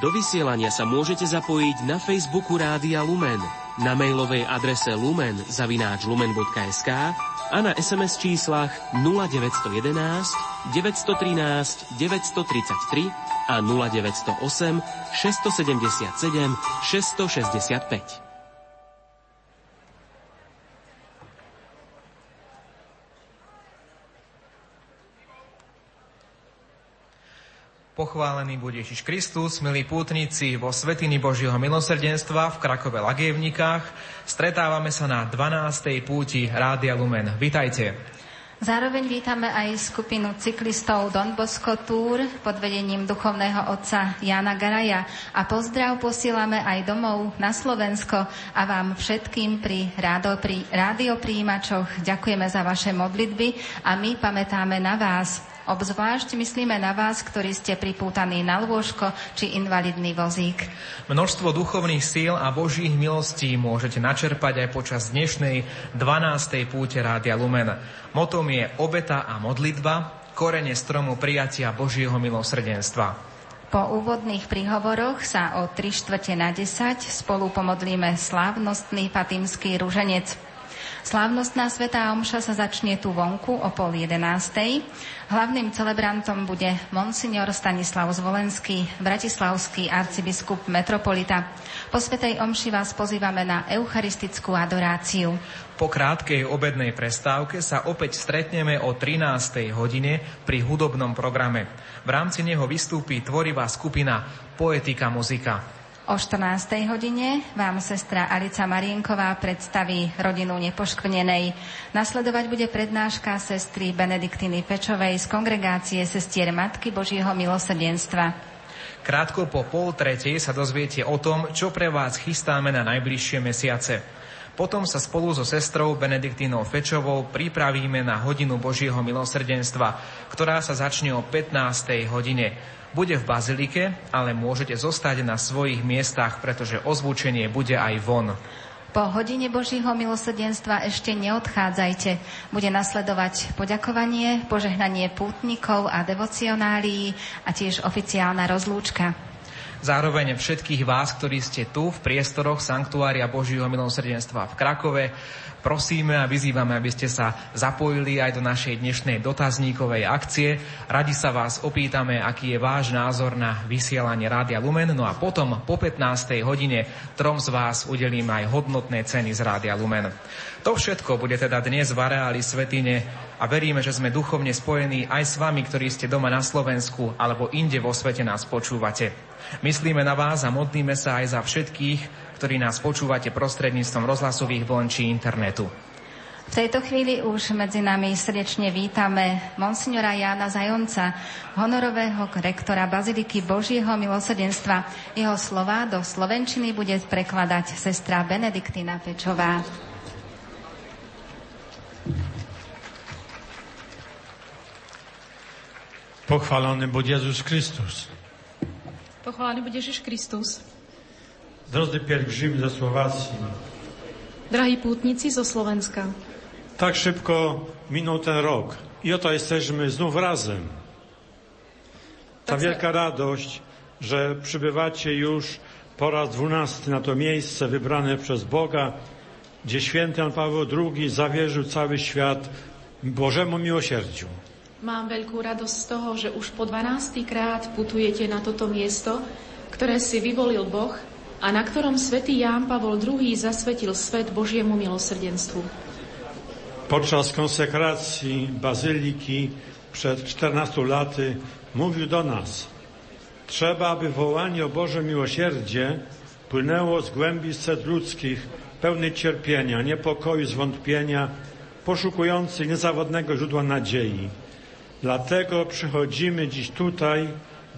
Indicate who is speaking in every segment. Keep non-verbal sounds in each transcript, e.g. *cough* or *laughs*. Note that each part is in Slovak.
Speaker 1: Do vysielania sa môžete zapojiť na Facebooku Rádia Lumen, na mailovej adrese lumen zavináč lumen.sk a na SMS číslach 0911 913 933 a 0908 677 665.
Speaker 2: Pochválený bude Ježiš Kristus, milí pútnici vo Svetiny Božieho milosrdenstva v Krakove Lagievnikách. Stretávame sa na 12. púti Rádia Lumen. Vitajte.
Speaker 3: Zároveň vítame aj skupinu cyklistov Don Bosco Tour pod vedením duchovného otca Jana Garaja a pozdrav posielame aj domov na Slovensko a vám všetkým pri rádiopríjimačoch ďakujeme za vaše modlitby a my pamätáme na vás. Obzvlášť myslíme na vás, ktorí ste pripútaní na lôžko či invalidný vozík.
Speaker 2: Množstvo duchovných síl a božích milostí môžete načerpať aj počas dnešnej 12. púte Rádia Lumen. Motom je obeta a modlitba, korene stromu prijatia Božieho milosrdenstva.
Speaker 3: Po úvodných príhovoroch sa o 3 štvrte na 10 spolu pomodlíme slávnostný fatimský rúženec. Slávnostná svetá omša sa začne tu vonku o pol jedenástej. Hlavným celebrantom bude monsignor Stanislav Zvolenský, bratislavský arcibiskup metropolita. Po svetej omši vás pozývame na eucharistickú adoráciu.
Speaker 2: Po krátkej obednej prestávke sa opäť stretneme o 13. hodine pri hudobnom programe. V rámci neho vystúpi tvorivá skupina Poetika muzika.
Speaker 3: O 14. hodine vám sestra Alica Marienková predstaví rodinu nepoškvrnenej. Nasledovať bude prednáška sestry Benediktiny Pečovej z kongregácie sestier Matky Božieho milosrdenstva.
Speaker 2: Krátko po pol tretej sa dozviete o tom, čo pre vás chystáme na najbližšie mesiace. Potom sa spolu so sestrou Benediktínou Fečovou pripravíme na hodinu Božieho milosrdenstva, ktorá sa začne o 15. hodine. Bude v bazilike, ale môžete zostať na svojich miestach, pretože ozvučenie bude aj von.
Speaker 3: Po hodine Božího milosrdenstva ešte neodchádzajte. Bude nasledovať poďakovanie, požehnanie pútnikov a devocionálií a tiež oficiálna rozlúčka.
Speaker 2: Zároveň všetkých vás, ktorí ste tu v priestoroch Sanktuária Božího milosrdenstva v Krakove, Prosíme a vyzývame, aby ste sa zapojili aj do našej dnešnej dotazníkovej akcie. Radi sa vás opýtame, aký je váš názor na vysielanie Rádia Lumen. No a potom po 15. hodine trom z vás udelím aj hodnotné ceny z Rádia Lumen. To všetko bude teda dnes v areáli Svetine a veríme, že sme duchovne spojení aj s vami, ktorí ste doma na Slovensku alebo inde vo svete nás počúvate. Myslíme na vás a modlíme sa aj za všetkých, ktorí nás počúvate prostredníctvom rozhlasových vln či internetu.
Speaker 3: V tejto chvíli už medzi nami srdečne vítame monsignora Jána Zajonca, honorového rektora Baziliky Božieho milosrdenstva. Jeho slova do Slovenčiny bude prekladať sestra Benediktina Pečová.
Speaker 4: Pochválený bude Jezus Kristus.
Speaker 5: Pochválený bude Ježiš Kristus.
Speaker 4: Drodzy pielgrzymi ze Słowacji.
Speaker 5: Drahí pútnici zo Slovenska.
Speaker 4: Tak szybko minął ten rok i oto jesteśmy znów razem. Ta wielka radość, że przybywacie już po raz dwunasty na to miejsce wybrane przez Boga, gdzie święty Jan Paweł II zawierzył cały świat Bożemu miłosierdziu.
Speaker 5: Mám veľkú radosť z toho, že už po 12. krát putujete na toto miesto, ktoré si vyvolil Boh a na ktorom svätý Ján Pavol II zasvetil svet Božiemu milosrdenstvu.
Speaker 4: Podczas konsekracji bazyliki przed 14 laty mówił do nas Trzeba, aby wołanie o Boże miłosierdzie płynęło z głębi serc ludzkich, pełnych cierpienia, niepokoju, zwątpienia, poszukujących niezawodnego źródła nadziei. Dlatego przychodzimy dziś tutaj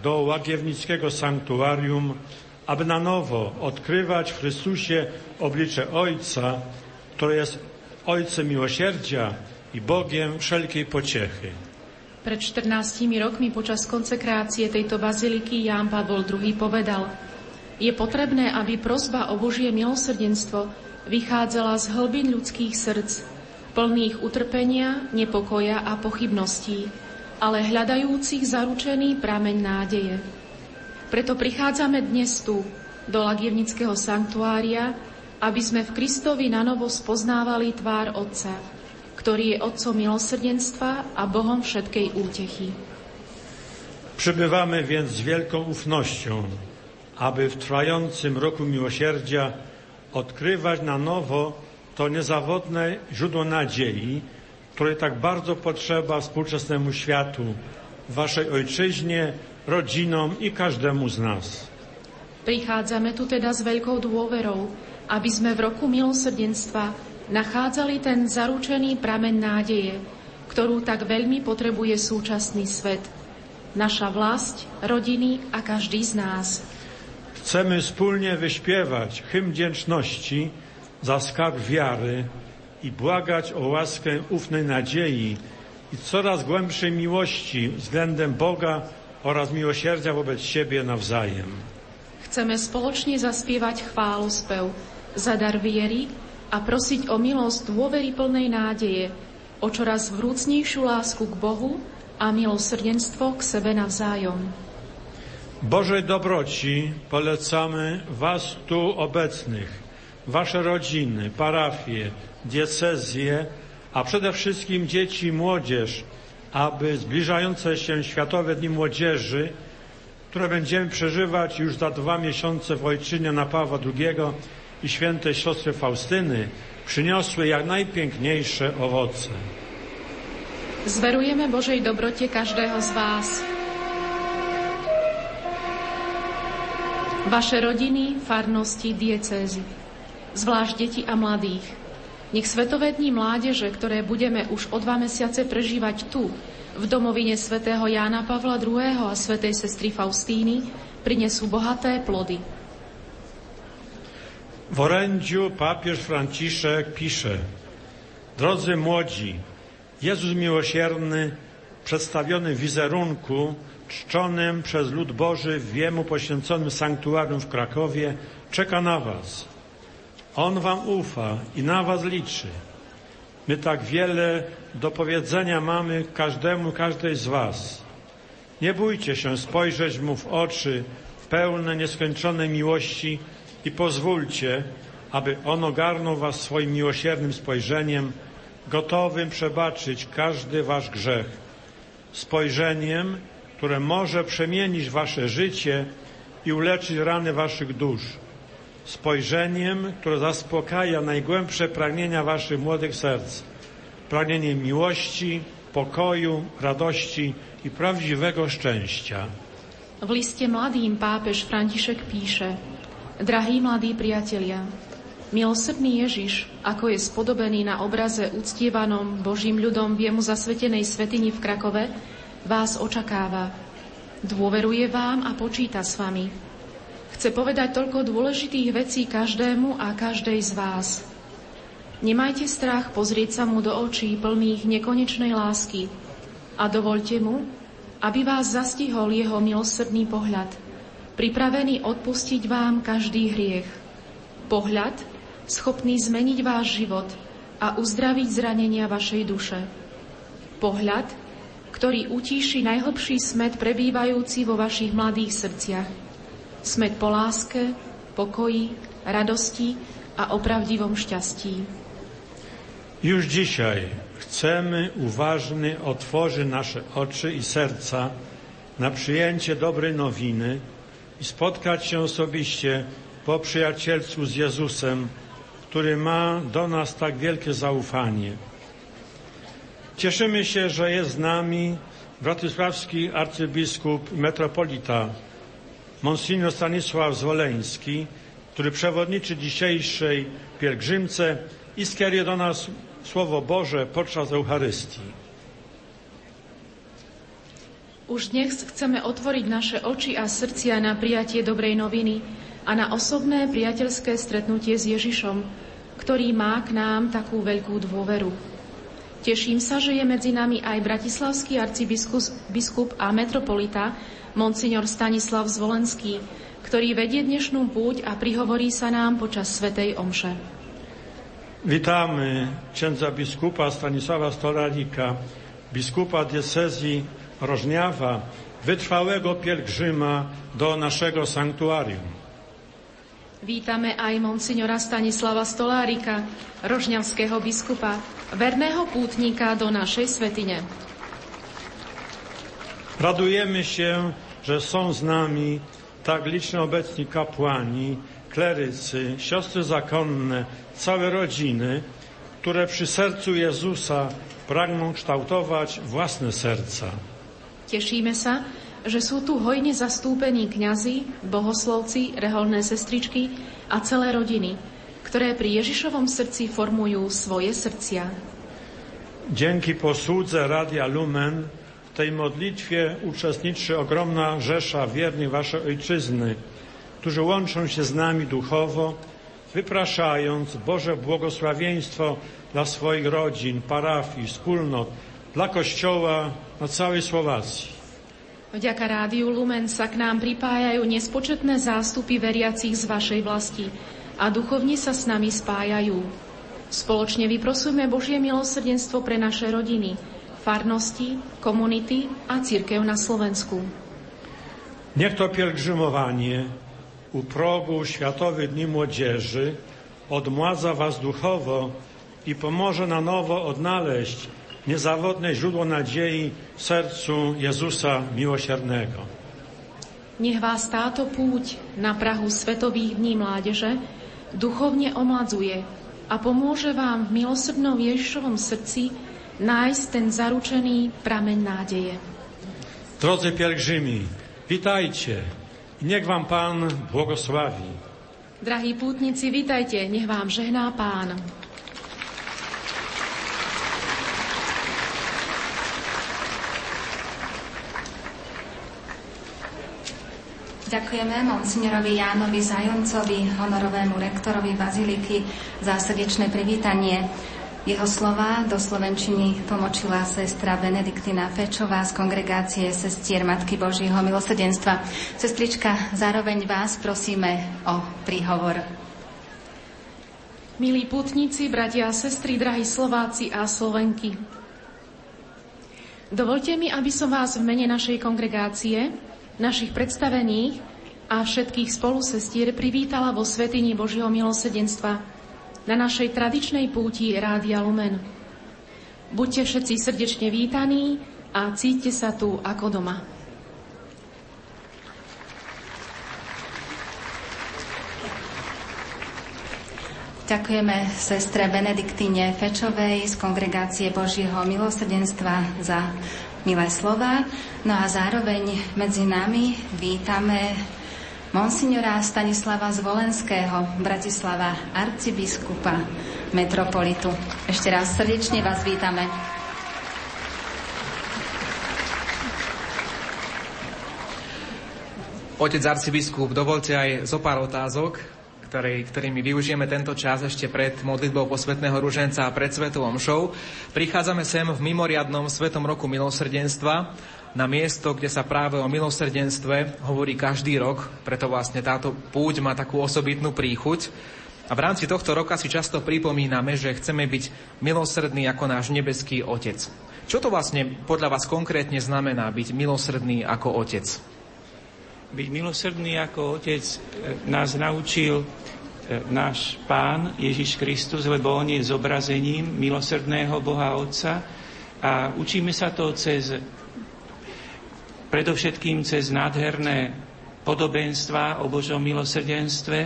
Speaker 4: do Łagiewnickiego Sanktuarium, aby na nowo odkrywać w Chrystusie oblicze Ojca, które jest Ojcem miłosierdzia i Bogiem wszelkiej pociechy.
Speaker 5: Pred 14 rokmi počas konsekrácie tejto baziliky Ján Pavol II povedal Je potrebné, aby prosba o Božie milosrdenstvo vychádzala z hlbín ľudských srdc, plných utrpenia, nepokoja a pochybností, ale hľadajúcich zaručený prameň nádeje. Preto prichádzame dnes tu, do Lagievnického sanktuária, aby sme v Kristovi nanovo spoznávali tvár Otca, ktorý je Otcom milosrdenstva a Bohom všetkej útechy.
Speaker 4: Przybywamy więc z wielką ufnością, aby w trwającym roku miłosierdzia odkrywać na nowo to niezawodne źródło nadziei, które tak bardzo potrzeba współczesnemu światu, waszej ojczyźnie, rodzinom i każdemu z nas.
Speaker 5: Prichádzame tu teda s veľkou dôverou, aby sme v roku milosrdenstva nachádzali ten zaručený pramen nádeje, ktorú tak veľmi potrebuje súčasný svet. Naša vlast, rodiny a každý z nás.
Speaker 4: Chcemy wspólnie wyśpiewać hymn wdzięczności za skarb wiary i błagać o łaskę ufnej nadziei i coraz głębszej miłości względem Boga oraz miłosierdzia wobec siebie nawzajem.
Speaker 5: Chceme spoločne zaspievať chválospev za dar viery a prosiť o milosť dôvery plnej nádeje, o čoraz vrúcnejšiu lásku k Bohu a milosrdenstvo k sebe navzájom.
Speaker 4: Bożej dobroci polecamy Was tu obecnych, Wasze rodziny, parafie, diecezje, a przede wszystkim dzieci i młodzież, aby zbliżające się Światowe Dni Młodzieży, które będziemy przeżywać już za dwa miesiące w Ojczynie na Pawła II i świętej siostry Faustyny, przyniosły jak najpiękniejsze owoce.
Speaker 5: Zverujeme Božej dobrote každého z vás. Vaše rodiny, farnosti, diecézy, zvlášť deti a mladých. Nech Svetové dní mládeže, ktoré budeme už o dva mesiace prežívať tu, v domovine svätého Jána Pavla II. a svätej sestry Faustíny, prinesú bohaté plody.
Speaker 4: W orędziu papież Franciszek pisze Drodzy młodzi, Jezus miłosierny, przedstawiony w wizerunku, czczonym przez lud Boży w Jemu poświęconym sanktuarium w Krakowie, czeka na Was. On Wam ufa i na Was liczy. My tak wiele do powiedzenia mamy każdemu, każdej z Was. Nie bójcie się spojrzeć Mu w oczy, pełne nieskończonej miłości i pozwólcie, aby On ogarnął Was swoim miłosiernym spojrzeniem, gotowym przebaczyć każdy Wasz grzech. Spojrzeniem, które może przemienić Wasze życie i uleczyć rany Waszych dusz. Spojrzeniem, które zaspokaja najgłębsze pragnienia Waszych młodych serc. Pragnienie miłości, pokoju, radości i prawdziwego szczęścia.
Speaker 5: V liste mladým pápež František píše Drahí mladí priatelia, milosrdný Ježiš, ako je spodobený na obraze uctievanom Božím ľudom v jemu zasvetenej svetini v Krakove, vás očakáva. Dôveruje vám a počíta s vami. Chce povedať toľko dôležitých vecí každému a každej z vás. Nemajte strach pozrieť sa mu do očí plných nekonečnej lásky a dovolte mu, aby vás zastihol jeho milosrdný pohľad, pripravený odpustiť vám každý hriech. Pohľad, schopný zmeniť váš život a uzdraviť zranenia vašej duše. Pohľad, ktorý utíši najhlbší smet prebývajúci vo vašich mladých srdciach. Smet po láske, pokoji, radosti a opravdivom šťastí.
Speaker 4: Już dzisiaj chcemy uważnie otworzyć nasze oczy i serca na przyjęcie dobrej nowiny i spotkać się osobiście po przyjacielstwu z Jezusem, który ma do nas tak wielkie zaufanie. Cieszymy się, że jest z nami bratysławski arcybiskup metropolita Monsignor Stanisław Zwoleński, który przewodniczy dzisiejszej pielgrzymce i skieruje do nas Słowo Boże podczas Eucharystii.
Speaker 5: Už dnes chceme otvoriť naše oči a srdcia na prijatie dobrej noviny a na osobné priateľské stretnutie s Ježišom, ktorý má k nám takú veľkú dôveru. Teším sa, že je medzi nami aj bratislavský arcibiskup a metropolita Monsignor Stanislav Zvolenský, ktorý vedie dnešnú púť a prihovorí sa nám počas Svetej Omše.
Speaker 4: Witamy księdza biskupa Stanisława Stolarika, biskupa diecezji Rożniawa, wytrwałego pielgrzyma do naszego sanktuarium.
Speaker 5: Vítame aj monsignora Stanislava Stolárika, rožňavského biskupa, verného pútnika do našej svetine.
Speaker 4: Radujemy się, że są z nami tak licznie obecni kapłani, klerycy, siostry zakonne, całe rodziny, które przy sercu Jezusa pragną kształtować własne serca.
Speaker 5: Tešíme sa, že sú tu hojne zastúpení kňazi, bohoslovci, reholné sestričky a celé rodiny, ktoré pri Ježišovom srdci formujú svoje srdcia.
Speaker 4: Dzięki posłudze Radia Lumen w tej modlitwie uczestniczy ogromna rzesza wiernych Waszej Ojczyzny, którzy łączą się z nami duchowo, wypraszając Boże błogosławieństwo dla swoich rodzin, parafii, wspólnot, dla Kościoła na całej Słowacji.
Speaker 5: Vďaka Rádiu Lumen sa k nám pripájajú nespočetné zástupy veriacich z vašej vlasti a duchovne sa s nami spájajú. Spoločne vyprosujme Božie milosrdenstvo pre naše rodiny, farnosti, komunity a církev na Slovensku.
Speaker 4: Niech to pielgrzymowanie u progu Światowych Dni Młodzieży odmładza Was duchowo i pomoże na nowo odnaleźć niezawodne źródło nadziei w sercu Jezusa Miłosiernego.
Speaker 5: Nech vás táto púť na Prahu Svetových dní mládeže duchovne omladzuje a pomôže vám v milosrdnom Ježišovom srdci nájsť ten zaručený prameň nádeje.
Speaker 4: Drodzy pielgrzymi, witajcie niech Wam Pan błogosławi.
Speaker 5: Drahí pútnici, vitajte, nech vám žehná Pán.
Speaker 3: Ďakujeme monsignorovi Jánovi Zajoncovi, honorovému rektorovi Baziliky, za srdečné privítanie. Jeho slova do Slovenčiny tlmočila sestra Benediktina Pečová z kongregácie sestier Matky Božího milosrdenstva. Sestrička, zároveň vás prosíme o príhovor.
Speaker 5: Milí putníci, bratia a sestry, drahí Slováci a Slovenky. Dovolte mi, aby som vás v mene našej kongregácie, našich predstavených a všetkých spolusestier privítala vo Svetini Božieho milosrdenstva na našej tradičnej púti Rádia Lumen. Buďte všetci srdečne vítaní a cíťte sa tu ako doma.
Speaker 3: Ďakujeme sestre Benediktine Fečovej z Kongregácie Božieho milosrdenstva za milé slova. No a zároveň medzi nami vítame monsignora Stanislava Zvolenského, Bratislava, arcibiskupa metropolitu. Ešte raz srdečne vás vítame.
Speaker 2: Otec arcibiskup, dovolte aj zo pár otázok, ktorý, ktorými využijeme tento čas ešte pred modlitbou posvetného ruženca a pred Svetovom show. Prichádzame sem v mimoriadnom Svetom roku milosrdenstva na miesto, kde sa práve o milosrdenstve hovorí každý rok, preto vlastne táto púť má takú osobitnú príchuť. A v rámci tohto roka si často pripomíname, že chceme byť milosrdní ako náš nebeský Otec. Čo to vlastne podľa vás konkrétne znamená byť milosrdný ako Otec?
Speaker 6: Byť milosrdný ako Otec e, nás naučil E, náš Pán Ježiš Kristus, lebo On je zobrazením milosrdného Boha Otca a učíme sa to cez predovšetkým cez nádherné podobenstva o Božom milosrdenstve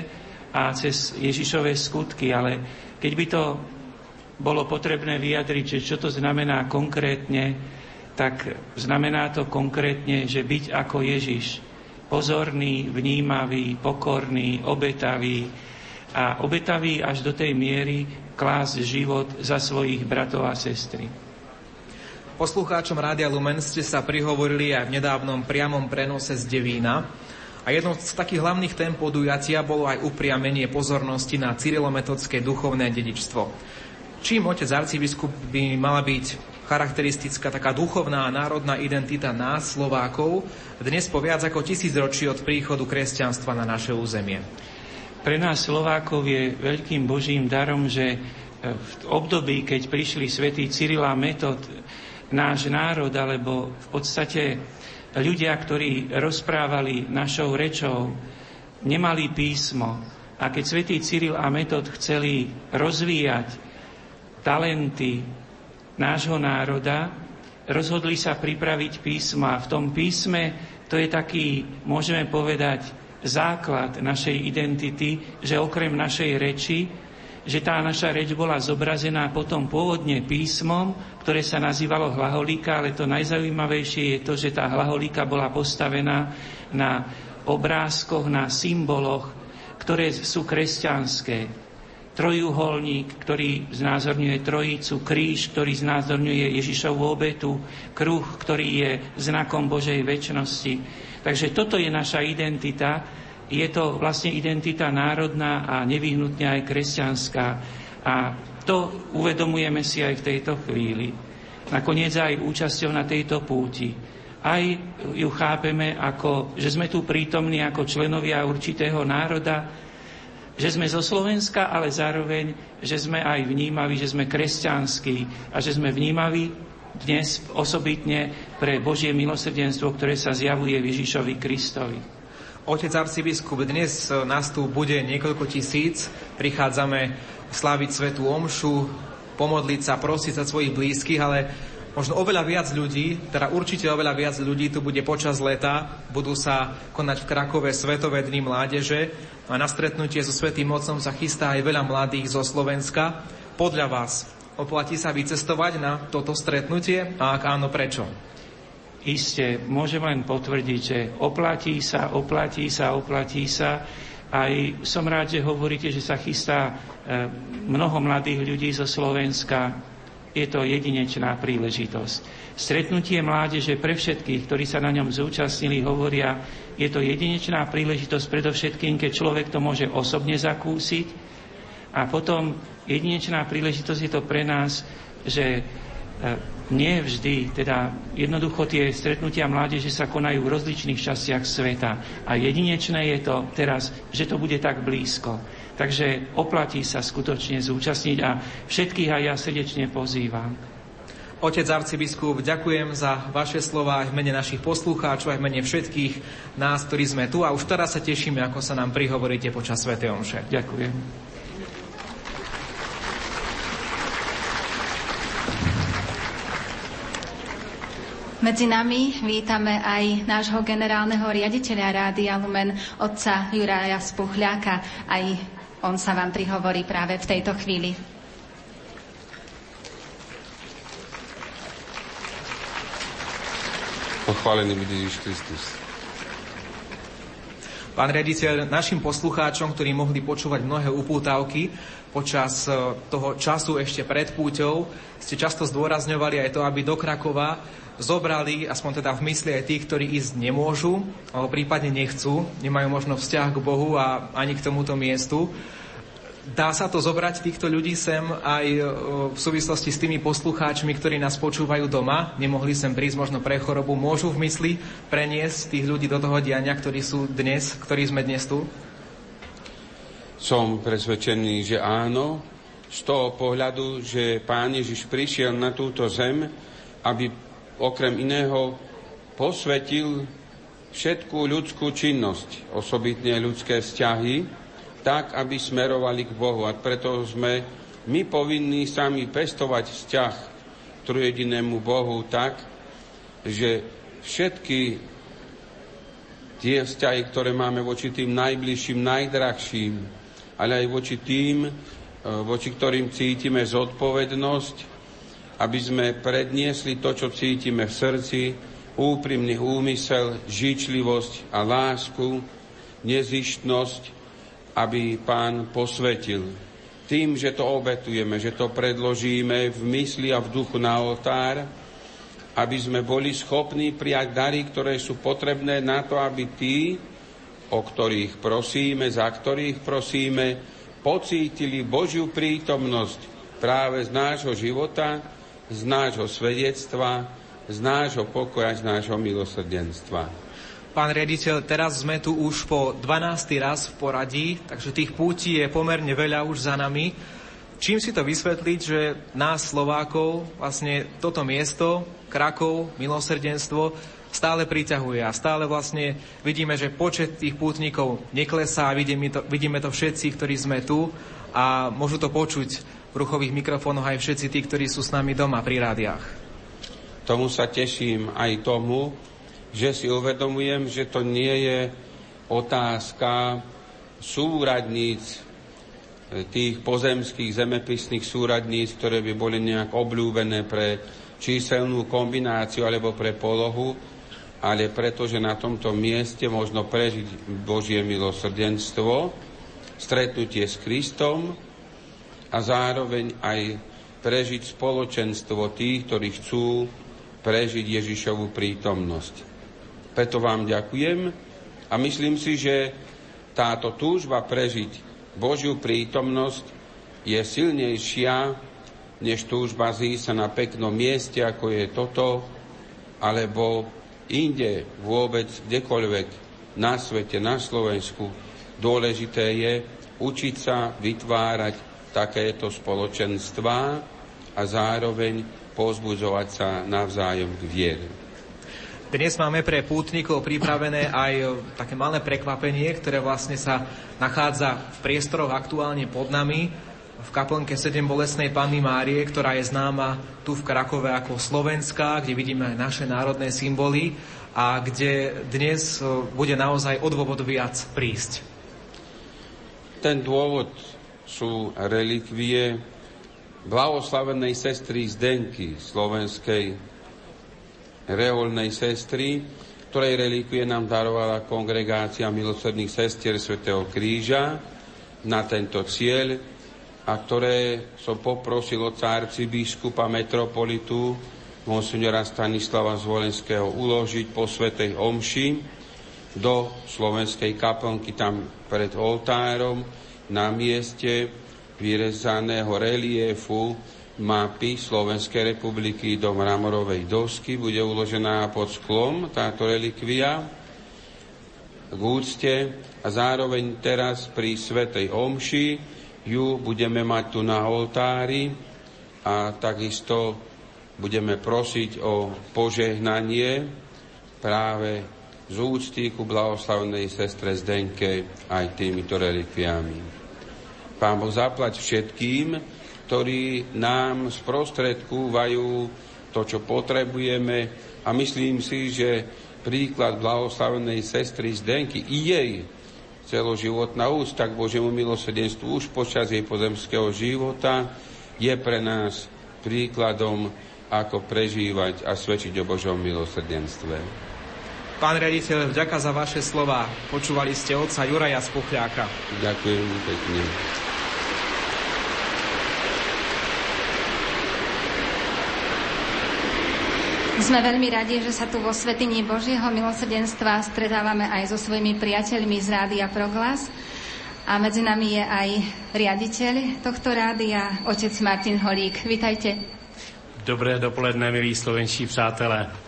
Speaker 6: a cez Ježišové skutky, ale keď by to bolo potrebné vyjadriť, že čo to znamená konkrétne, tak znamená to konkrétne, že byť ako Ježiš, pozorný, vnímavý, pokorný, obetavý, a obetavý až do tej miery klásť život za svojich bratov a sestry.
Speaker 2: Poslucháčom Rádia Lumen ste sa prihovorili aj v nedávnom priamom prenose z Devína. A jednou z takých hlavných tém podujatia bolo aj upriamenie pozornosti na cyrilometodské duchovné dedičstvo. Čím otec arcibiskup by mala byť charakteristická taká duchovná a národná identita nás, Slovákov, dnes po viac ako tisíc ročí od príchodu kresťanstva na naše územie.
Speaker 6: Pre nás Slovákov je veľkým Božím darom, že v období, keď prišli svätý Cyril a Metod, náš národ, alebo v podstate ľudia, ktorí rozprávali našou rečou, nemali písmo. A keď svätý Cyril a Metod chceli rozvíjať talenty nášho národa, rozhodli sa pripraviť písmo. A v tom písme to je taký, môžeme povedať, základ našej identity, že okrem našej reči že tá naša reč bola zobrazená potom pôvodne písmom, ktoré sa nazývalo hlaholíka, ale to najzaujímavejšie je to, že tá hlaholíka bola postavená na obrázkoch, na symboloch, ktoré sú kresťanské. Trojuholník, ktorý znázorňuje trojicu, kríž, ktorý znázorňuje Ježišovú obetu, kruh, ktorý je znakom Božej väčšnosti. Takže toto je naša identita je to vlastne identita národná a nevyhnutne aj kresťanská. A to uvedomujeme si aj v tejto chvíli. Nakoniec aj účasťou na tejto púti. Aj ju chápeme ako, že sme tu prítomní ako členovia určitého národa, že sme zo Slovenska, ale zároveň, že sme aj vnímaví, že sme kresťanskí a že sme vnímaví dnes osobitne pre Božie milosrdenstvo, ktoré sa zjavuje Ježišovi Kristovi.
Speaker 2: Otec arcibiskup, dnes nás tu bude niekoľko tisíc. Prichádzame sláviť svetú omšu, pomodliť sa, prosiť sa svojich blízkych, ale možno oveľa viac ľudí, teda určite oveľa viac ľudí tu bude počas leta, budú sa konať v Krakove Svetové dny mládeže a na stretnutie so Svetým Mocom sa chystá aj veľa mladých zo Slovenska. Podľa vás, oplatí sa vycestovať na toto stretnutie a ak áno, prečo?
Speaker 6: Isté, môžem len potvrdiť, že oplatí sa, oplatí sa, oplatí sa. Aj som rád, že hovoríte, že sa chystá e, mnoho mladých ľudí zo Slovenska. Je to jedinečná príležitosť. Stretnutie mládeže pre všetkých, ktorí sa na ňom zúčastnili, hovoria, je to jedinečná príležitosť predovšetkým, keď človek to môže osobne zakúsiť. A potom jedinečná príležitosť je to pre nás, že nie vždy, teda jednoducho tie stretnutia mládeže sa konajú v rozličných častiach sveta. A jedinečné je to teraz, že to bude tak blízko. Takže oplatí sa skutočne zúčastniť a všetkých aj ja srdečne pozývam.
Speaker 2: Otec arcibiskup, ďakujem za vaše slova aj v mene našich poslucháčov, aj v mene všetkých nás, ktorí sme tu a už teraz sa tešíme, ako sa nám prihovoríte počas Sv. Omše.
Speaker 6: Ďakujem.
Speaker 3: Medzi nami vítame aj nášho generálneho riaditeľa Rádia Lumen, otca Juraja Spuchľáka. Aj on sa vám prihovorí práve v tejto chvíli.
Speaker 7: Pochválený byť Ježiš Kristus.
Speaker 2: Pán riaditeľ, našim poslucháčom, ktorí mohli počúvať mnohé upútavky počas e, toho času ešte pred púťou, ste často zdôrazňovali aj to, aby do Krakova zobrali, aspoň teda v mysli aj tých, ktorí ísť nemôžu, alebo prípadne nechcú, nemajú možno vzťah k Bohu a ani k tomuto miestu. Dá sa to zobrať týchto ľudí sem aj e, v súvislosti s tými poslucháčmi, ktorí nás počúvajú doma, nemohli sem prísť možno pre chorobu, môžu v mysli preniesť tých ľudí do toho diania, ktorí sú dnes, ktorí sme dnes tu?
Speaker 7: Som presvedčený, že áno, z toho pohľadu, že Pán Ježiš prišiel na túto zem, aby okrem iného posvetil všetkú ľudskú činnosť, osobitne ľudské vzťahy, tak, aby smerovali k Bohu. A preto sme my povinní sami pestovať vzťah k trojedinému Bohu tak, že všetky tie vzťahy, ktoré máme voči tým najbližším, najdrahším, ale aj voči tým, e, voči ktorým cítime zodpovednosť, aby sme predniesli to, čo cítime v srdci, úprimný úmysel, žičlivosť a lásku, nezištnosť, aby pán posvetil. Tým, že to obetujeme, že to predložíme v mysli a v duchu na oltár, aby sme boli schopní prijať dary, ktoré sú potrebné na to, aby tí, o ktorých prosíme, za ktorých prosíme, pocítili Božiu prítomnosť práve z nášho života, z nášho svedectva, z nášho pokoja, z nášho milosrdenstva.
Speaker 2: Pán riaditeľ, teraz sme tu už po 12. raz v poradí, takže tých pútí je pomerne veľa už za nami. Čím si to vysvetliť, že nás Slovákov, vlastne toto miesto, Krakov, milosrdenstvo, stále priťahuje a stále vlastne vidíme, že počet tých pútnikov neklesá, vidíme to, vidíme to všetci, ktorí sme tu a môžu to počuť ruchových mikrofónoch aj všetci tí, ktorí sú s nami doma pri rádiách.
Speaker 7: Tomu sa teším aj tomu, že si uvedomujem, že to nie je otázka súradníc tých pozemských zemepisných súradníc, ktoré by boli nejak obľúbené pre číselnú kombináciu alebo pre polohu, ale pretože na tomto mieste možno prežiť Božie milosrdenstvo, stretnutie s Kristom a zároveň aj prežiť spoločenstvo tých, ktorí chcú prežiť Ježišovú prítomnosť. Preto vám ďakujem a myslím si, že táto túžba prežiť Božiu prítomnosť je silnejšia než túžba zísť sa na peknom mieste, ako je toto, alebo inde vôbec, kdekoľvek na svete, na Slovensku. Dôležité je učiť sa vytvárať takéto spoločenstvá a zároveň pozbudzovať sa navzájom k viere.
Speaker 2: Dnes máme pre pútnikov pripravené aj také malé prekvapenie, ktoré vlastne sa nachádza v priestoroch aktuálne pod nami, v kaplnke 7 bolesnej Panny Márie, ktorá je známa tu v Krakove ako Slovenská, kde vidíme aj naše národné symboly a kde dnes e, bude naozaj o dôvod viac prísť.
Speaker 7: Ten dôvod sú relikvie blahoslavenej sestry Zdenky, slovenskej reholnej sestry, ktorej relikvie nám darovala kongregácia milosrdných sestier svätého Kríža na tento cieľ a ktoré som poprosil od biskupa metropolitu monsignora Stanislava Zvolenského uložiť po svetej omši do slovenskej kaplnky tam pred oltárom na mieste vyrezaného reliefu mapy Slovenskej republiky do mramorovej dosky. Bude uložená pod sklom táto relikvia k úcte a zároveň teraz pri Svetej Omši ju budeme mať tu na oltári a takisto budeme prosiť o požehnanie práve z úcty ku blahoslavnej sestre Zdenke aj týmito relikviami. Pán Boh zaplať všetkým, ktorí nám sprostredkúvajú to, čo potrebujeme a myslím si, že príklad blahoslavenej sestry Zdenky i jej celoživotná ústa k Božiemu milosrdenstvu už počas jej pozemského života je pre nás príkladom, ako prežívať a svedčiť o Božom milosrdenstve.
Speaker 2: Pán riaditeľ, vďaka za vaše slova. Počúvali ste otca Juraja Spuchľáka.
Speaker 7: Ďakujem pekne.
Speaker 3: Sme veľmi radi, že sa tu vo Svetini Božieho milosrdenstva stretávame aj so svojimi priateľmi z Rádia Proglas. A medzi nami je aj riaditeľ tohto rádia, otec Martin Holík. Vítajte.
Speaker 8: Dobré dopoledne, milí slovenští přátelé.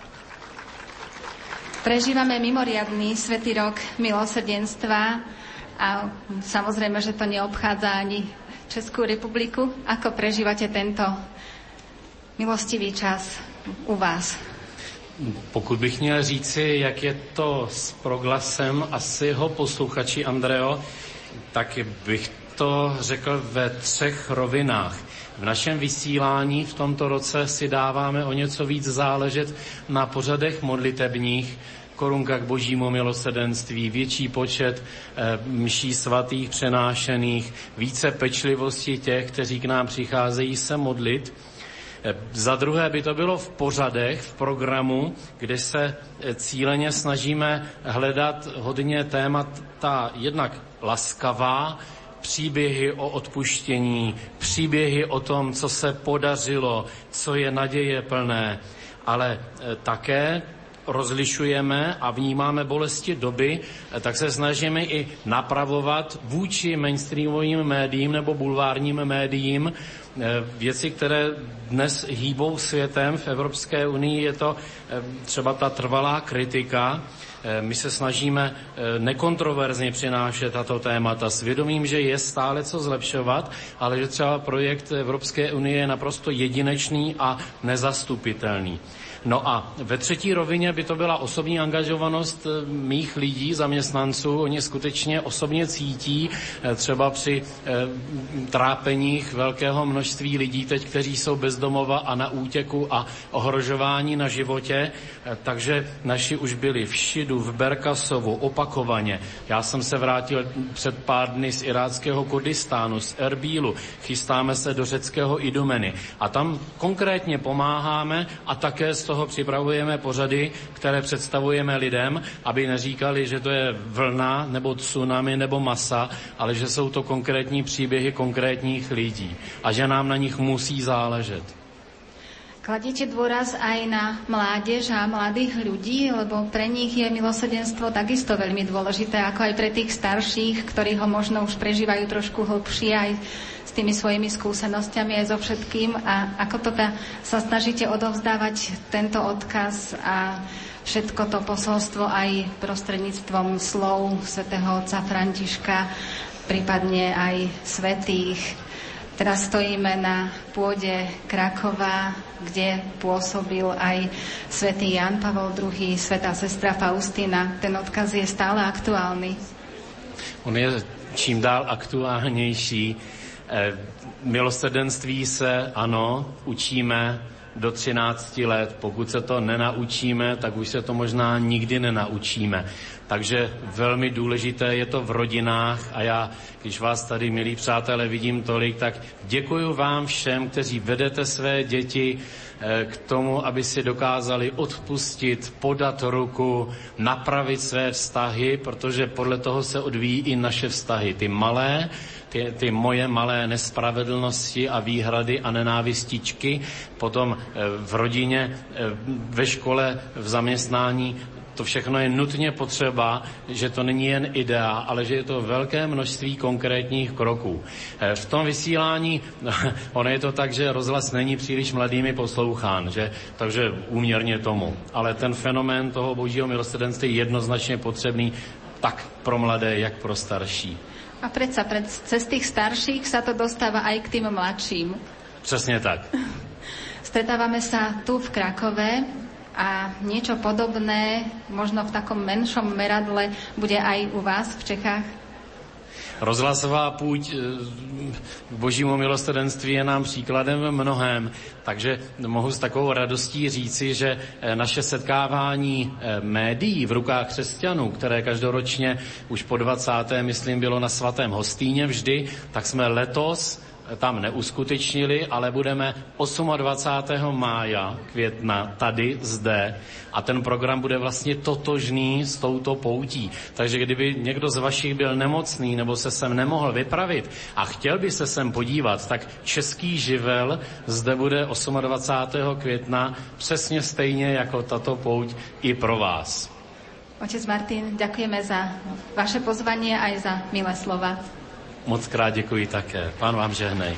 Speaker 3: Prežívame mimoriadný svetý rok milosrdenstva a samozrejme, že to neobchádza ani Českú republiku. Ako prežívate tento milostivý čas? u vás?
Speaker 8: Pokud bych měl říci, jak je to s proglasem a s jeho posluchači Andreo, tak bych to řekl ve třech rovinách. V našem vysílání v tomto roce si dáváme o něco víc záležet na pořadech modlitebních, korunka k božímu milosedenství, větší počet e, mší svatých přenášených, více pečlivosti těch, kteří k nám přicházejí se modlit – za druhé by to bylo v pořadech, v programu, kde se eh, cíleně snažíme hledat hodně témat ta jednak laskavá, příběhy o odpuštění, příběhy o tom, co se podařilo, co je naděje plné, ale eh, také rozlišujeme a vnímáme bolesti doby, eh, tak se snažíme i napravovat vůči mainstreamovým médiím nebo bulvárním médiím Eh, věci, které dnes hýbou světem v Evropské unii, je to třeba ta trvalá kritika. Eh, my se snažíme nekontroverzně přinášet tato témata s vědomím, že je stále co zlepšovat, ale že třeba projekt Evropské unie je naprosto jedinečný a nezastupitelný. No a ve třetí rovině by to byla osobní angažovanost eh, mých lidí, zaměstnanců. Oni skutečně osobně cítí eh, třeba při eh, trápeních velkého množství lidí teď, kteří jsou bezdomova a na útěku a ohrožování na životě. Takže naši už byli v Šidu, v Berkasovu, opakovaně. Já jsem se vrátil před pár dny z iráckého Kurdistánu, z Erbílu. Chystáme se do řeckého Idumeny. A tam konkrétně pomáháme a také z toho připravujeme pořady, které představujeme lidem, aby neříkali, že to je vlna nebo tsunami nebo masa, ale že jsou to konkrétní příběhy konkrétních lidí a že nám na nich musí záležet.
Speaker 3: Kladíte dôraz aj na mládež a mladých ľudí, lebo pre nich je milosrdenstvo takisto veľmi dôležité, ako aj pre tých starších, ktorí ho možno už prežívajú trošku hlbšie aj tými svojimi skúsenosťami aj so všetkým a ako to sa snažíte odovzdávať tento odkaz a všetko to posolstvo aj prostredníctvom slov svätého otca Františka, prípadne aj svetých. Teraz stojíme na pôde Krakova, kde pôsobil aj svätý Jan Pavol II, svätá sestra Faustina. Ten odkaz je stále aktuálny.
Speaker 8: On je čím dál aktuálnější milosrdenství se, ano, učíme do 13 let. Pokud se to nenaučíme, tak už se to možná nikdy nenaučíme. Takže velmi důležité je to v rodinách a já, když vás tady, milí přátelé, vidím tolik, tak děkuji vám všem, kteří vedete své děti eh, k tomu, aby si dokázali odpustit, podat ruku, napravit své vztahy, protože podle toho se odvíjí i naše vztahy. Ty malé, ty, ty moje malé nespravedlnosti a výhrady a nenávističky, potom eh, v rodině, eh, ve škole, v zaměstnání, to všechno je nutně potřeba, že to není jen idea, ale že je to velké množství konkrétních kroků. Eh, v tom vysílání, *laughs* ono je to tak, že rozhlas není příliš mladými poslouchán, že, takže úměrně tomu. Ale ten fenomén toho božího milosrdenství je jednoznačně potřebný tak pro mladé, jak pro starší.
Speaker 3: A predsa pred, cez tých starších sa to dostáva aj k tým mladším.
Speaker 8: Přesně tak. *laughs*
Speaker 3: Stretávame sa tu v Krakove a niečo podobné, možno v takom menšom meradle, bude aj u vás v Čechách?
Speaker 8: Rozhlasová půjť k eh, božímu milostrdenství je nám příkladem v mnohem, takže mohu s takovou radostí říci, že eh, naše setkávání eh, médií v rukách křesťanů, které každoročně už po 20. myslím bylo na svatém Hostýně vždy, tak jsme letos tam neuskutečnili, ale budeme 28. mája, května, tady, zde a ten program bude vlastně totožný s touto poutí. Takže kdyby někdo z vašich byl nemocný nebo se sem nemohl vypravit a chtěl by se sem podívat, tak český živel zde bude 28. května přesně stejně jako tato pouť i pro vás.
Speaker 3: Otec Martin, ďakujeme za vaše pozvanie aj za milé slova.
Speaker 8: Moc krát děkuji také. Pán vám žehnej.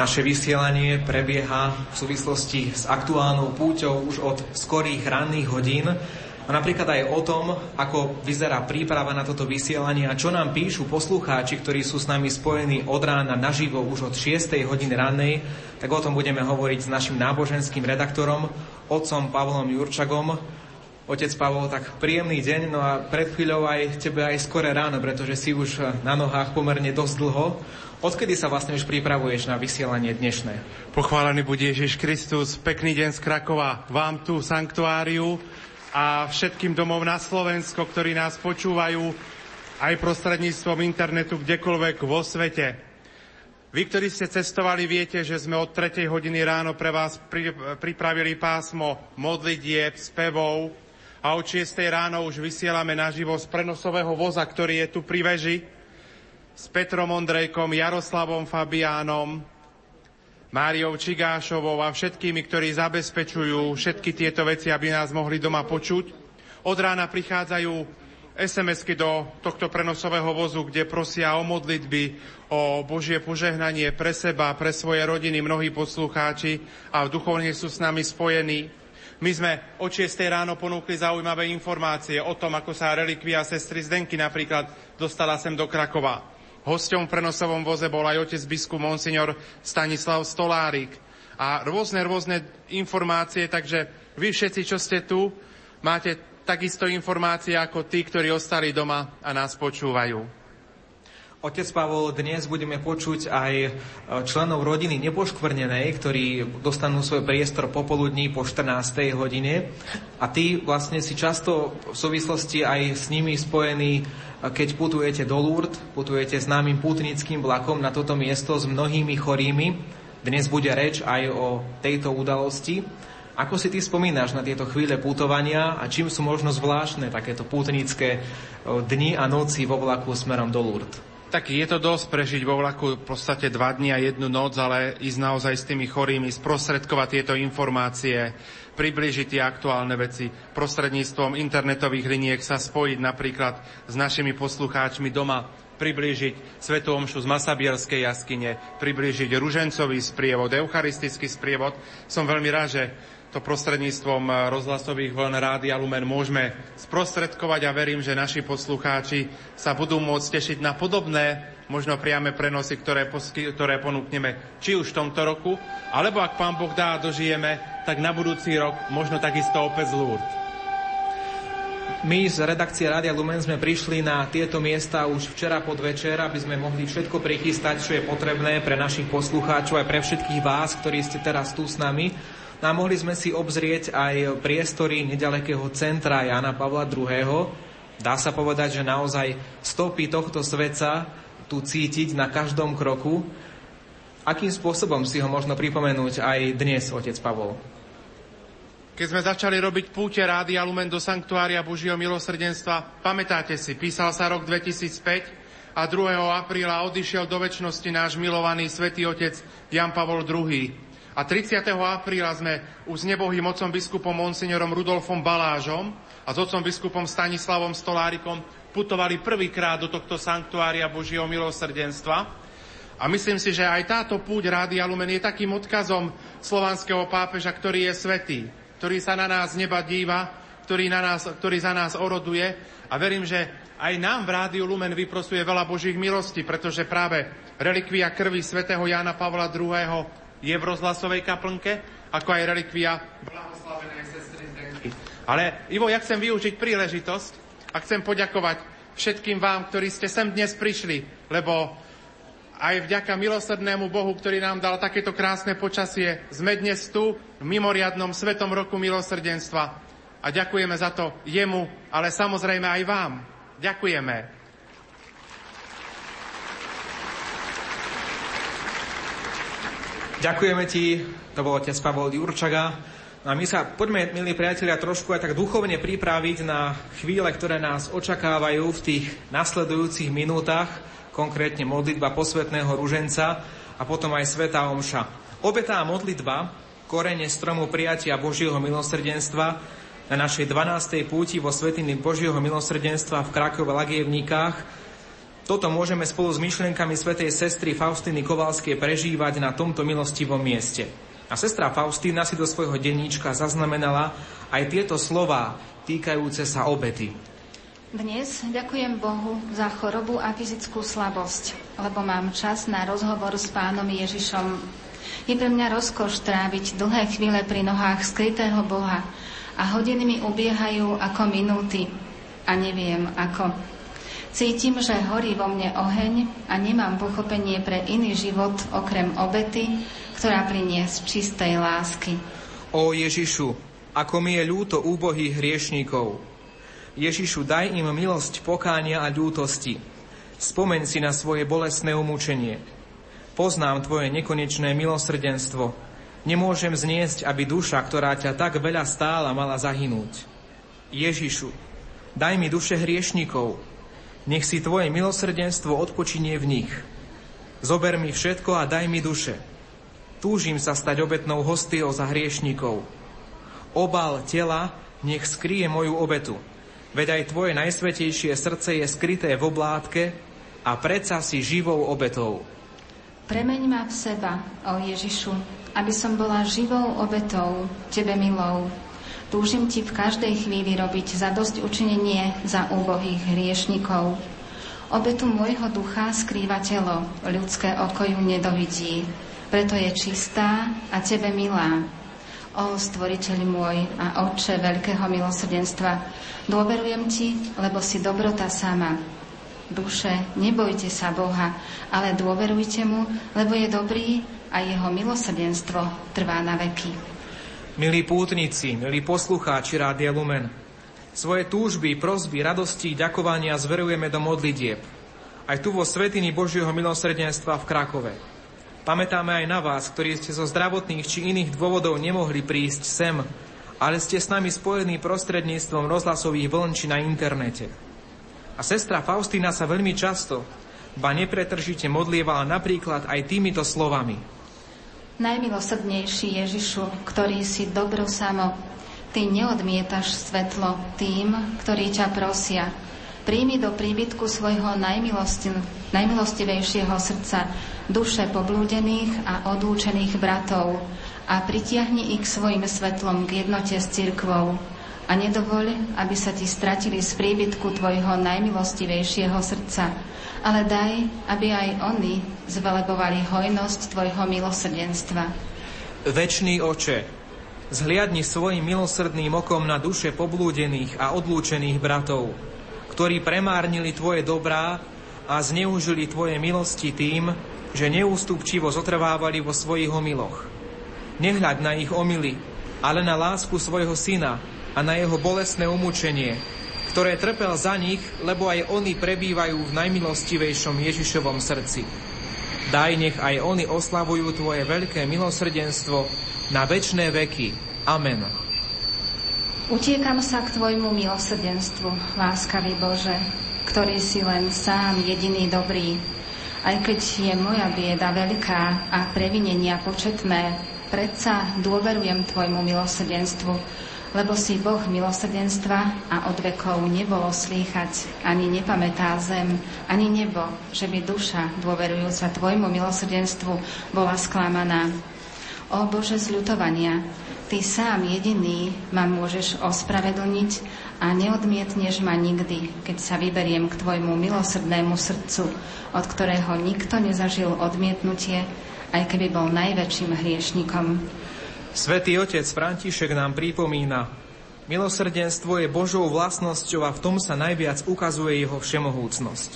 Speaker 2: Naše vysielanie prebieha v súvislosti s aktuálnou púťou už od skorých ranných hodín a napríklad aj o tom, ako vyzerá príprava na toto vysielanie a čo nám píšu poslucháči, ktorí sú s nami spojení od rána naživo už od 6. hodiny rannej, tak o tom budeme hovoriť s našim náboženským redaktorom, otcom Pavlom Jurčagom. Otec Pavol, tak príjemný deň, no a pred chvíľou aj tebe aj skore ráno, pretože si už na nohách pomerne dosť dlho. Odkedy sa vlastne už pripravuješ na vysielanie dnešné?
Speaker 9: Pochválený bude Ježiš Kristus, pekný deň z Krakova, vám tu sanktuáriu a všetkým domov na Slovensko, ktorí nás počúvajú aj prostredníctvom internetu kdekoľvek vo svete. Vy, ktorí ste cestovali, viete, že sme od 3. hodiny ráno pre vás pri, pripravili pásmo modlitieb, spevov a od 6. ráno už vysielame naživo z prenosového voza, ktorý je tu pri veži s Petrom Ondrejkom, Jaroslavom Fabiánom, Máriou Čigášovou a všetkými, ktorí zabezpečujú všetky tieto veci, aby nás mohli doma počuť. Od rána prichádzajú SMS-ky do tohto prenosového vozu, kde prosia o modlitby, o Božie požehnanie pre seba, pre svoje rodiny, mnohí poslucháči a duchovne sú s nami spojení. My sme od 6. ráno ponúkli zaujímavé informácie o tom, ako sa relikvia sestry Zdenky napríklad dostala sem do Krakova. Hosťom v prenosovom voze bol aj otec biskup monsignor Stanislav Stolárik. A rôzne, rôzne informácie, takže vy všetci, čo ste tu, máte takisto informácie ako tí, ktorí ostali doma a nás počúvajú.
Speaker 2: Otec Pavol, dnes budeme počuť aj e, členov rodiny nepoškvrnenej, ktorí dostanú svoj priestor popoludní po 14. hodine. A tí vlastne si často v súvislosti aj s nimi spojení, keď putujete do Lourdes, putujete s námym putnickým vlakom na toto miesto s mnohými chorými. Dnes bude reč aj o tejto udalosti. Ako si ty spomínaš na tieto chvíle putovania a čím sú možno zvláštne takéto pútnické e, dni a noci vo vlaku smerom do Lourdes?
Speaker 9: Tak je to dosť prežiť vo vlaku v podstate dva dni a jednu noc, ale ísť naozaj s tými chorými, sprostredkovať tieto informácie, približiť tie aktuálne veci, prostredníctvom internetových liniek sa spojiť napríklad s našimi poslucháčmi doma, priblížiť Svetu Omšu z Masabierskej jaskyne, priblížiť ružencový sprievod, eucharistický sprievod. Som veľmi rád, že to prostredníctvom eh, rozhlasových vln Rádia Lumen môžeme sprostredkovať a verím, že naši poslucháči sa budú môcť tešiť na podobné možno priame prenosy, ktoré, ktoré ponúkneme či už v tomto roku, alebo ak Pán Boh dá a dožijeme, tak na budúci rok možno takisto opäť z Lourdes.
Speaker 2: My z redakcie Rádia Lumen sme prišli na tieto miesta už včera podvečer, aby sme mohli všetko prichystať, čo je potrebné pre našich poslucháčov aj pre všetkých vás, ktorí ste teraz tu s nami. No a mohli sme si obzrieť aj priestory nedalekého centra Jana Pavla II. Dá sa povedať, že naozaj stopy tohto sveca tu cítiť na každom kroku. Akým spôsobom si ho možno pripomenúť aj dnes, otec Pavol?
Speaker 9: Keď sme začali robiť púte Rádia Lumen do Sanktuária Božieho milosrdenstva, pamätáte si, písal sa rok 2005 a 2. apríla odišiel do väčšnosti náš milovaný svätý otec Jan Pavol II. A 30. apríla sme už s nebohým otcom biskupom monsignorom Rudolfom Balážom a s otcom biskupom Stanislavom Stolárikom putovali prvýkrát do tohto sanktuária Božieho milosrdenstva. A myslím si, že aj táto púť Rádia Lumen je takým odkazom slovanského pápeža, ktorý je svetý, ktorý sa na nás neba díva, ktorý, na nás, ktorý za nás oroduje. A verím, že aj nám v Rádiu Lumen vyprosuje veľa Božích milostí, pretože práve relikvia krvi svätého Jána Pavla II je v rozhlasovej kaplnke, ako aj relikvia blahoslavenej sestry Zdenky. Ale Ivo, ja chcem využiť príležitosť a chcem poďakovať všetkým vám, ktorí ste sem dnes prišli, lebo aj vďaka milosrdnému Bohu, ktorý nám dal takéto krásne počasie, sme dnes tu v mimoriadnom Svetom roku milosrdenstva. A ďakujeme za to jemu, ale samozrejme aj vám. Ďakujeme.
Speaker 2: Ďakujeme ti, to bol otec Pavol Jurčaga. A my sa poďme, milí priatelia, trošku aj tak duchovne pripraviť na chvíle, ktoré nás očakávajú v tých nasledujúcich minútach, konkrétne modlitba posvetného ruženca a potom aj Sveta Omša. Obetá modlitba, korene stromu prijatia Božieho milosrdenstva na našej 12. púti vo Svetiny Božieho milosrdenstva v Krakove Lagievníkach toto môžeme spolu s myšlienkami svätej sestry Faustiny Kovalskej prežívať na tomto milostivom mieste. A sestra Faustína si do svojho denníčka zaznamenala aj tieto slova týkajúce sa obety.
Speaker 3: Dnes ďakujem Bohu za chorobu a fyzickú slabosť, lebo mám čas na rozhovor s pánom Ježišom. Je pre mňa rozkoš tráviť dlhé chvíle pri nohách skrytého Boha a hodiny mi ubiehajú ako minúty a neviem ako. Cítim, že horí vo mne oheň a nemám pochopenie pre iný život okrem obety, ktorá plinie z čistej lásky.
Speaker 2: O Ježišu, ako mi je ľúto úbohých hriešníkov. Ježišu, daj im milosť pokánia a ľútosti. Spomeň si na svoje bolestné umúčenie. Poznám tvoje nekonečné milosrdenstvo. Nemôžem zniesť, aby duša, ktorá ťa tak veľa stála, mala zahynúť. Ježišu, daj mi duše hriešníkov, nech si Tvoje milosrdenstvo odpočinie v nich. Zober mi všetko a daj mi duše. Túžim sa stať obetnou hostiou za hriešnikov. Obal tela nech skrie moju obetu. Veď aj Tvoje najsvetejšie srdce je skryté v oblátke a predsa si živou obetou.
Speaker 3: Premeň ma v seba, o Ježišu, aby som bola živou obetou, Tebe milou. Túžim Ti v každej chvíli robiť zadosť učinenie za úbohých hriešnikov. Obetu môjho ducha skrýva telo, ľudské oko ju nedovidí, preto je čistá a Tebe milá. O stvoriteľ môj a Otče veľkého milosrdenstva, dôverujem Ti, lebo si dobrota sama. Duše, nebojte sa Boha, ale dôverujte Mu, lebo je dobrý a Jeho milosrdenstvo trvá na veky.
Speaker 2: Milí pútnici, milí poslucháči Rádia Lumen, svoje túžby, prosby, radosti, ďakovania zverujeme do modlitieb. Aj tu vo Svetiny Božieho milosrdenstva v Krakove. Pamätáme aj na vás, ktorí ste zo zdravotných či iných dôvodov nemohli prísť sem, ale ste s nami spojení prostredníctvom rozhlasových vln či na internete. A sestra Faustína sa veľmi často, ba nepretržite modlievala napríklad aj týmito slovami.
Speaker 3: Najmilosrdnejší Ježišu, ktorý si dobro samo, Ty neodmietaš svetlo tým, ktorí ťa prosia, Príjmi do príbytku svojho najmilostivejšieho srdca duše poblúdených a odlúčených bratov a pritiahni ich svojim svetlom k jednote s cirkvou. A nedovoľ, aby sa ti stratili z príbytku tvojho najmilostivejšieho srdca, ale daj, aby aj oni zvelebovali hojnosť tvojho milosrdenstva.
Speaker 2: Večný oče, zhliadni svojim milosrdným okom na duše poblúdených a odlúčených bratov, ktorí premárnili Tvoje dobrá a zneužili Tvoje milosti tým, že neústupčivo zotrvávali vo svojich omiloch. Nehľaď na ich omily, ale na lásku svojho syna a na jeho bolestné umúčenie, ktoré trpel za nich, lebo aj oni prebývajú v najmilostivejšom Ježišovom srdci. Daj nech aj oni oslavujú Tvoje veľké milosrdenstvo na večné veky. Amen.
Speaker 3: Utiekam sa k Tvojmu milosrdenstvu, láskavý Bože, ktorý si len sám jediný dobrý. Aj keď je moja bieda veľká a previnenia početné, predsa dôverujem Tvojmu milosrdenstvu, lebo si Boh milosrdenstva a od vekov nebolo slýchať, ani nepamätá zem, ani nebo, že by duša, dôverujúca Tvojmu milosrdenstvu, bola sklamaná. O Bože zľutovania, Ty sám jediný ma môžeš ospravedlniť a neodmietneš ma nikdy, keď sa vyberiem k Tvojmu milosrdnému srdcu, od ktorého nikto nezažil odmietnutie, aj keby bol najväčším hriešnikom.
Speaker 2: Svetý otec František nám pripomína, milosrdenstvo je Božou vlastnosťou a v tom sa najviac ukazuje jeho všemohúcnosť.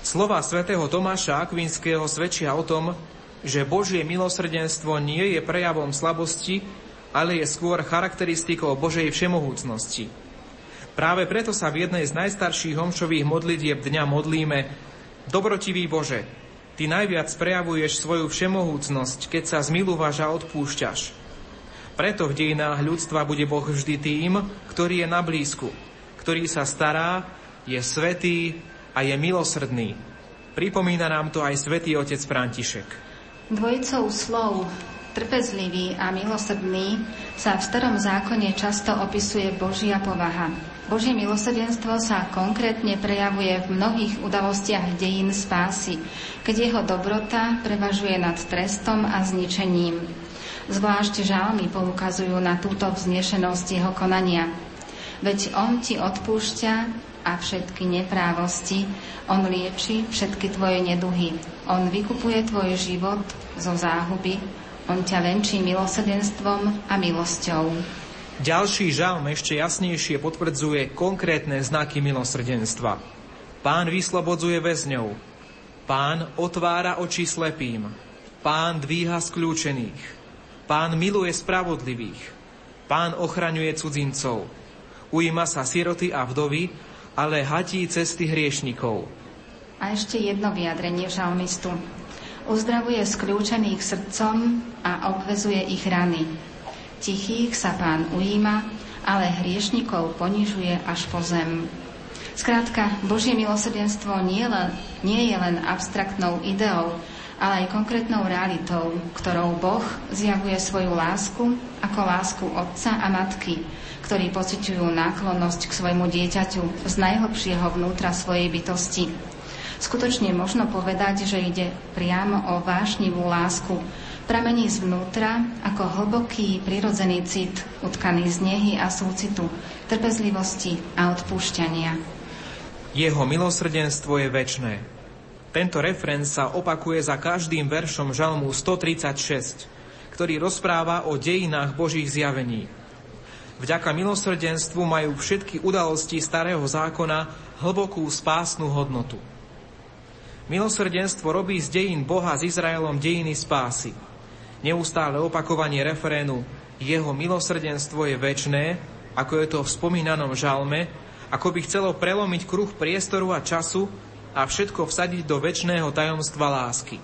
Speaker 2: Slova svätého Tomáša Akvinského svedčia o tom, že Božie milosrdenstvo nie je prejavom slabosti, ale je skôr charakteristikou Božej všemohúcnosti. Práve preto sa v jednej z najstarších homšových modlitieb dňa modlíme Dobrotivý Bože, Ty najviac prejavuješ svoju všemohúcnosť, keď sa zmilúvaš a odpúšťaš. Preto v dejinách ľudstva bude Boh vždy tým, ktorý je na blízku, ktorý sa stará, je svetý a je milosrdný. Pripomína nám to aj svätý otec František.
Speaker 3: Dvojicou slov trpezlivý a milosrdný sa v starom zákone často opisuje Božia povaha. Božie milosrdenstvo sa konkrétne prejavuje v mnohých udalostiach dejín spásy, keď jeho dobrota prevažuje nad trestom a zničením. Zvlášť žalmy poukazujú na túto vznešenosť jeho konania. Veď on ti odpúšťa a všetky neprávosti, on lieči všetky tvoje neduhy. On vykupuje tvoj život zo záhuby, on ťa venčí milosrdenstvom a milosťou.
Speaker 2: Ďalší žalm ešte jasnejšie potvrdzuje konkrétne znaky milosrdenstva. Pán vyslobodzuje väzňov. Pán otvára oči slepým. Pán dvíha skľúčených. Pán miluje spravodlivých. Pán ochraňuje cudzincov. Ujíma sa siroty a vdovy, ale hatí cesty hriešnikov.
Speaker 3: A ešte jedno vyjadrenie žalmistu uzdravuje skľúčených srdcom a obvezuje ich rany. Tichých sa pán ujíma, ale hriešnikov ponižuje až po zem. Skrátka, Božie milosrdenstvo nie, len, nie je len abstraktnou ideou, ale aj konkrétnou realitou, ktorou Boh zjavuje svoju lásku ako lásku otca a matky, ktorí pociťujú náklonnosť k svojmu dieťaťu z najhlbšieho vnútra svojej bytosti. Skutočne možno povedať, že ide priamo o vášnivú lásku, Pramení zvnútra ako hlboký prirodzený cit, utkaný z nehy a súcitu, trpezlivosti a odpúšťania.
Speaker 2: Jeho milosrdenstvo je väčné. Tento refren sa opakuje za každým veršom Žalmu 136, ktorý rozpráva o dejinách Božích zjavení. Vďaka milosrdenstvu majú všetky udalosti Starého zákona hlbokú spásnu hodnotu. Milosrdenstvo robí z dejín Boha s Izraelom dejiny spásy – Neustále opakovanie referénu Jeho milosrdenstvo je väčné, ako je to v spomínanom žalme, ako by chcelo prelomiť kruh priestoru a času a všetko vsadiť do väčšného tajomstva lásky.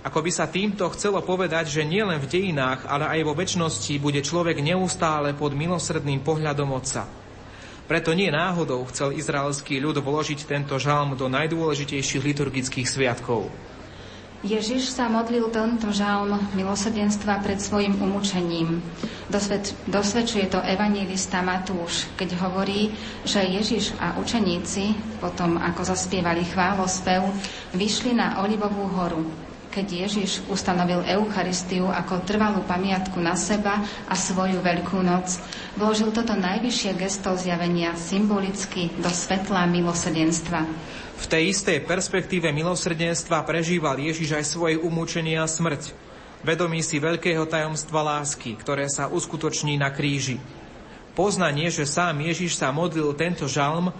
Speaker 2: Ako by sa týmto chcelo povedať, že nielen v dejinách, ale aj vo väčšnosti bude človek neustále pod milosrdným pohľadom Otca. Preto nie náhodou chcel izraelský ľud vložiť tento žalm do najdôležitejších liturgických sviatkov.
Speaker 3: Ježiš sa modlil tento žalm milosrdenstva pred svojim umúčením. Dosved, dosvedčuje to evangelista Matúš, keď hovorí, že Ježiš a učeníci, potom ako zaspievali chválospev, vyšli na Olivovú horu, keď Ježiš ustanovil Eucharistiu ako trvalú pamiatku na seba a svoju Veľkú noc, vložil toto najvyššie gesto zjavenia symbolicky do svetla milosrdenstva.
Speaker 2: V tej istej perspektíve milosrdenstva prežíval Ježiš aj svoje umúčenie a smrť, vedomí si veľkého tajomstva lásky, ktoré sa uskutoční na kríži. Poznanie, že sám Ježiš sa modlil tento žalm,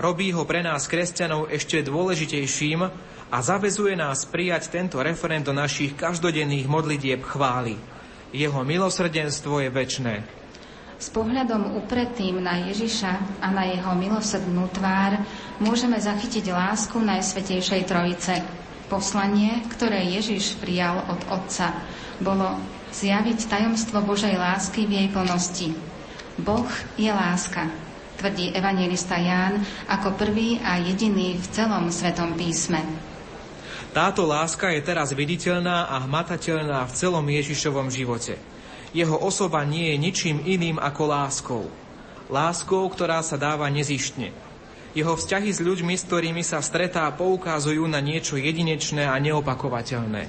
Speaker 2: robí ho pre nás kresťanov ešte dôležitejším a zavezuje nás prijať tento referent do našich každodenných modlitieb chvály. Jeho milosrdenstvo je väčné.
Speaker 3: S pohľadom upretým na Ježiša a na jeho milosrdnú tvár môžeme zachytiť lásku Najsvetejšej Trojice. Poslanie, ktoré Ježiš prijal od Otca, bolo zjaviť tajomstvo Božej lásky v jej plnosti. Boh je láska, tvrdí evangelista Ján ako prvý a jediný v celom Svetom písme.
Speaker 2: Táto láska je teraz viditeľná a hmatateľná v celom Ježišovom živote. Jeho osoba nie je ničím iným ako láskou. Láskou, ktorá sa dáva nezištne. Jeho vzťahy s ľuďmi, s ktorými sa stretá, poukazujú na niečo jedinečné a neopakovateľné.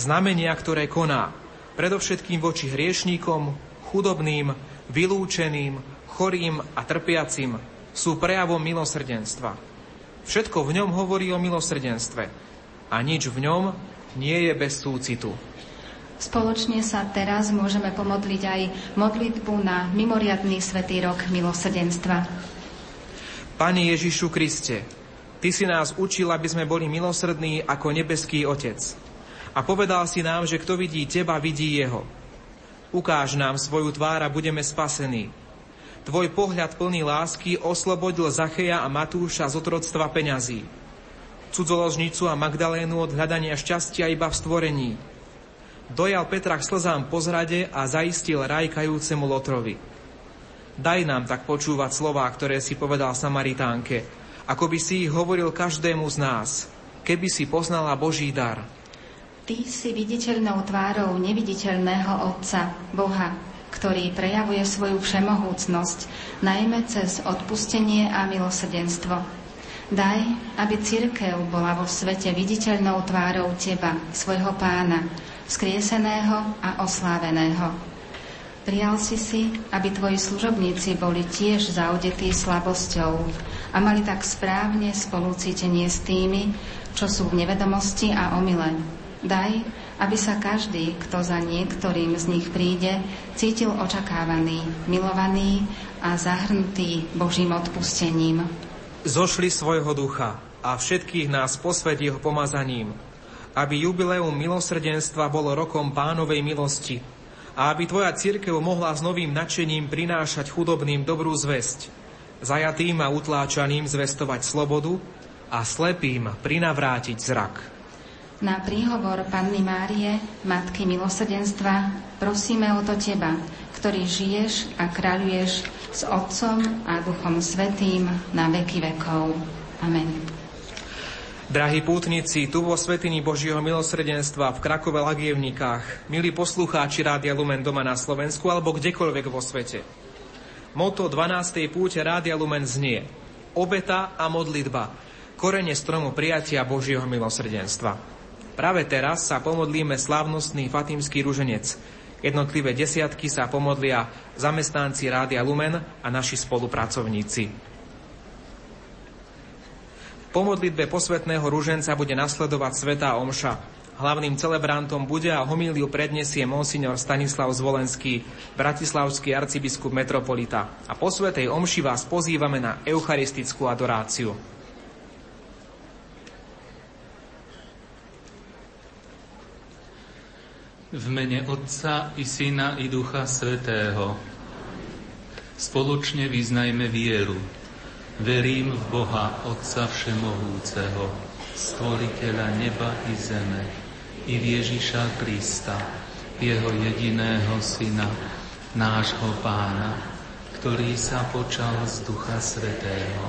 Speaker 2: Znamenia, ktoré koná, predovšetkým voči hriešníkom, chudobným, vylúčeným, chorým a trpiacim, sú prejavom milosrdenstva. Všetko v ňom hovorí o milosrdenstve a nič v ňom nie je bez súcitu.
Speaker 3: Spoločne sa teraz môžeme pomodliť aj modlitbu na mimoriadný svetý rok milosrdenstva.
Speaker 2: Pane Ježišu Kriste, Ty si nás učil, aby sme boli milosrdní ako nebeský Otec. A povedal si nám, že kto vidí Teba, vidí Jeho. Ukáž nám svoju tvár a budeme spasení. Tvoj pohľad plný lásky oslobodil Zacheja a Matúša z otroctva peňazí. Cudzoložnicu a Magdalénu od hľadania šťastia iba v stvorení – Dojal Petra k slzám po zrade a zaistil raj Lotrovi. Daj nám tak počúvať slová, ktoré si povedal Samaritánke, ako by si ich hovoril každému z nás, keby si poznala Boží dar.
Speaker 3: Ty si viditeľnou tvárou neviditeľného Otca, Boha, ktorý prejavuje svoju všemohúcnosť, najmä cez odpustenie a milosrdenstvo. Daj, aby církev bola vo svete viditeľnou tvárou Teba, svojho pána, skrieseného a osláveného. Prijal si si, aby tvoji služobníci boli tiež zaudetí slabosťou a mali tak správne spolucítenie s tými, čo sú v nevedomosti a omyle. Daj, aby sa každý, kto za niektorým z nich príde, cítil očakávaný, milovaný a zahrnutý Božím odpustením.
Speaker 2: Zošli svojho ducha a všetkých nás jeho pomazaním, aby jubileum milosrdenstva bolo rokom pánovej milosti a aby tvoja církev mohla s novým nadšením prinášať chudobným dobrú zväzť, zajatým a utláčaným zvestovať slobodu a slepým prinavrátiť zrak.
Speaker 3: Na príhovor Panny Márie, Matky milosrdenstva, prosíme o to Teba, ktorý žiješ a kráľuješ s Otcom a Duchom Svetým na veky vekov. Amen.
Speaker 2: Drahí pútnici, tu vo Svetini Božieho milosrdenstva v Krakove Lagievnikách, milí poslucháči Rádia Lumen doma na Slovensku alebo kdekoľvek vo svete. Moto 12. púte Rádia Lumen znie Obeta a modlitba, korene stromu prijatia Božieho milosrdenstva. Práve teraz sa pomodlíme slávnostný Fatimský ruženec. Jednotlivé desiatky sa pomodlia zamestnanci Rádia Lumen a naši spolupracovníci. V pomodlitbe posvetného ruženca bude nasledovať Svetá Omša. Hlavným celebrantom bude a homíliu predniesie monsignor Stanislav Zvolenský, bratislavský arcibiskup metropolita. A po Svetej Omši vás pozývame na eucharistickú adoráciu.
Speaker 10: V mene Otca i Syna i Ducha Svetého. Spoločne vyznajme vieru. Verím v Boha, Otca Všemohúceho, Stvoriteľa neba i zeme, i v Ježiša Krista, Jeho jediného Syna, nášho Pána, ktorý sa počal z Ducha Svetého.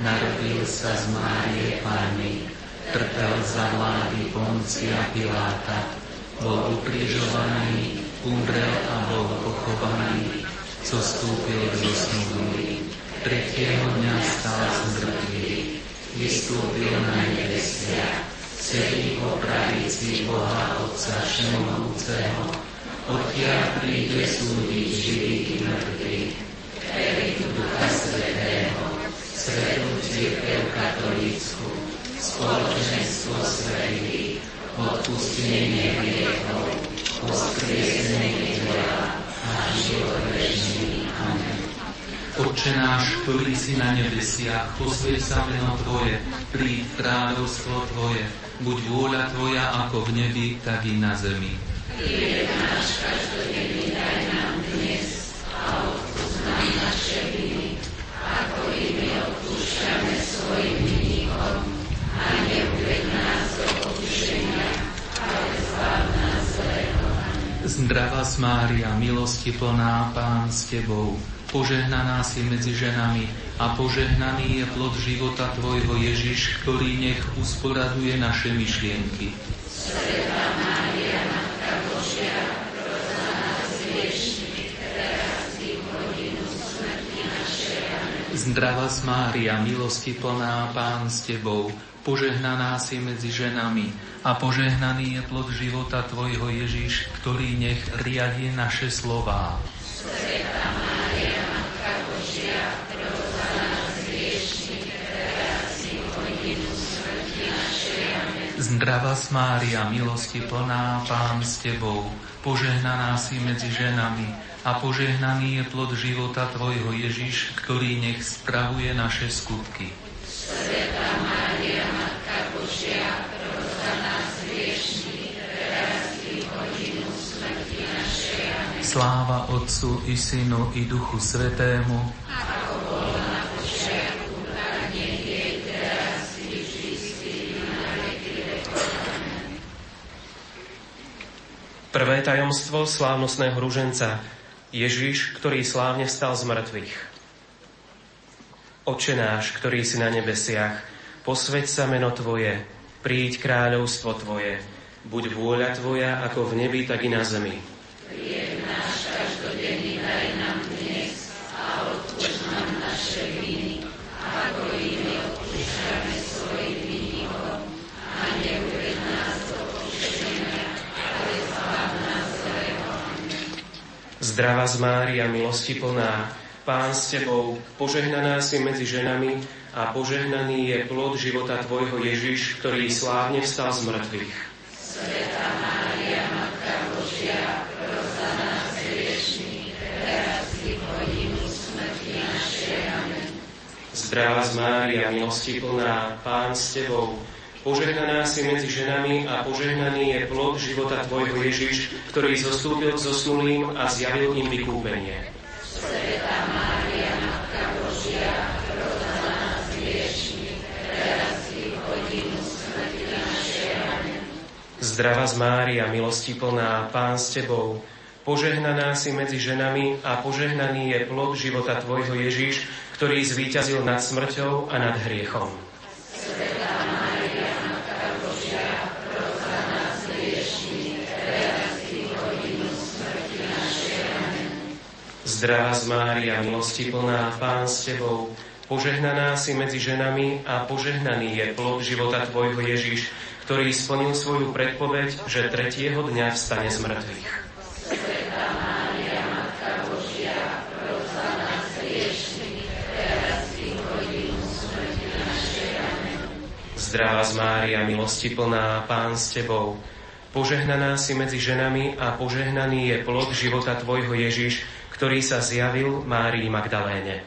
Speaker 10: Narodil sa z Márie Pány, trpel za vlády Poncia Piláta, bol ukrižovaný, umrel a bol pochovaný, co stúpil k zosnulým. Tretieho dňa stál z mŕtvych, vystúpil na nebesia, sedí po pravici Boha Otca Všemohúceho, odtiaľ príde súdiť živých i mŕtvych. Verím Ducha Svetého, Svetú Církev Katolícku, spoločenstvo svetých, odpustenie hriechov, poskriesenie tela a život večný. Amen. Oče náš, ktorý si na nebesiach, posvieť sa meno Tvoje, príď kráľovstvo Tvoje, buď vôľa Tvoja ako v nebi, tak i na zemi. Chlieb náš každodenný daj Zdrava z Mária, milosti plná, Pán s Tebou, požehnaná si medzi ženami a požehnaný je plod života Tvojho Ježiš, ktorý nech usporaduje naše myšlienky. Svetá Mária, Matka Božia, Zdrava z Mária, milosti plná, Pán s Tebou, požehnaná si medzi ženami a požehnaný je plod života Tvojho Ježiš, ktorý nech riadi naše slová. Sveta Mária, Matka Božia, Zdrava z Mária, milosti plná, Pán s Tebou, požehnaná si medzi ženami a požehnaný je plod života Tvojho Ježiš, ktorý nech spravuje naše skutky. Sveta Mária, Sláva Otcu i Synu i Duchu Svetému, ako bolo na počiatku, tak nech je Prvé tajomstvo slávnostného ruženca Ježiš, ktorý slávne vstal z mŕtvych. Oče náš, ktorý si na nebesiach, posveď sa meno Tvoje, príď kráľovstvo Tvoje, buď vôľa Tvoja ako v nebi, tak i na zemi. Chlieb náš každodenný daj nám dnes a odpúšť nám naše viny, ako i my odpúšťame svojim vinníkom a neuved nás do pokušenia, ale zbav nás zlého. Zdravá z Mária, milosti plná, Pán s Tebou, požehnaná si medzi ženami a požehnaný je plod života Tvojho Ježiš, ktorý slávne vstal z mŕtvych. Svetá Mária, Matka Božia, za nás hriešných, teraz i hodinu smrti našej. Amen. Zdravá z Mária, milosti plná, Pán s Tebou, Požehnaná si medzi ženami a požehnaný je plod života Tvojho Ježiš, ktorý zostúpil k zosnulým a zjavil im vykúpenie. Svetá Mária, Matka Božia, za nás hriešných, teraz i v hodinu smrti našej. Amen. Zdravá z Mária, milosti plná, Pán s Tebou, Požehnaná si medzi ženami a požehnaný je plod života Tvojho Ježiš, ktorý zvíťazil nad smrťou a nad hriechom. Zdravá z Mária, milosti plná, Pán s Tebou, požehnaná si medzi ženami a požehnaný je plod života Tvojho Ježiš,
Speaker 1: ktorý splnil svoju predpoveď, že tretieho dňa vstane z mŕtvych. Zdravá z Mária, milosti plná, Pán s Tebou, požehnaná si medzi ženami a požehnaný je plod života Tvojho Ježiš, ktorý sa zjavil Márii Magdaléne.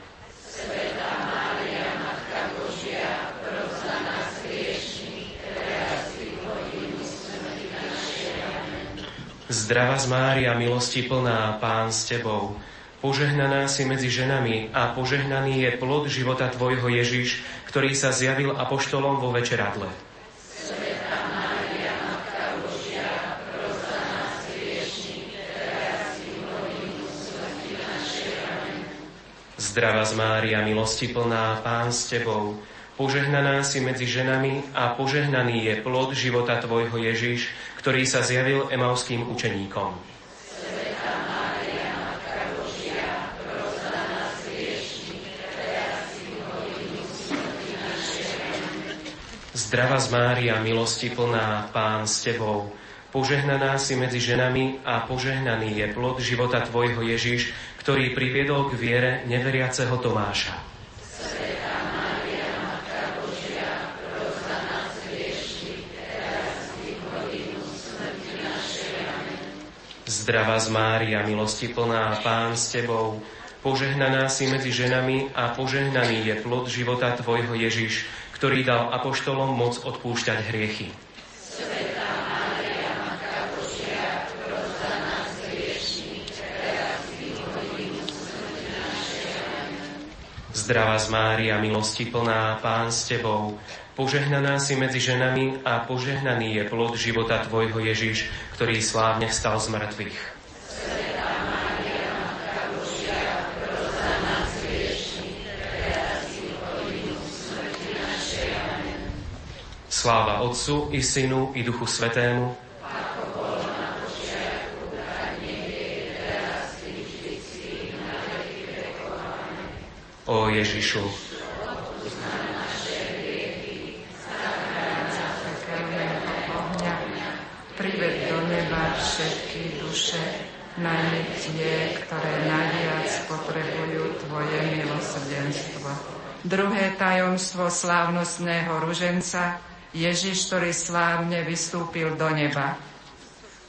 Speaker 1: Zdravá z Mária, milosti plná, Pán s Tebou, požehnaná si medzi ženami a požehnaný je plod života Tvojho Ježiš, ktorý sa zjavil apoštolom vo večeradle. Zdravá z Mária, milosti plná, Pán s Tebou, požehnaná si medzi ženami a požehnaný je plod života Tvojho Ježiš, ktorý sa zjavil emauským učeníkom. Zdrava z Mária, milosti plná, Pán s Tebou, požehnaná si medzi ženami a požehnaný je plod života Tvojho Ježiš, ktorý priviedol k viere neveriaceho Tomáša. Zdravá z Mária, milosti plná, Pán s Tebou, požehnaná si medzi ženami a požehnaný je plod života Tvojho Ježiš, ktorý dal apoštolom moc odpúšťať hriechy. Zdravá z Mária, milosti plná, Pán s Tebou, Požehnaná si medzi ženami a požehnaný je plod života Tvojho Ježiš, ktorý slávne vstal z mŕtvych. Sláva Otcu i Synu i Duchu Svetému, O Ježišu,
Speaker 11: všetky duše, najmä tie, ktoré najviac potrebujú Tvoje milosrdenstvo. Druhé tajomstvo slávnostného ruženca, Ježiš, ktorý slávne vystúpil do neba.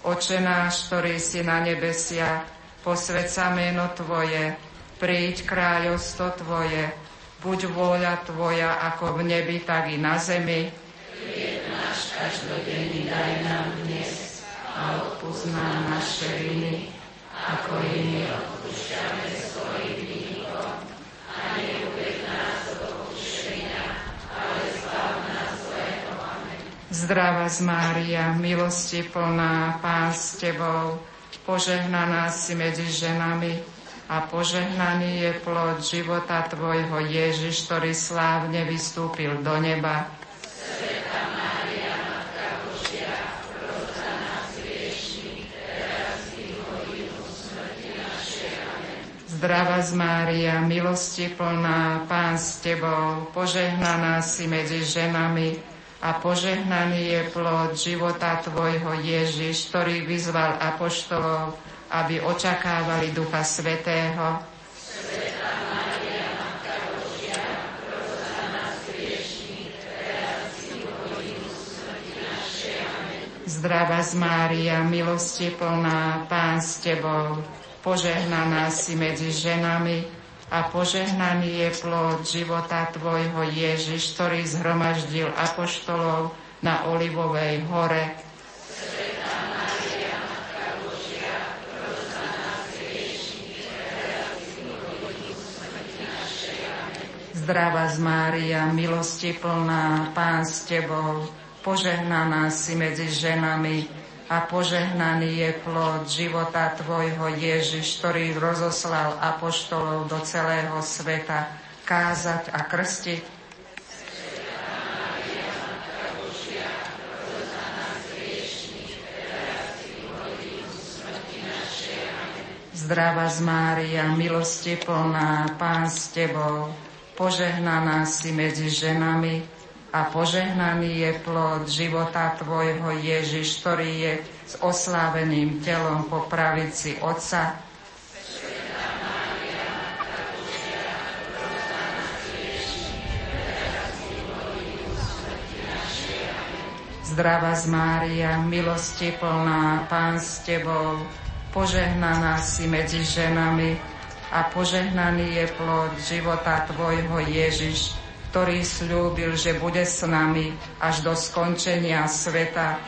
Speaker 11: Oče náš, ktorý si na nebesia, posvedca meno Tvoje, príď kráľovstvo Tvoje, buď vôľa Tvoja ako v nebi, tak i na zemi. Chlieb náš každodenný daj nám nám naše viny, ako i my odpúšťame svojim vinníkom. A neuved nás do pokušenia, ale zbav nás zlého. Zdravá z Mária, milosti plná, Pán s Tebou, požehnaná si medzi ženami a požehnaný je plod života Tvojho Ježiš, ktorý slávne vystúpil do neba. Zdrava z Mária, milosti plná, Pán s Tebou, požehnaná si medzi ženami a požehnaný je plod života Tvojho Ježiš, ktorý vyzval apoštolov, aby očakávali Ducha Svetého. Zdrava z Mária, milosti plná, Pán s Tebou, požehnaná si medzi ženami a požehnaný je plod života Tvojho Ježiš, ktorý zhromaždil apoštolov na Olivovej hore. Zdrava z Mária, milosti plná, Pán s Tebou, požehnaná si medzi ženami a požehnaný je plod života Tvojho Ježiš, ktorý rozoslal apoštolov do celého sveta kázať a krstiť. Zdrava z Mária, milosti plná, Pán s Tebou, požehnaná si medzi ženami, a požehnaný je plod života Tvojho Ježiš, ktorý je s osláveným telom po pravici Otca. Zdrava z Mária, milosti plná, Pán s Tebou, požehnaná si medzi ženami a požehnaný je plod života Tvojho Ježiš, ktorý slúbil, že bude s nami až do skončenia sveta.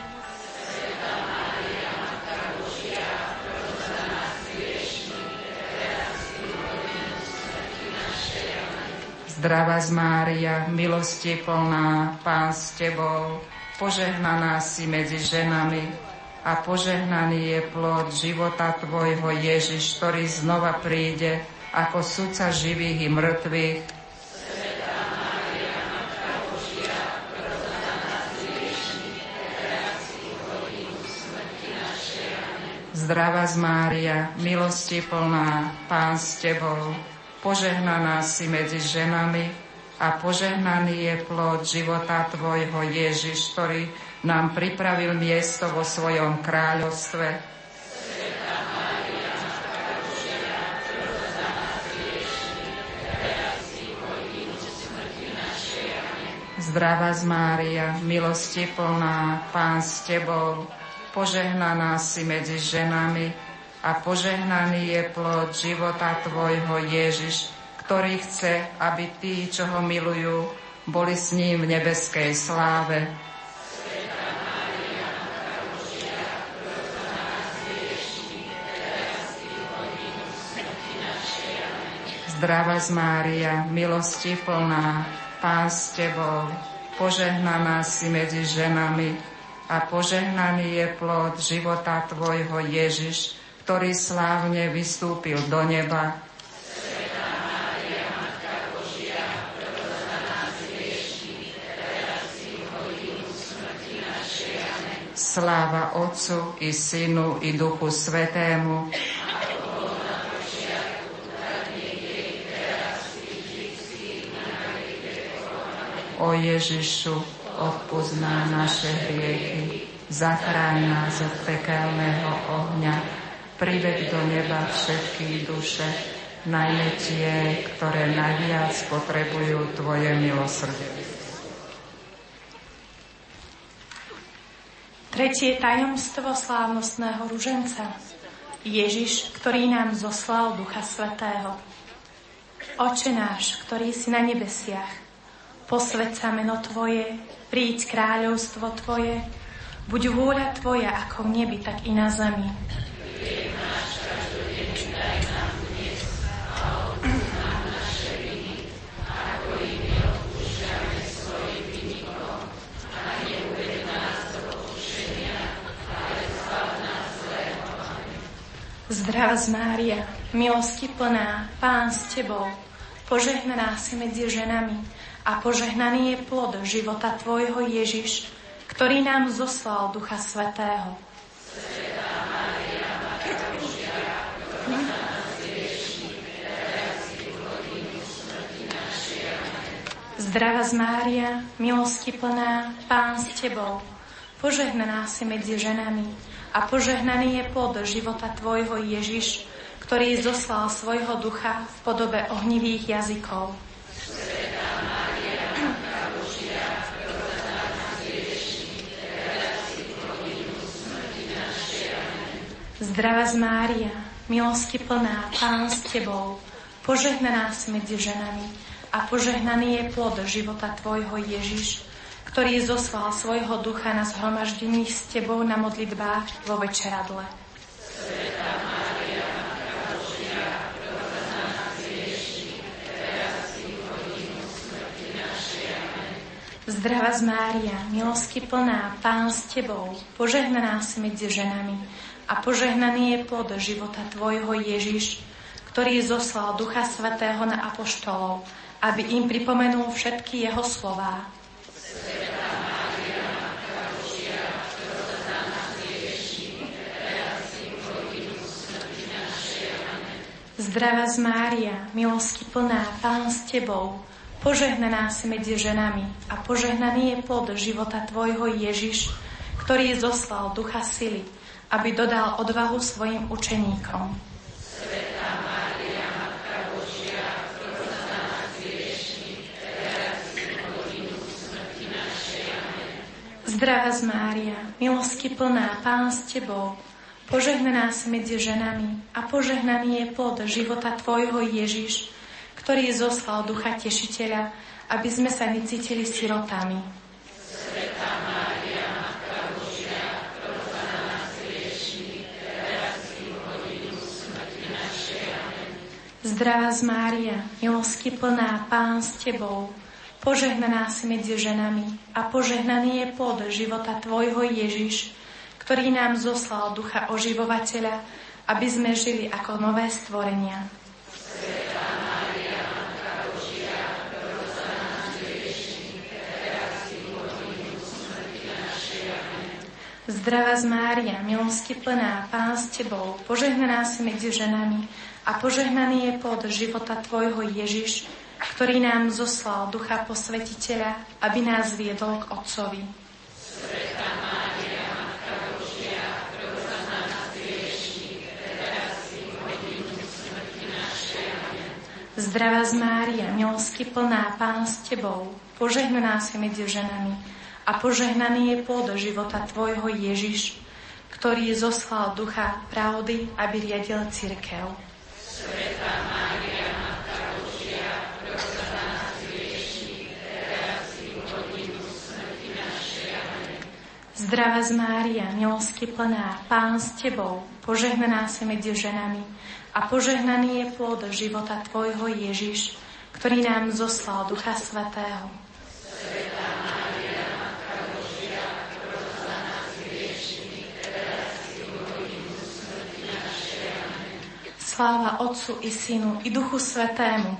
Speaker 11: Zdrava z Mária, milosti plná, Pán s Tebou, požehnaná si medzi ženami a požehnaný je plod života Tvojho Ježiš, ktorý znova príde ako sudca živých i mŕtvych, Zdrava z Mária, milosti plná, Pán s Tebou, požehnaná si medzi ženami a požehnaný je plod života Tvojho Ježiš, ktorý nám pripravil miesto vo svojom kráľovstve. Zdrava z Mária, milosti plná, Pán s Tebou, požehnaná si medzi ženami a požehnaný je plod života Tvojho Ježiš, ktorý chce, aby tí, čo ho milujú, boli s ním v nebeskej sláve. Zdrava z Mária, milosti plná, Pán s Tebou, požehnaná si medzi ženami a požehnaný je plod života Tvojho Ježiš, ktorý slávne vystúpil do neba. Sláva Otcu i Synu i Duchu Svetému, O Ježišu, odpozná naše hriechy, zachráň nás od pekelného ohňa, prived do neba všetky duše, najmä tie, ktoré najviac potrebujú Tvoje milosrdie.
Speaker 12: Tretie tajomstvo slávnostného ruženca. Ježiš, ktorý nám zoslal Ducha Svetého. Oče náš, ktorý si na nebesiach, posved sa meno Tvoje, príď kráľovstvo Tvoje, buď vôľa Tvoja ako v nebi, tak i na zemi. Zdrav z Mária, milosti plná, Pán s Tebou, požehnaná si medzi ženami a požehnaný je plod života Tvojho Ježiš, ktorý nám zoslal Ducha Svetého. Zdrava z Mária, milosti plná, Pán s Tebou, požehnaná si medzi ženami a požehnaný je plod života Tvojho Ježiš, ktorý zoslal svojho ducha v podobe ohnivých jazykov. Zdrava z Mária, milosti plná, Pán s Tebou, požehnaná si medzi ženami a požehnaný je plod života Tvojho Ježiš, ktorý zoslal svojho ducha na zhromaždení s Tebou na modlitbách vo večeradle. Zdrava z Mária, milosti plná, Pán s Tebou, požehnaná si medzi ženami a požehnaný je plod života Tvojho Ježiš, ktorý zoslal Ducha Svetého na apoštolov, aby im pripomenul všetky jeho slová. Zdrava z Mária, milosti plná, Pán s Tebou, Požehnaná si medzi ženami a požehnaný je plod života Tvojho Ježiš, ktorý zoslal ducha sily, aby dodal odvahu svojim učeníkom. Zdravá z Mária, milosky plná, Pán s Tebou, požehnaná si medzi ženami a požehnaný je plod života Tvojho Ježiš, ktorý zoslal Ducha Tešiteľa, aby sme sa necítili sirotami. Zdravá z Mária, milosky plná, Pán s Tebou, požehnaná si medzi ženami a požehnaný je plod života Tvojho Ježiš, ktorý nám zoslal Ducha oživovateľa, aby sme žili ako nové stvorenia. Zdravá z Mária, milosky plná, Pán s Tebou, požehnaná si medzi ženami a požehnaný je plod života Tvojho Ježiš, ktorý nám zoslal Ducha Posvetiteľa, aby nás viedol k Otcovi. Zdravá z Mária, milosky plná, Pán s Tebou, požehnaná si medzi ženami a požehnaný je plod života Tvojho Ježiš, ktorý zoslal Ducha pravdy, aby riadil církev. Zdravá z Mária, milosky plná, Pán s Tebou, požehnaná si medzi ženami a požehnaný je plod života Tvojho Ježiš, ktorý nám zoslal Ducha Svetého. Sláva Otcu i Synu i Duchu Svetému.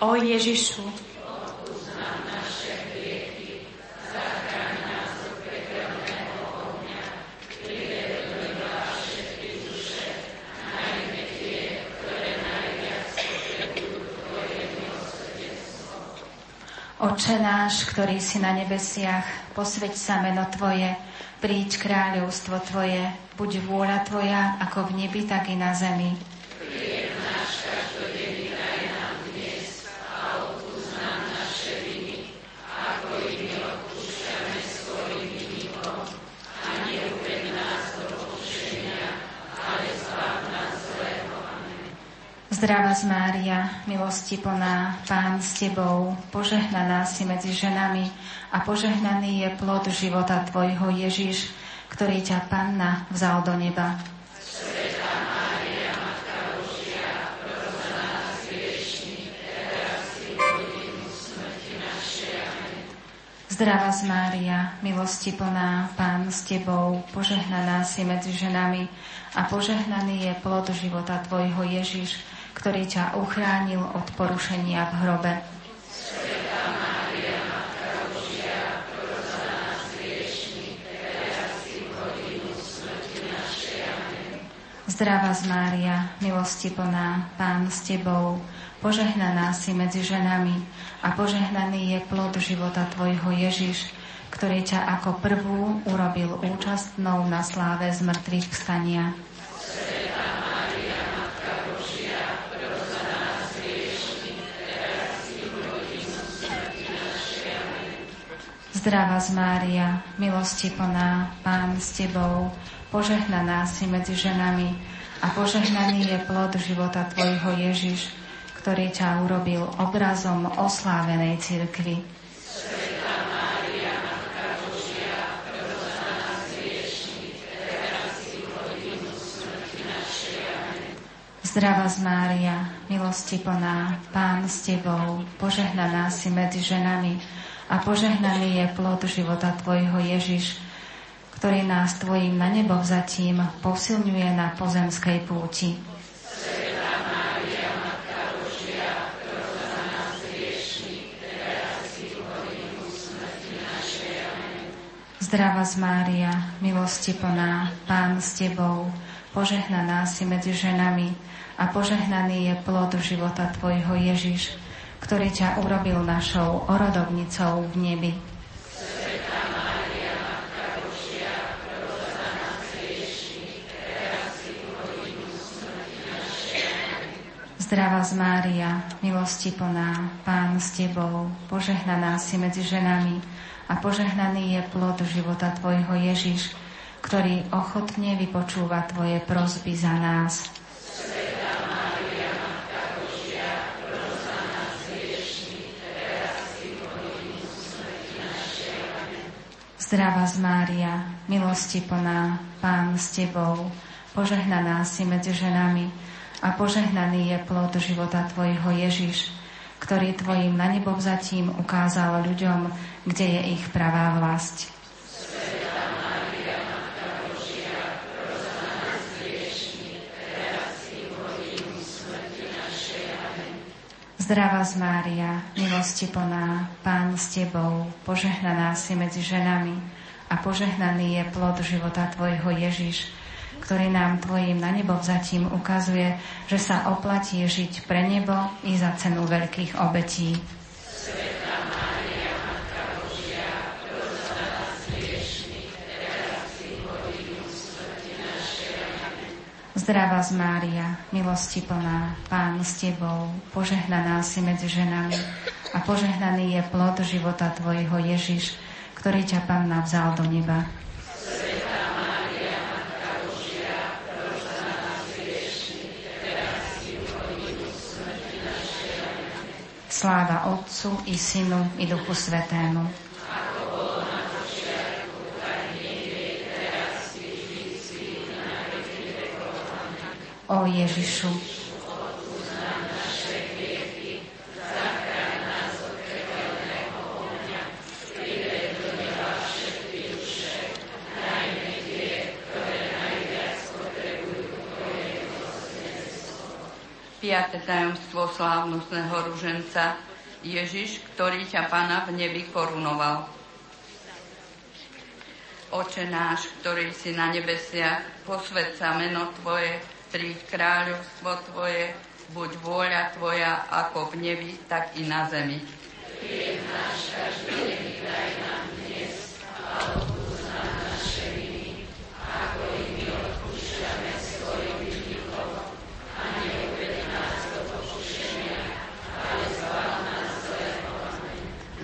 Speaker 12: O Ježišu,
Speaker 3: Oče náš, ktorý si na nebesiach, posveď sa meno Tvoje, príď kráľovstvo Tvoje, buď vôľa Tvoja, ako v nebi, tak i na zemi. Zdravá z Mária, milosti plná, Pán s Tebou, požehnaná si medzi ženami a požehnaný je plod života Tvojho Ježiš, ktorý ťa Panna vzal do neba. Zdravá z Mária, milosti plná, Pán s Tebou, požehnaná si medzi ženami a požehnaný je plod života Tvojho Ježiš, ktorý ťa uchránil od porušenia v hrobe. Zdravá z Mária, milosti plná, Pán s Tebou, požehnaná si medzi ženami a požehnaný je plod života Tvojho Ježiš, ktorý ťa ako prvú urobil účastnou na sláve z mŕtvych vstania. Zdravá z Mária, milosti plná, Pán s Tebou, požehnaná si medzi ženami a požehnaný je plod života Tvojho Ježiš, ktorý ťa urobil obrazom oslávenej cirkvi. Zdravá z Mária, milosti plná, Pán s Tebou, požehnaná si medzi ženami a požehnaný je plod života Tvojho Ježiš, ktorý nás Tvojim na nebo vzatím posilňuje na pozemskej púti. Zdravá z Mária, milosti plná, Pán s Tebou, požehnaná si medzi ženami a požehnaný je plod života Tvojho Ježiš, ktorý ťa urobil našou orodovnicou v nebi. Zdravá z Mária, milosti plná, Pán s Tebou, požehnaná si medzi ženami a požehnaný je plod života Tvojho Ježiš, ktorý ochotne vypočúva Tvoje prozby za nás. Zdravá z Mária, milosti plná, Pán s Tebou, požehnaná si medzi ženami a požehnaný je plod života Tvojho Ježiš, ktorý Tvojim na nebo vzatím ukázal ľuďom, kde je ich pravá vlast. Zdravá z Mária, milosti plná, Pán s Tebou, požehnaná si medzi ženami a požehnaný je plod života Tvojho Ježiš, ktorý nám Tvojim na nebo vzatím ukazuje, že sa oplatí žiť pre nebo i za cenu veľkých obetí. Zdravá z Mária, milosti plná, Pán s Tebou, požehnaná si medzi ženami a požehnaný je plod života Tvojho Ježiš, ktorý ťa Pán navzal do neba. Sláva Otcu i Synu i Duchu Svetému. O Ježišu,
Speaker 13: piaté tajomstvo slávnostného ruženca Ježiš, ktorý ťa Pana v nebi korunoval. Oče náš, ktorý si na nebesiach, posved meno Tvoje, príď kráľovstvo Tvoje, buď vôľa Tvoja ako v nebi, tak i na zemi. Chlieb náš každý daj nám dnes a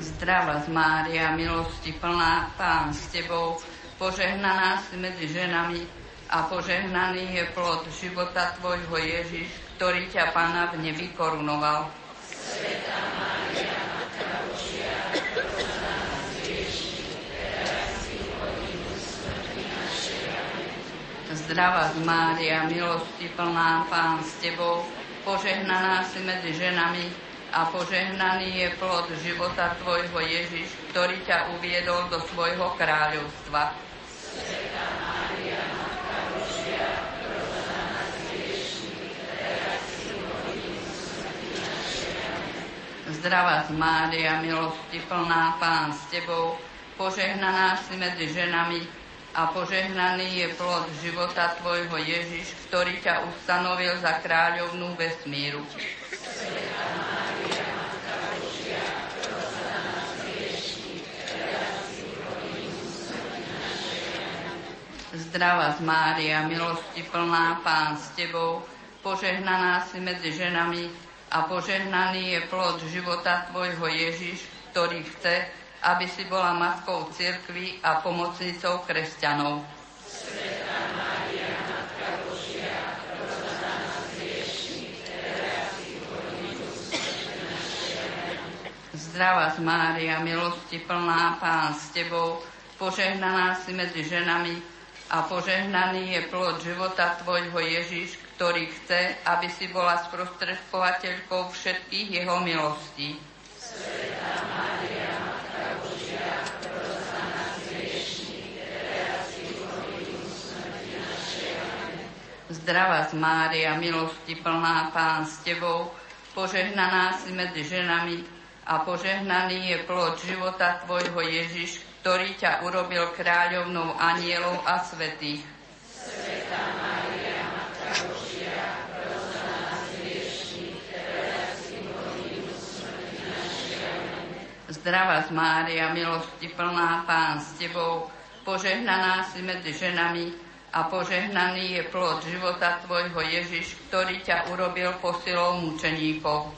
Speaker 13: Zdrava z Mária, milosti plná, Pán s Tebou, požehnaná si medzi ženami a požehnaný je plod života Tvojho Ježiš, ktorý ťa Pána v nebi korunoval. Sveta Mária, Zdrava z Mária, milosti plná, Pán s Tebou, požehnaná si medzi ženami a požehnaný je plod života Tvojho Ježiš, ktorý ťa uviedol do svojho kráľovstva. Zdravá z Mária, milosti plná, Pán s Tebou, požehnaná si medzi ženami a požehnaný je plod života Tvojho Ježiš, ktorý ťa ustanovil za kráľovnú vesmíru. Zdravá z Mária, milosti plná, Pán s Tebou, požehnaná si medzi ženami a požehnaný je plod života Tvojho Ježiš, ktorý chce, aby si bola matkou cirkvy a pomocnicou kresťanov. Zdravá z Mária, milosti plná, Pán s Tebou, požehnaná si medzi ženami a požehnaný je plod života Tvojho Ježiš, ktorý chce, aby si bola sprostredkovateľkou všetkých jeho milostí. Zdravá z Mária, milosti plná Pán s Tebou, požehnaná si medzi ženami a požehnaný je plod života Tvojho Ježiš, ktorý ťa urobil kráľovnou anielov a svetých. Sveta Maria, Zdravá z Mária, milosti plná, Pán s Tebou, požehnaná si medzi ženami a požehnaný je plod života Tvojho Ježiš, ktorý ťa urobil posilou mučeníkov.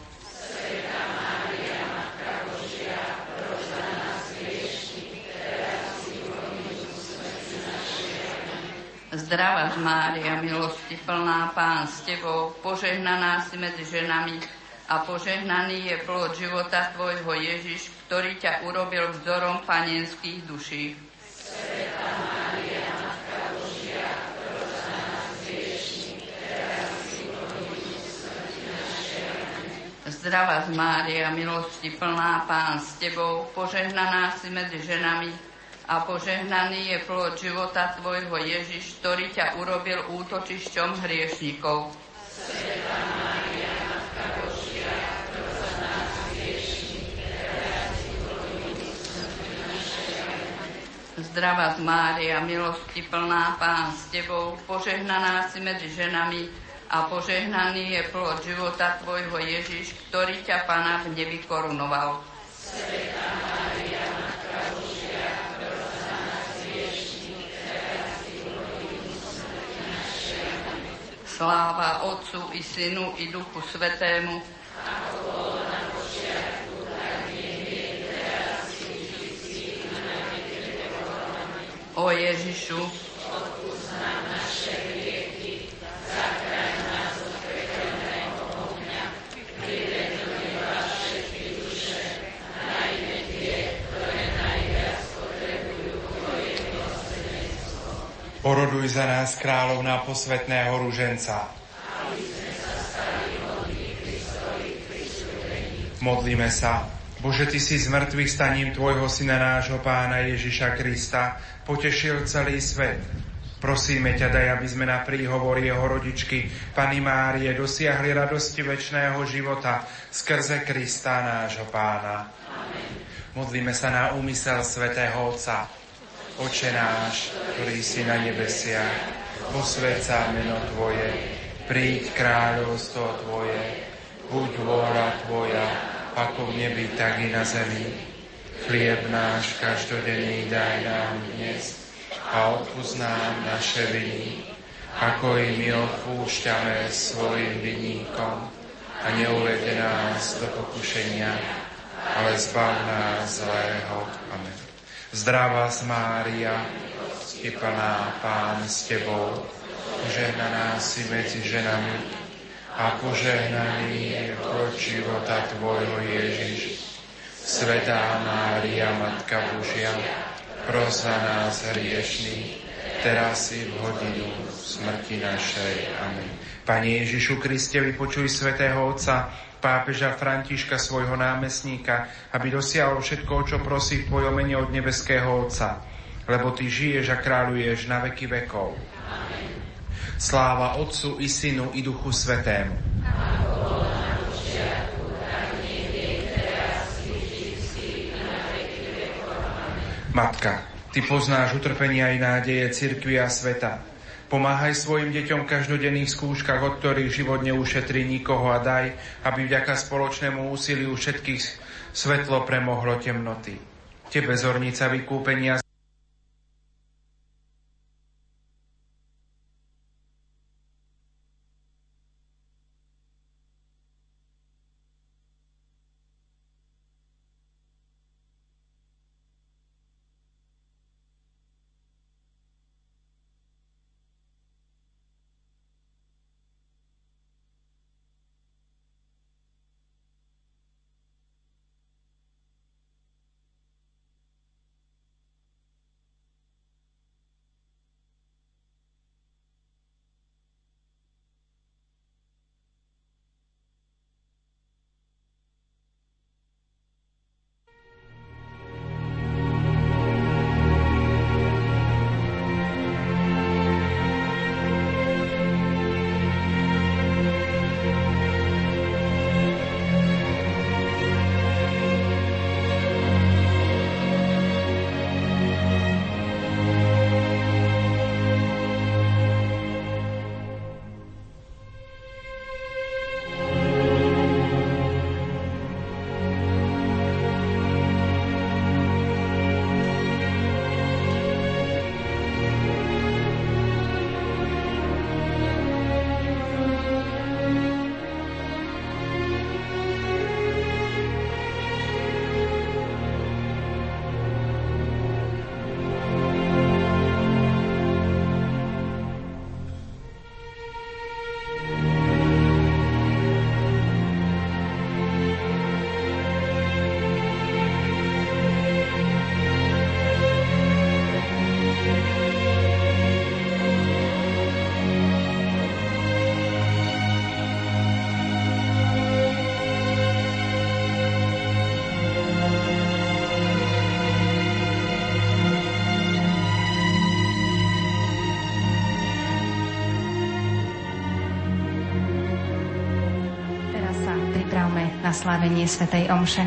Speaker 13: Zdravá z Mária, milosti plná, Pán s Tebou, požehnaná si medzi ženami a požehnaný je plod života Tvojho Ježiš, ktorý ťa urobil vzorom panenských duší. Zdravá z Mária, milosti plná, Pán s Tebou, požehnaná si medzi ženami a požehnaný je plod života Tvojho Ježiš, ktorý ťa urobil útočišťom hriešnikov. Sveta Mária, Zdravá z Mária, milosti plná, Pán s Tebou, požehnaná si medzi ženami a požehnaný je plod života Tvojho Ježiš, ktorý ťa Pána v nebi korunoval. Sláva Otcu i Synu i Duchu Svetému, ako O Ježišu,
Speaker 14: Oroduj za nás, kráľovná posvetného ruženca. Modlíme sa. Bože, Ty si z mŕtvych staním Tvojho Syna nášho Pána Ježiša Krista potešil celý svet. Prosíme ťa, daj, aby sme na príhovor jeho rodičky, Pany Márie, dosiahli radosti väčšného života skrze Krista nášho Pána. Amen. Modlíme sa na úmysel svätého Otca. Oče náš, ktorý si na nebesiach, posved meno Tvoje, príď kráľovstvo Tvoje, buď vôľa Tvoja, ako v nebi, tak i na zemi. Chlieb náš každodenný daj nám dnes a odpúsť nám naše viny, ako i my odpúšťame svojim vinníkom a neuvede nás do pokušenia, ale zbav nás zlého. Amen. Zdravá Mária, je plná Pán s Tebou, požehnaná si medzi ženami a požehnaný je plod života Tvojho Ježiš. Svetá Mária, Matka Božia, pros za nás hriešný, teraz i v hodinu smrti našej. Amen. Pane Ježišu Kriste, vypočuj svätého Otca, pápeža Františka, svojho námestníka, aby dosiahol všetko, čo prosí v Tvojom mene od nebeského Otca, lebo Ty žiješ a kráľuješ na veky vekov. Amen. Sláva Otcu i Synu i Duchu Svetému. Matka, Ty poznáš utrpenia i nádeje cirkvi a sveta. Pomáhaj svojim deťom v každodenných skúškach, od ktorých život neušetrí nikoho a daj, aby vďaka spoločnému úsiliu všetkých svetlo premohlo temnoty. Tebe, zornica vykúpenia,
Speaker 3: slávenie Svetej Omše.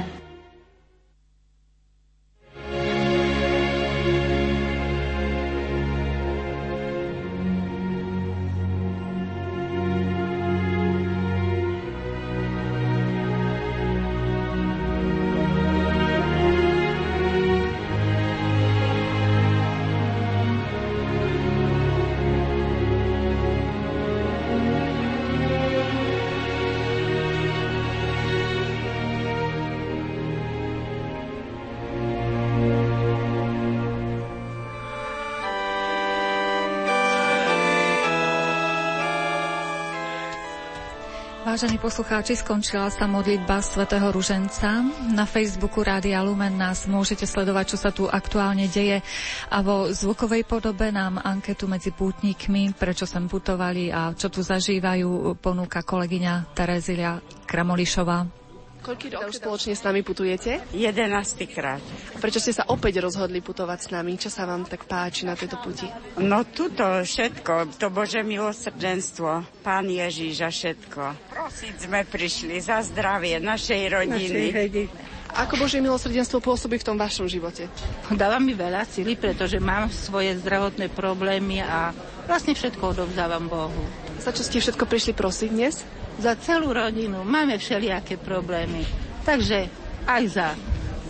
Speaker 15: Vážení poslucháči, skončila sa modlitba svätého Ruženca. Na Facebooku Rádia Lumen nás môžete sledovať, čo sa tu aktuálne deje a vo zvukovej podobe nám anketu medzi pútnikmi, prečo sem putovali a čo tu zažívajú, ponúka kolegyňa Terezilia Kramolišová.
Speaker 16: Koľký rokov spoločne s nami putujete?
Speaker 17: 11 krát.
Speaker 16: Prečo ste sa opäť rozhodli putovať s nami? Čo sa vám tak páči na tejto puti?
Speaker 17: No tuto všetko, to Bože milosrdenstvo, Pán Ježíš a všetko. Prosiť sme prišli za zdravie našej rodiny. Našej
Speaker 16: Ako Božie milosrdenstvo pôsobí v tom vašom živote?
Speaker 18: Dáva mi veľa sily, pretože mám svoje zdravotné problémy a vlastne všetko odovzdávam Bohu.
Speaker 16: Za čo ste všetko prišli prosiť dnes?
Speaker 18: za celú rodinu. Máme všelijaké problémy. Takže aj za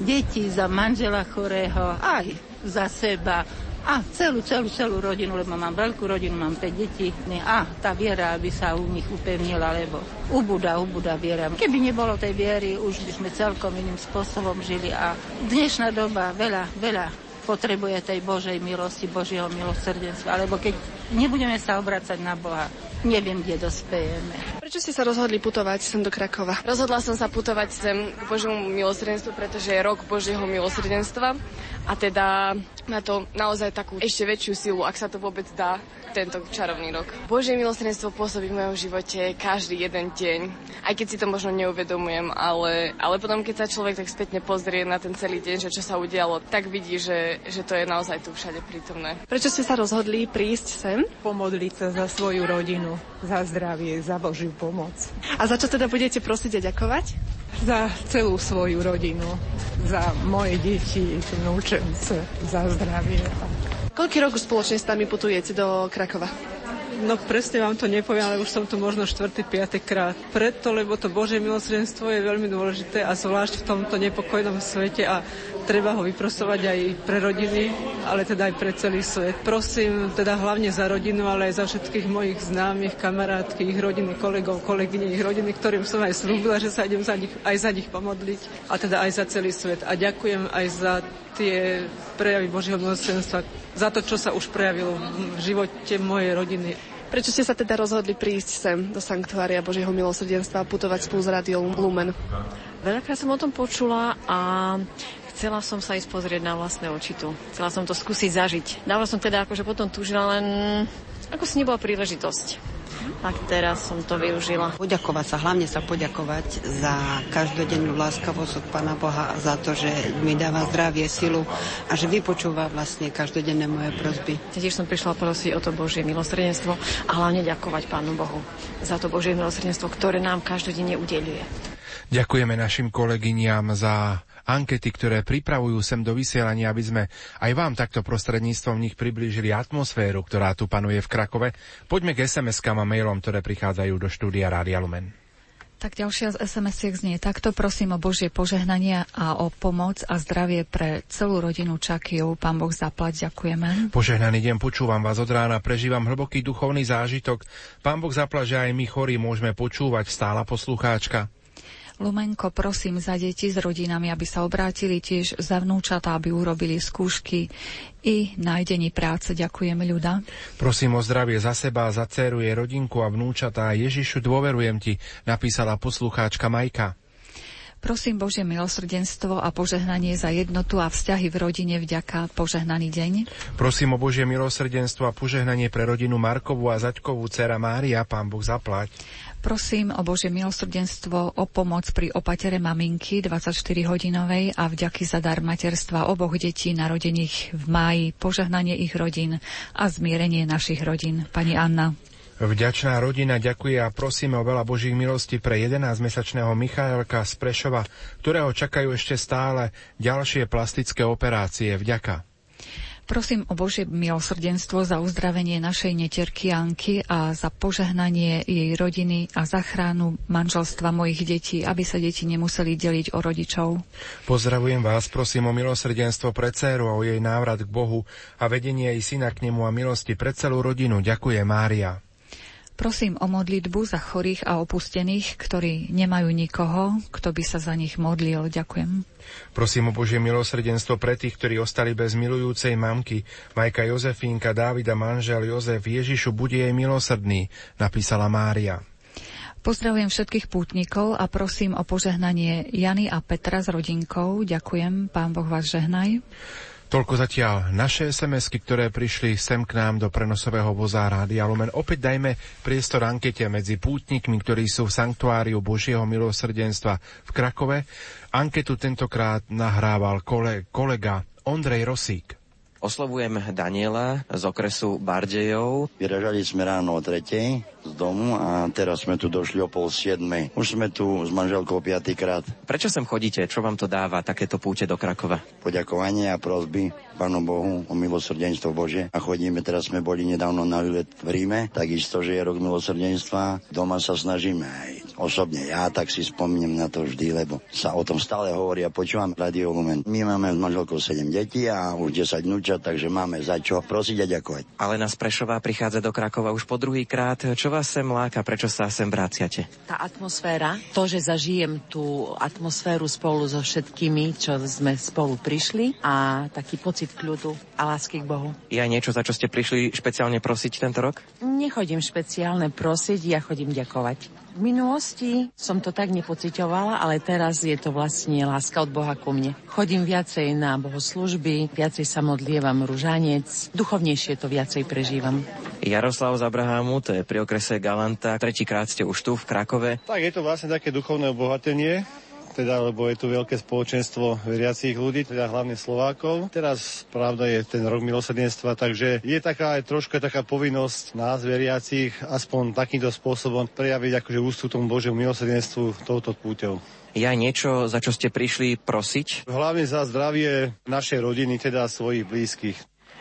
Speaker 18: deti, za manžela chorého, aj za seba a celú, celú, celú rodinu, lebo mám veľkú rodinu, mám 5 detí. A tá viera, aby sa u nich upevnila, lebo ubúda, ubúda viera. Keby nebolo tej viery, už by sme celkom iným spôsobom žili. A dnešná doba veľa, veľa potrebuje tej Božej milosti, Božieho milosrdenstva. Alebo keď nebudeme sa obracať na Boha, neviem, kde dospejeme.
Speaker 16: Prečo ste sa rozhodli putovať sem do Krakova?
Speaker 19: Rozhodla som sa putovať sem k Božiemu milosrdenstvu, pretože je rok Božieho milosrdenstva a teda má to naozaj takú ešte väčšiu silu, ak sa to vôbec dá, tento čarovný rok. Božie milosrdenstvo pôsobí v mojom živote každý jeden deň, aj keď si to možno neuvedomujem, ale, ale potom, keď sa človek tak spätne pozrie na ten celý deň, že čo sa udialo, tak vidí, že, že to je naozaj tu všade prítomné.
Speaker 16: Prečo ste sa rozhodli prísť sem?
Speaker 20: Pomodliť sa za svoju rodinu, za zdravie, za Božiu pomoc.
Speaker 16: A za čo teda budete prosiť a ďakovať?
Speaker 20: Za celú svoju rodinu, za moje deti, vnúčence, za zdravie.
Speaker 16: Koľký rokov spoločne s nami putujete do Krakova?
Speaker 20: No presne vám to nepoviem, ale už som tu možno 4. 5. krát. Preto, lebo to Božie milosrdenstvo je veľmi dôležité a zvlášť v tomto nepokojnom svete a treba ho vyprosovať aj pre rodiny, ale teda aj pre celý svet. Prosím teda hlavne za rodinu, ale aj za všetkých mojich známych, kamarátky, ich rodiny, kolegov, kolegyne, ich rodiny, ktorým som aj slúbila, že sa idem za nich, aj za nich pomodliť a teda aj za celý svet. A ďakujem aj za tie prejavy Božieho milosrdenstva, za to, čo sa už prejavilo v živote mojej rodiny.
Speaker 16: Prečo ste sa teda rozhodli prísť sem do Sanktuária Božieho milosrdenstva a putovať spolu s Rádiom Lumen?
Speaker 21: Veľakrát som o tom počula a chcela som sa ísť pozrieť na vlastné oči tu. Chcela som to skúsiť zažiť. Dávno som teda akože potom túžila, len ako si nebola príležitosť tak teraz som to využila.
Speaker 22: Poďakovať sa, hlavne sa poďakovať za každodennú láskavosť od Pána Boha a za to, že mi dáva zdravie, silu a že vypočúva vlastne každodenné moje prosby.
Speaker 21: Tiež som prišla prosiť o to Božie milosrdenstvo a hlavne ďakovať Pánu Bohu za to Božie milosrdenstvo, ktoré nám každodenne udeluje.
Speaker 14: Ďakujeme našim kolegyniam za ankety, ktoré pripravujú sem do vysielania, aby sme aj vám takto prostredníctvom nich priblížili atmosféru, ktorá tu panuje v Krakove. Poďme k SMS-kám a mailom, ktoré prichádzajú do štúdia Rádia Lumen.
Speaker 15: Tak ďalšia z SMS-iek znie takto. Prosím o Božie požehnanie a o pomoc a zdravie pre celú rodinu Čakijov. Pán Boh zaplať, ďakujeme.
Speaker 14: Požehnaný deň, počúvam vás od rána, prežívam hlboký duchovný zážitok. Pán Boh zaplať, že aj my chorí môžeme počúvať stála poslucháčka.
Speaker 15: Lumenko, prosím za deti s rodinami, aby sa obrátili tiež za vnúčatá, aby urobili skúšky i nájdení práce. Ďakujem, ľuda.
Speaker 14: Prosím o zdravie za seba, za dceru, jej rodinku a vnúčatá. Ježišu, dôverujem ti, napísala poslucháčka Majka.
Speaker 15: Prosím Božie milosrdenstvo a požehnanie za jednotu a vzťahy v rodine vďaka požehnaný deň.
Speaker 14: Prosím o Božie milosrdenstvo a požehnanie pre rodinu Markovú a Zaďkovú dcera Mária, pán Boh zaplať.
Speaker 15: Prosím o Božie milosrdenstvo, o pomoc pri opatere maminky 24-hodinovej a vďaky za dar materstva oboch detí narodených v máji, požehnanie ich rodín a zmierenie našich rodín. Pani Anna.
Speaker 14: Vďačná rodina ďakuje a prosíme o veľa Božích milostí pre 11-mesačného Michaelka z Prešova, ktorého čakajú ešte stále ďalšie plastické operácie. Vďaka.
Speaker 15: Prosím o Božie milosrdenstvo za uzdravenie našej neterky Anky a za požehnanie jej rodiny a zachránu manželstva mojich detí, aby sa deti nemuseli deliť o rodičov.
Speaker 14: Pozdravujem vás, prosím o milosrdenstvo pre dceru a o jej návrat k Bohu a vedenie jej syna k nemu a milosti pre celú rodinu. Ďakujem, Mária.
Speaker 15: Prosím o modlitbu za chorých a opustených, ktorí nemajú nikoho, kto by sa za nich modlil. Ďakujem.
Speaker 14: Prosím o Božie milosrdenstvo pre tých, ktorí ostali bez milujúcej mamky. Majka Jozefínka, Dávida, manžel Jozef, Ježišu, bude jej milosrdný, napísala Mária.
Speaker 15: Pozdravujem všetkých pútnikov a prosím o požehnanie Jany a Petra s rodinkou. Ďakujem, pán Boh vás žehnaj.
Speaker 14: Toľko zatiaľ naše sms ktoré prišli sem k nám do prenosového voza Rádia Lumen. Opäť dajme priestor ankete medzi pútnikmi, ktorí sú v sanktuáriu Božieho milosrdenstva v Krakove. Anketu tentokrát nahrával kolega Ondrej Rosík.
Speaker 23: Oslovujem Daniela z okresu Bardejov.
Speaker 24: Vyražali sme ráno o tretej z domu a teraz sme tu došli o pol siedmej. Už sme tu s manželkou piatýkrát.
Speaker 23: Prečo sem chodíte? Čo vám to dáva, takéto púte do Krakova?
Speaker 24: Poďakovanie a prosby Pánu Bohu o milosrdenstvo Bože. A chodíme, teraz sme boli nedávno na výlet v Ríme, takisto, že je rok milosrdenstva. Doma sa snažíme aj osobne ja, tak si spomínam na to vždy, lebo sa o tom stále hovorí a počúvam Radio Lumen. My máme s manželkou 7 detí a už 10 vnúčat, takže máme za čo prosiť a ďakovať.
Speaker 23: Ale na Sprešová prichádza do Krakova už po druhý krát. Čo vás sem láka? Prečo sa sem vraciate?
Speaker 25: Tá atmosféra, to, že zažijem tú atmosféru spolu so všetkými, čo sme spolu prišli a taký pocit kľudu a lásky k Bohu.
Speaker 23: Je aj niečo, za čo ste prišli špeciálne prosiť tento rok?
Speaker 25: Nechodím špeciálne prosiť, ja chodím ďakovať. V minulosti som to tak nepocitovala, ale teraz je to vlastne láska od Boha ku mne. Chodím viacej na bohoslužby, viacej sa modlievam ružanec, duchovnejšie to viacej prežívam.
Speaker 23: Jaroslav z Abrahamu, to je pri okrese Galanta. Tretíkrát ste už tu v Krakove.
Speaker 26: Tak je to vlastne také duchovné obohatenie teda, lebo je tu veľké spoločenstvo veriacich ľudí, teda hlavne Slovákov. Teraz, pravda, je ten rok milosrdenstva, takže je taká aj troška taká povinnosť nás, veriacich, aspoň takýmto spôsobom prejaviť akože ústu tomu Božiemu milosrdenstvu touto púťou.
Speaker 23: Je aj niečo, za čo ste prišli prosiť?
Speaker 26: Hlavne za zdravie našej rodiny, teda svojich blízkych.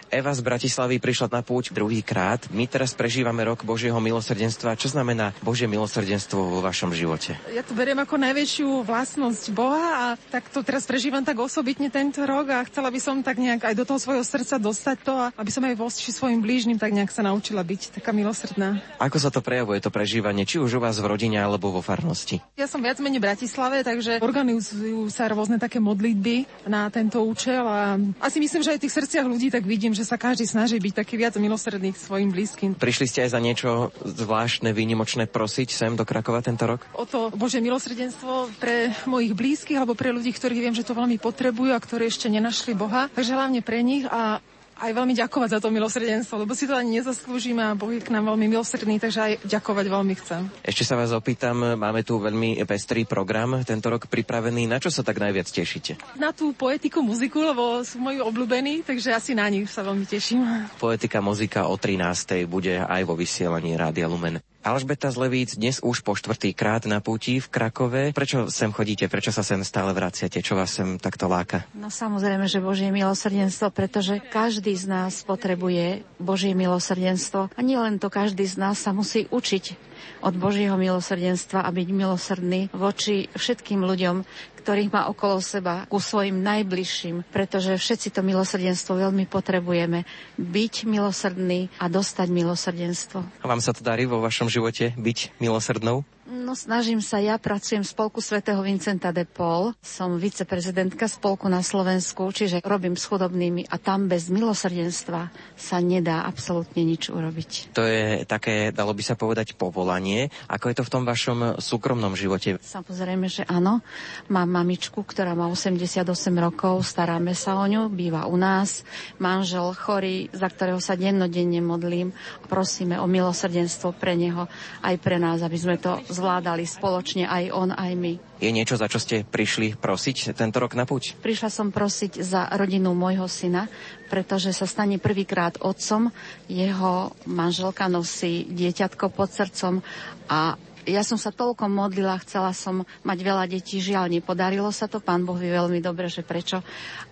Speaker 23: Eva z Bratislavy prišla na púť druhýkrát. My teraz prežívame rok Božieho milosrdenstva. Čo znamená Božie milosrdenstvo vo vašom živote?
Speaker 27: Ja to beriem ako najväčšiu vlastnosť Boha a tak to teraz prežívam tak osobitne tento rok a chcela by som tak nejak aj do toho svojho srdca dostať to, a aby som aj voči svojim blížnym tak nejak sa naučila byť taká milosrdná.
Speaker 23: Ako sa to prejavuje, to prežívanie, či už u vás v rodine alebo vo farnosti?
Speaker 27: Ja som viac menej v Bratislave, takže organizujú sa rôzne také modlitby na tento účel a asi myslím, že aj v tých srdciach ľudí tak vidím, že sa každý snaží byť taký viac milosrdný k svojim blízkym.
Speaker 23: Prišli ste aj za niečo zvláštne, výnimočné prosiť sem do Krakova tento rok?
Speaker 27: O to Bože milosrdenstvo pre mojich blízkych alebo pre ľudí, ktorí viem, že to veľmi potrebujú a ktorí ešte nenašli Boha. Takže hlavne pre nich a aj veľmi ďakovať za to milosrdenstvo, lebo si to ani nezaslúžime a Boh je k nám veľmi milosrdný, takže aj ďakovať veľmi chcem.
Speaker 23: Ešte sa vás opýtam, máme tu veľmi pestrý program tento rok pripravený. Na čo sa tak najviac tešíte?
Speaker 27: Na tú poetiku, muziku, lebo sú moji obľúbení, takže asi na nich sa veľmi teším.
Speaker 23: Poetika, muzika o 13. bude aj vo vysielaní Rádia Lumen. Alžbeta Zlevíc dnes už po štvrtý krát na púti v Krakove. Prečo sem chodíte? Prečo sa sem stále vraciate? Čo vás sem takto láka?
Speaker 25: No samozrejme, že Božie milosrdenstvo, pretože každý z nás potrebuje Božie milosrdenstvo. A nielen to, každý z nás sa musí učiť od Božieho milosrdenstva a byť milosrdný voči všetkým ľuďom, ktorých má okolo seba, ku svojim najbližším, pretože všetci to milosrdenstvo veľmi potrebujeme. Byť milosrdný a dostať milosrdenstvo.
Speaker 23: A vám sa to darí vo vašom živote byť milosrdnou?
Speaker 25: No snažím sa, ja pracujem v spolku svätého Vincenta de Paul, som viceprezidentka spolku na Slovensku, čiže robím s chudobnými a tam bez milosrdenstva sa nedá absolútne nič urobiť.
Speaker 23: To je také, dalo by sa povedať, povolanie. Ako je to v tom vašom súkromnom živote?
Speaker 25: Samozrejme, že áno. Mám mamičku, ktorá má 88 rokov, staráme sa o ňu, býva u nás. Manžel chorý, za ktorého sa dennodenne modlím a prosíme o milosrdenstvo pre neho aj pre nás, aby sme to zvládali spoločne aj on, aj my.
Speaker 23: Je niečo, za čo ste prišli prosiť tento rok na puť?
Speaker 25: Prišla som prosiť za rodinu môjho syna, pretože sa stane prvýkrát otcom. Jeho manželka nosí dieťatko pod srdcom a ja som sa toľko modlila, chcela som mať veľa detí, žiaľ nepodarilo sa to, pán Boh vie veľmi dobre, že prečo.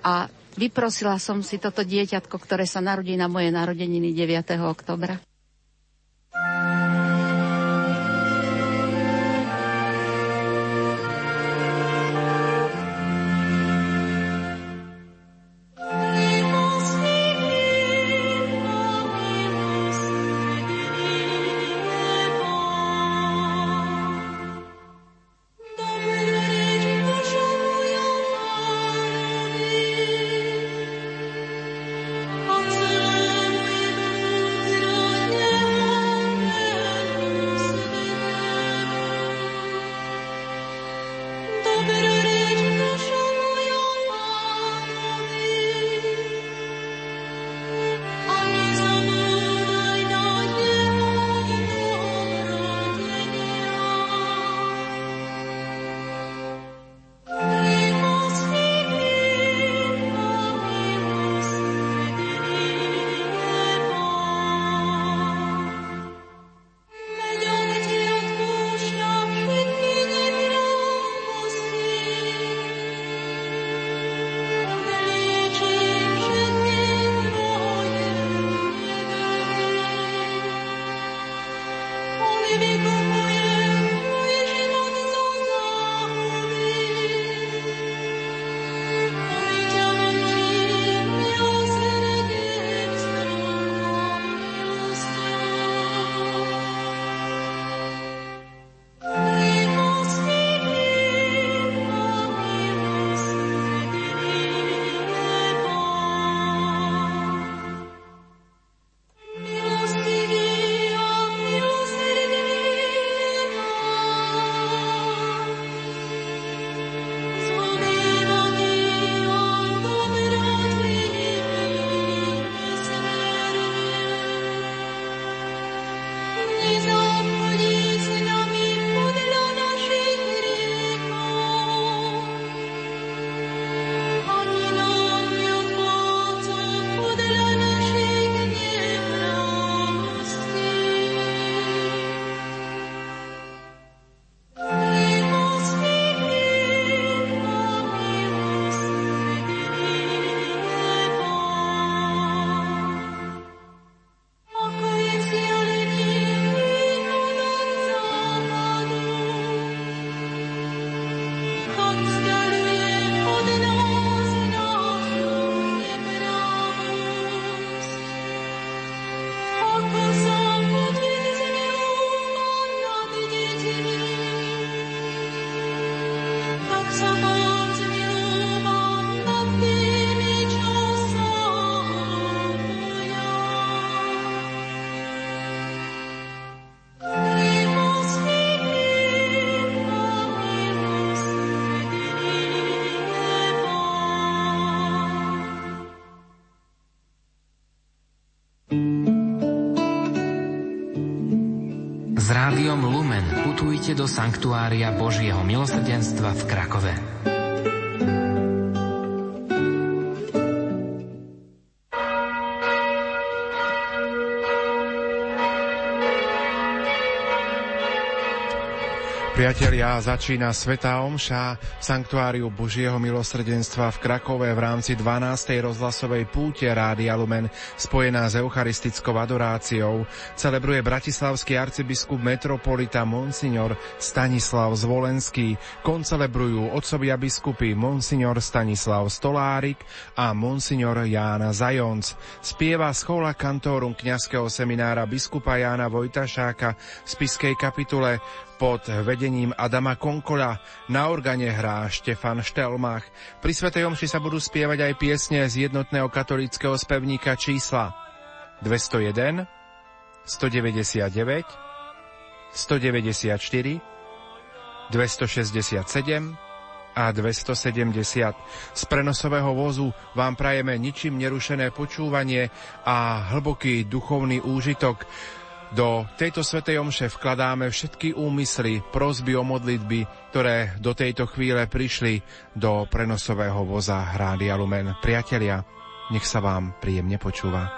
Speaker 25: A vyprosila som si toto dieťatko, ktoré sa narodí na moje narodeniny 9. oktobra.
Speaker 28: Do Sanktuária Božieho milosrdenstva v Krakove.
Speaker 14: Priatelia, začína Svetá Omša v Sanktuáriu Božieho milosrdenstva v Krakove v rámci 12. rozhlasovej púte Rádia Lumen spojená s eucharistickou adoráciou. Celebruje bratislavský arcibiskup metropolita Monsignor Stanislav Zvolenský. Koncelebrujú otcovia biskupy Monsignor Stanislav Stolárik a Monsignor Jána Zajonc. Spieva schola kantórum kňazského seminára biskupa Jána Vojtašáka v spiskej kapitule pod vedením Adama Konkola. Na organe hrá Štefan Štelmach. Pri Svetej Omši sa budú spievať aj piesne z jednotného katolického spevníka čísla 201, 199, 194, 267 a 270. Z prenosového vozu vám prajeme ničím nerušené počúvanie a hlboký duchovný úžitok.
Speaker 29: Do tejto svetej omše vkladáme všetky úmysly, prosby o modlitby, ktoré do tejto chvíle prišli do prenosového voza Rádia Lumen. Priatelia, nech sa vám príjemne počúva.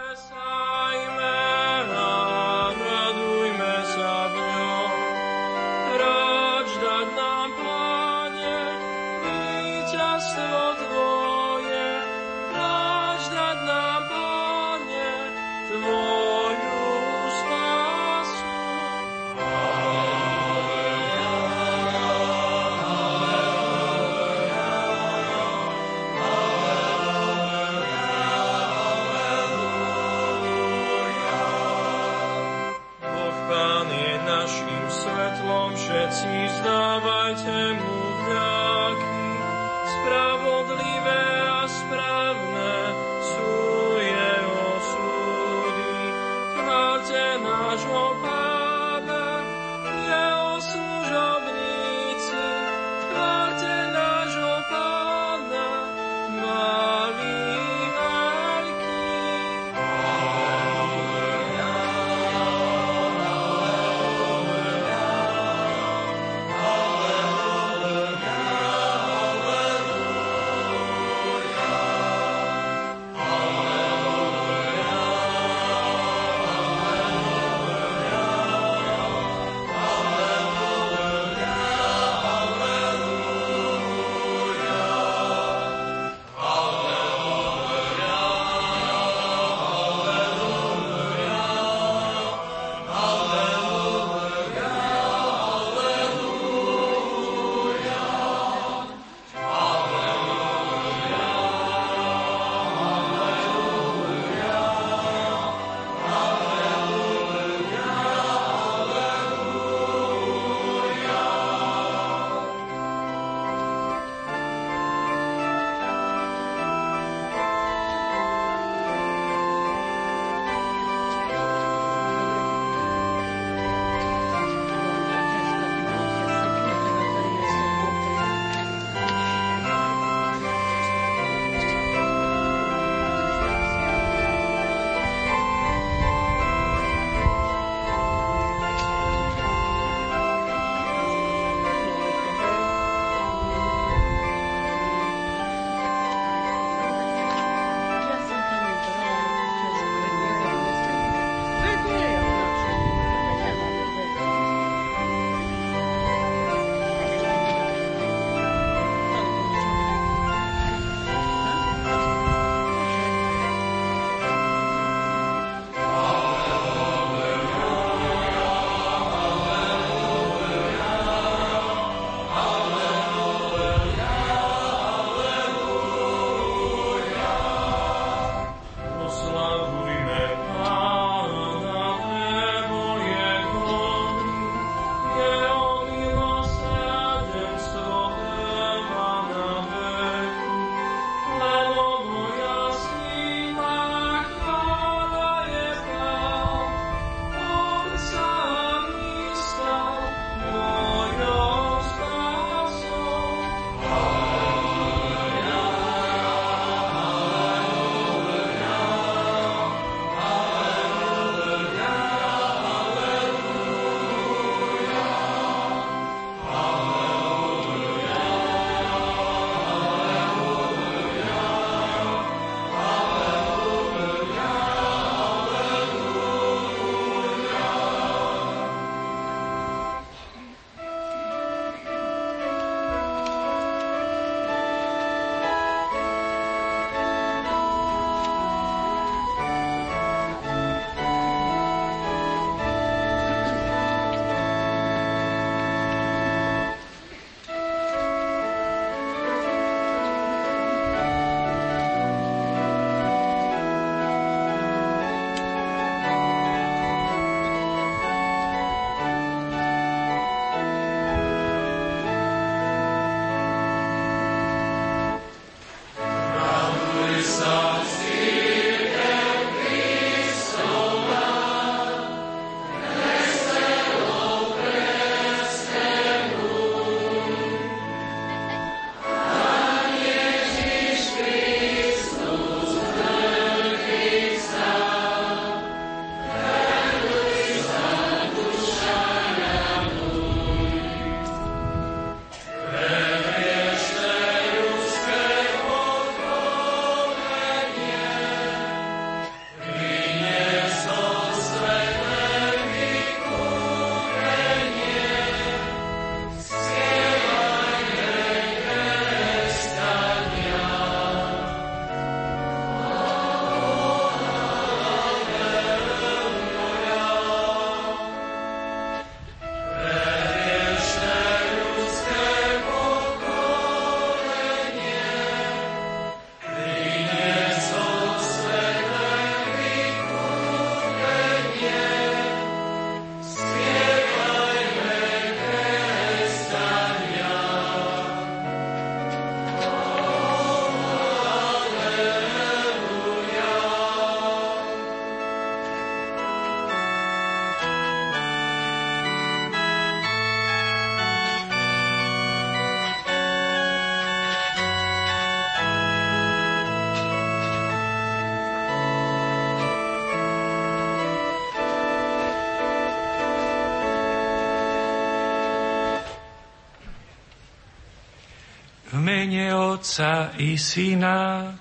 Speaker 6: Otca i Syna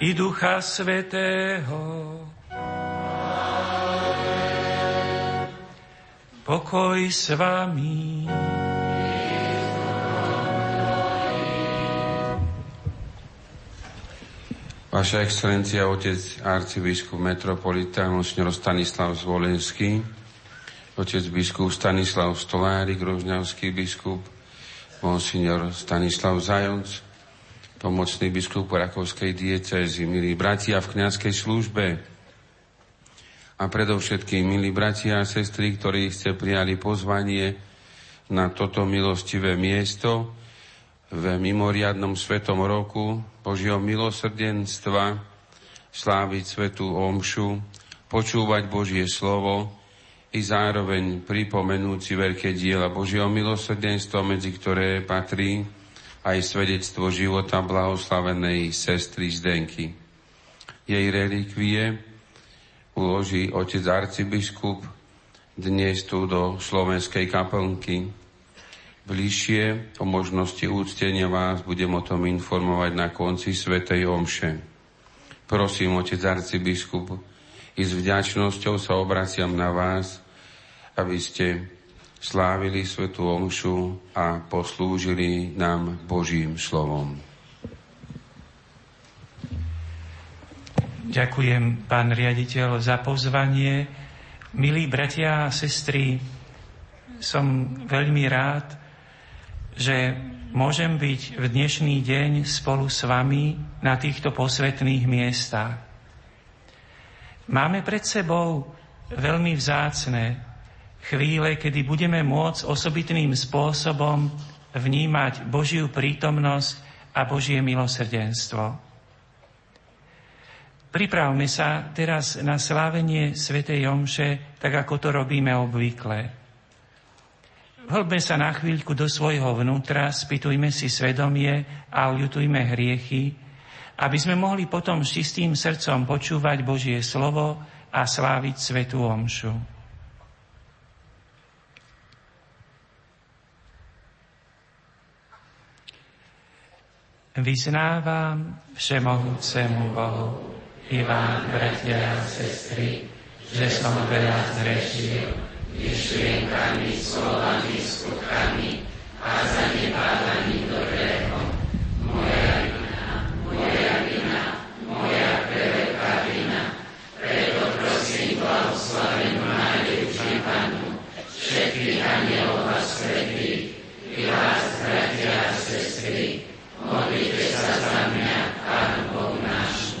Speaker 6: i Ducha Svetého. Pokoj s vami.
Speaker 7: Vaša excelencia, otec arcibiskup metropolita, monsignor Stanislav Zvolenský, otec biskup Stanislav Stolárik, rožňavský biskup, monsignor Stanislav Zajonc, pomocný biskup Rakovskej diecezy, milí bratia v kniazkej službe a predovšetkým milí bratia a sestry, ktorí ste prijali pozvanie na toto milostivé miesto, v mimoriadnom svetom roku Božieho milosrdenstva sláviť svetú omšu, počúvať Božie slovo i zároveň pripomenúci veľké diela Božieho milosrdenstva, medzi ktoré patrí aj svedectvo života blahoslavenej sestry Zdenky. Jej relikvie uloží otec arcibiskup dnes tu do slovenskej kaplnky Bližšie o možnosti úctenia vás budem o tom informovať na konci Svetej Omše. Prosím, otec arcibiskup, i s vďačnosťou sa obraciam na vás, aby ste slávili Svetú Omšu a poslúžili nám Božím slovom.
Speaker 6: Ďakujem, pán riaditeľ, za pozvanie. Milí bratia a sestry, som veľmi rád, že môžem byť v dnešný deň spolu s vami na týchto posvetných miestach. Máme pred sebou veľmi vzácne chvíle, kedy budeme môcť osobitným spôsobom vnímať Božiu prítomnosť a Božie milosrdenstvo. Pripravme sa teraz na slávenie Svetej Omše, tak ako to robíme obvykle. Vhlbme sa na chvíľku do svojho vnútra, spýtujme si svedomie a ľutujme hriechy, aby sme mohli potom s čistým srdcom počúvať Božie slovo a sláviť Svetú Omšu. Vyznávam všemohúcemu Bohu i vám, bratia a sestry, že som veľa zrešil myšlienkami, slovami, skutkami a zanedbávaním dobrého. Moja vina, moja veľká vina. Preto prosím blahoslavenú najlepšiu Panu, všetkých anielov a svetých, i vás, bratia a sestry, modlite sa za mňa, Pán Boh náš.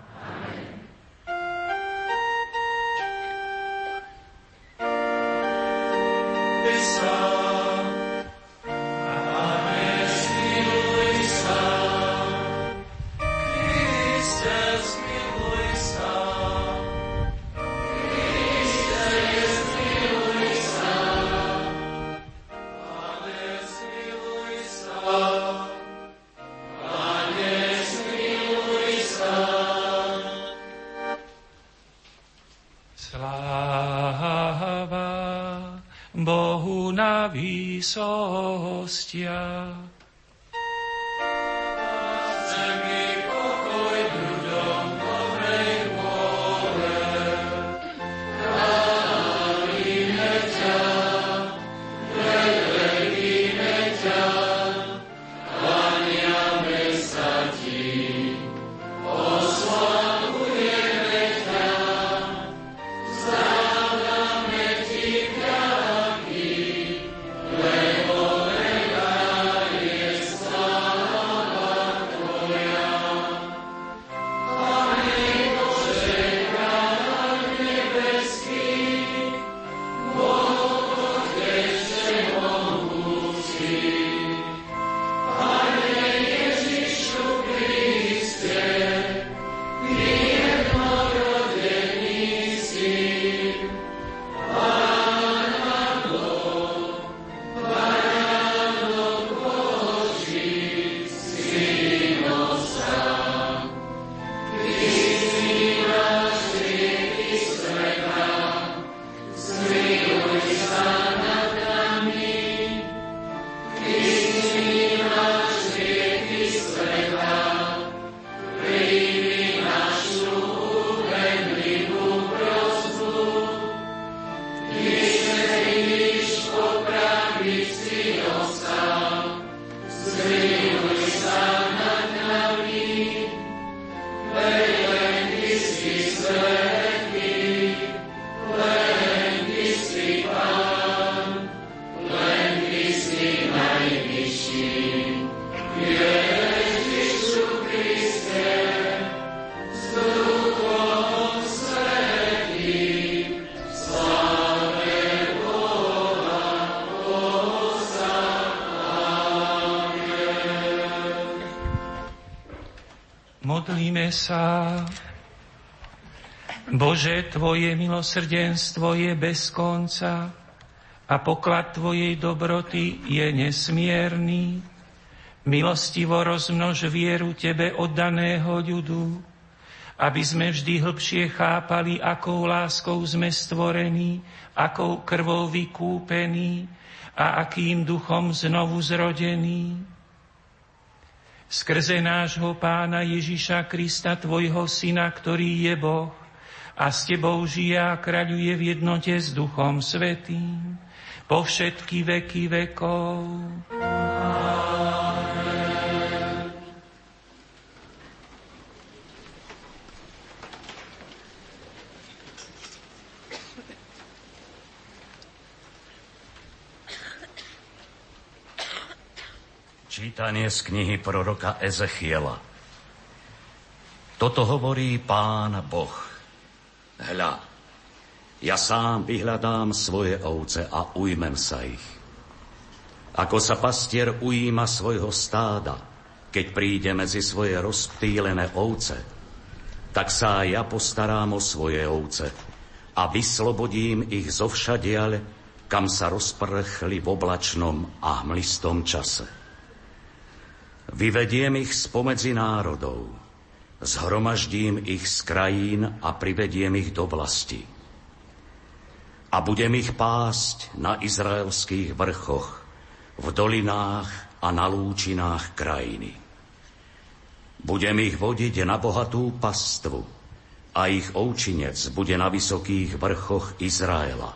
Speaker 6: Bože, Tvoje milosrdenstvo je bez konca a poklad Tvojej dobroty je nesmierný. Milostivo rozmnož vieru Tebe oddaného ľudu, aby sme vždy hlbšie chápali, akou láskou sme stvorení, akou krvou vykúpení a akým duchom znovu zrodení. Skrze nášho pána Ježiša Krista, Tvojho syna, ktorý je Boh, a s Tebou žije a kráľuje v jednote s Duchom Svetým po všetky veky vekov.
Speaker 30: Čítanie z knihy proroka Ezechiela. Toto hovorí pán Boh. Hľa, ja sám vyhľadám svoje ovce a ujmem sa ich. Ako sa pastier ujíma svojho stáda, keď príde medzi svoje rozptýlené ovce, tak sa ja postarám o svoje ovce a vyslobodím ich zo všadiaľ, kam sa rozprchli v oblačnom a hmlistom čase. Vyvediem ich spomedzi národov, zhromaždím ich z krajín a privediem ich do vlasti a budem ich pásť na izraelských vrchoch, v dolinách a na lúčinách krajiny. Budem ich vodiť na bohatú pastvu a ich ovčinec bude na vysokých vrchoch Izraela.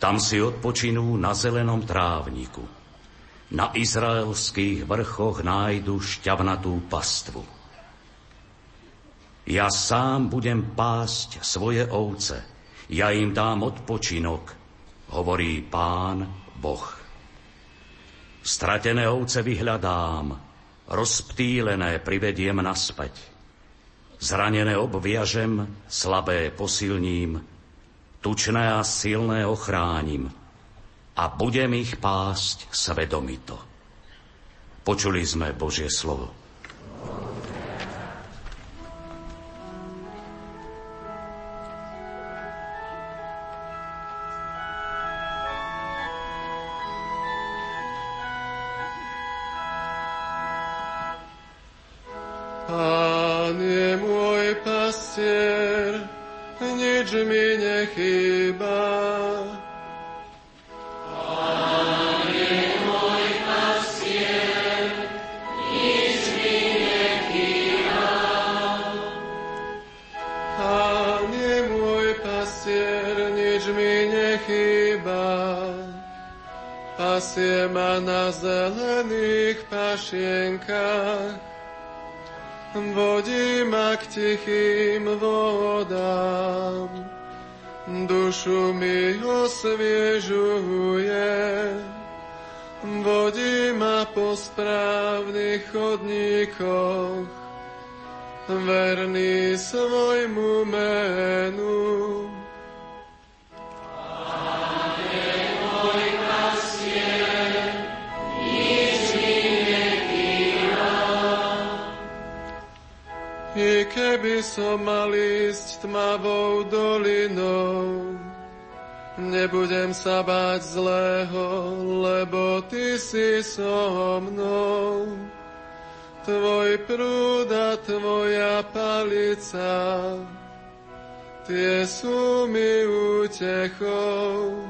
Speaker 30: Tam si odpočinú na zelenom trávniku. Na izraelských vrchoch nájdu šťavnatú pastvu. Ja sám budem pásť svoje ovce – ja im dám odpočinok, hovorí pán Boh. Stratené ovce vyhľadám, rozptýlené privediem naspäť. Zranené obviažem, slabé posilním, tučné a silné ochránim a budem ich pásť svedomito. Počuli sme Božie slovo.
Speaker 31: som mal ísť tmavou dolinou, nebudem sa báť zlého, lebo Ty si so mnou. Tvoj prúd a Tvoja palica, tie sú mi útechou.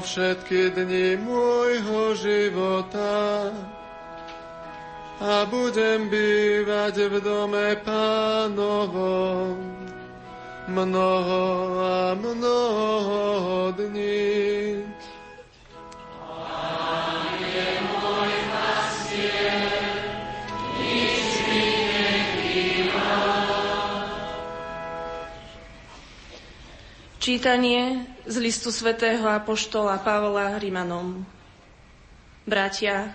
Speaker 31: všetky dni môjho života
Speaker 32: a budem bývať v dome pánovom mnoho a mnoho dní.
Speaker 33: Čítanie z listu svätého Apoštola Pavla Rimanom. Bratia,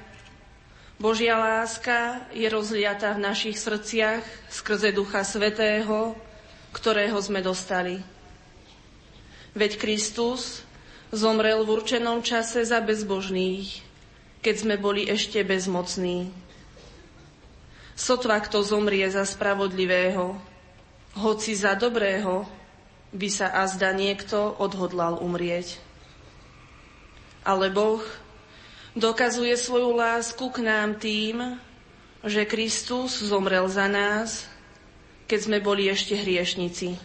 Speaker 33: Božia láska je rozliata v našich srdciach skrze Ducha Svetého, ktorého sme dostali. Veď Kristus zomrel v určenom čase za bezbožných, keď sme boli ešte bezmocní. Sotva kto zomrie za spravodlivého, hoci za dobrého, by sa azda niekto odhodlal umrieť. Ale Boh dokazuje svoju lásku k nám tým, že Kristus zomrel za nás, keď sme boli ešte hriešnici.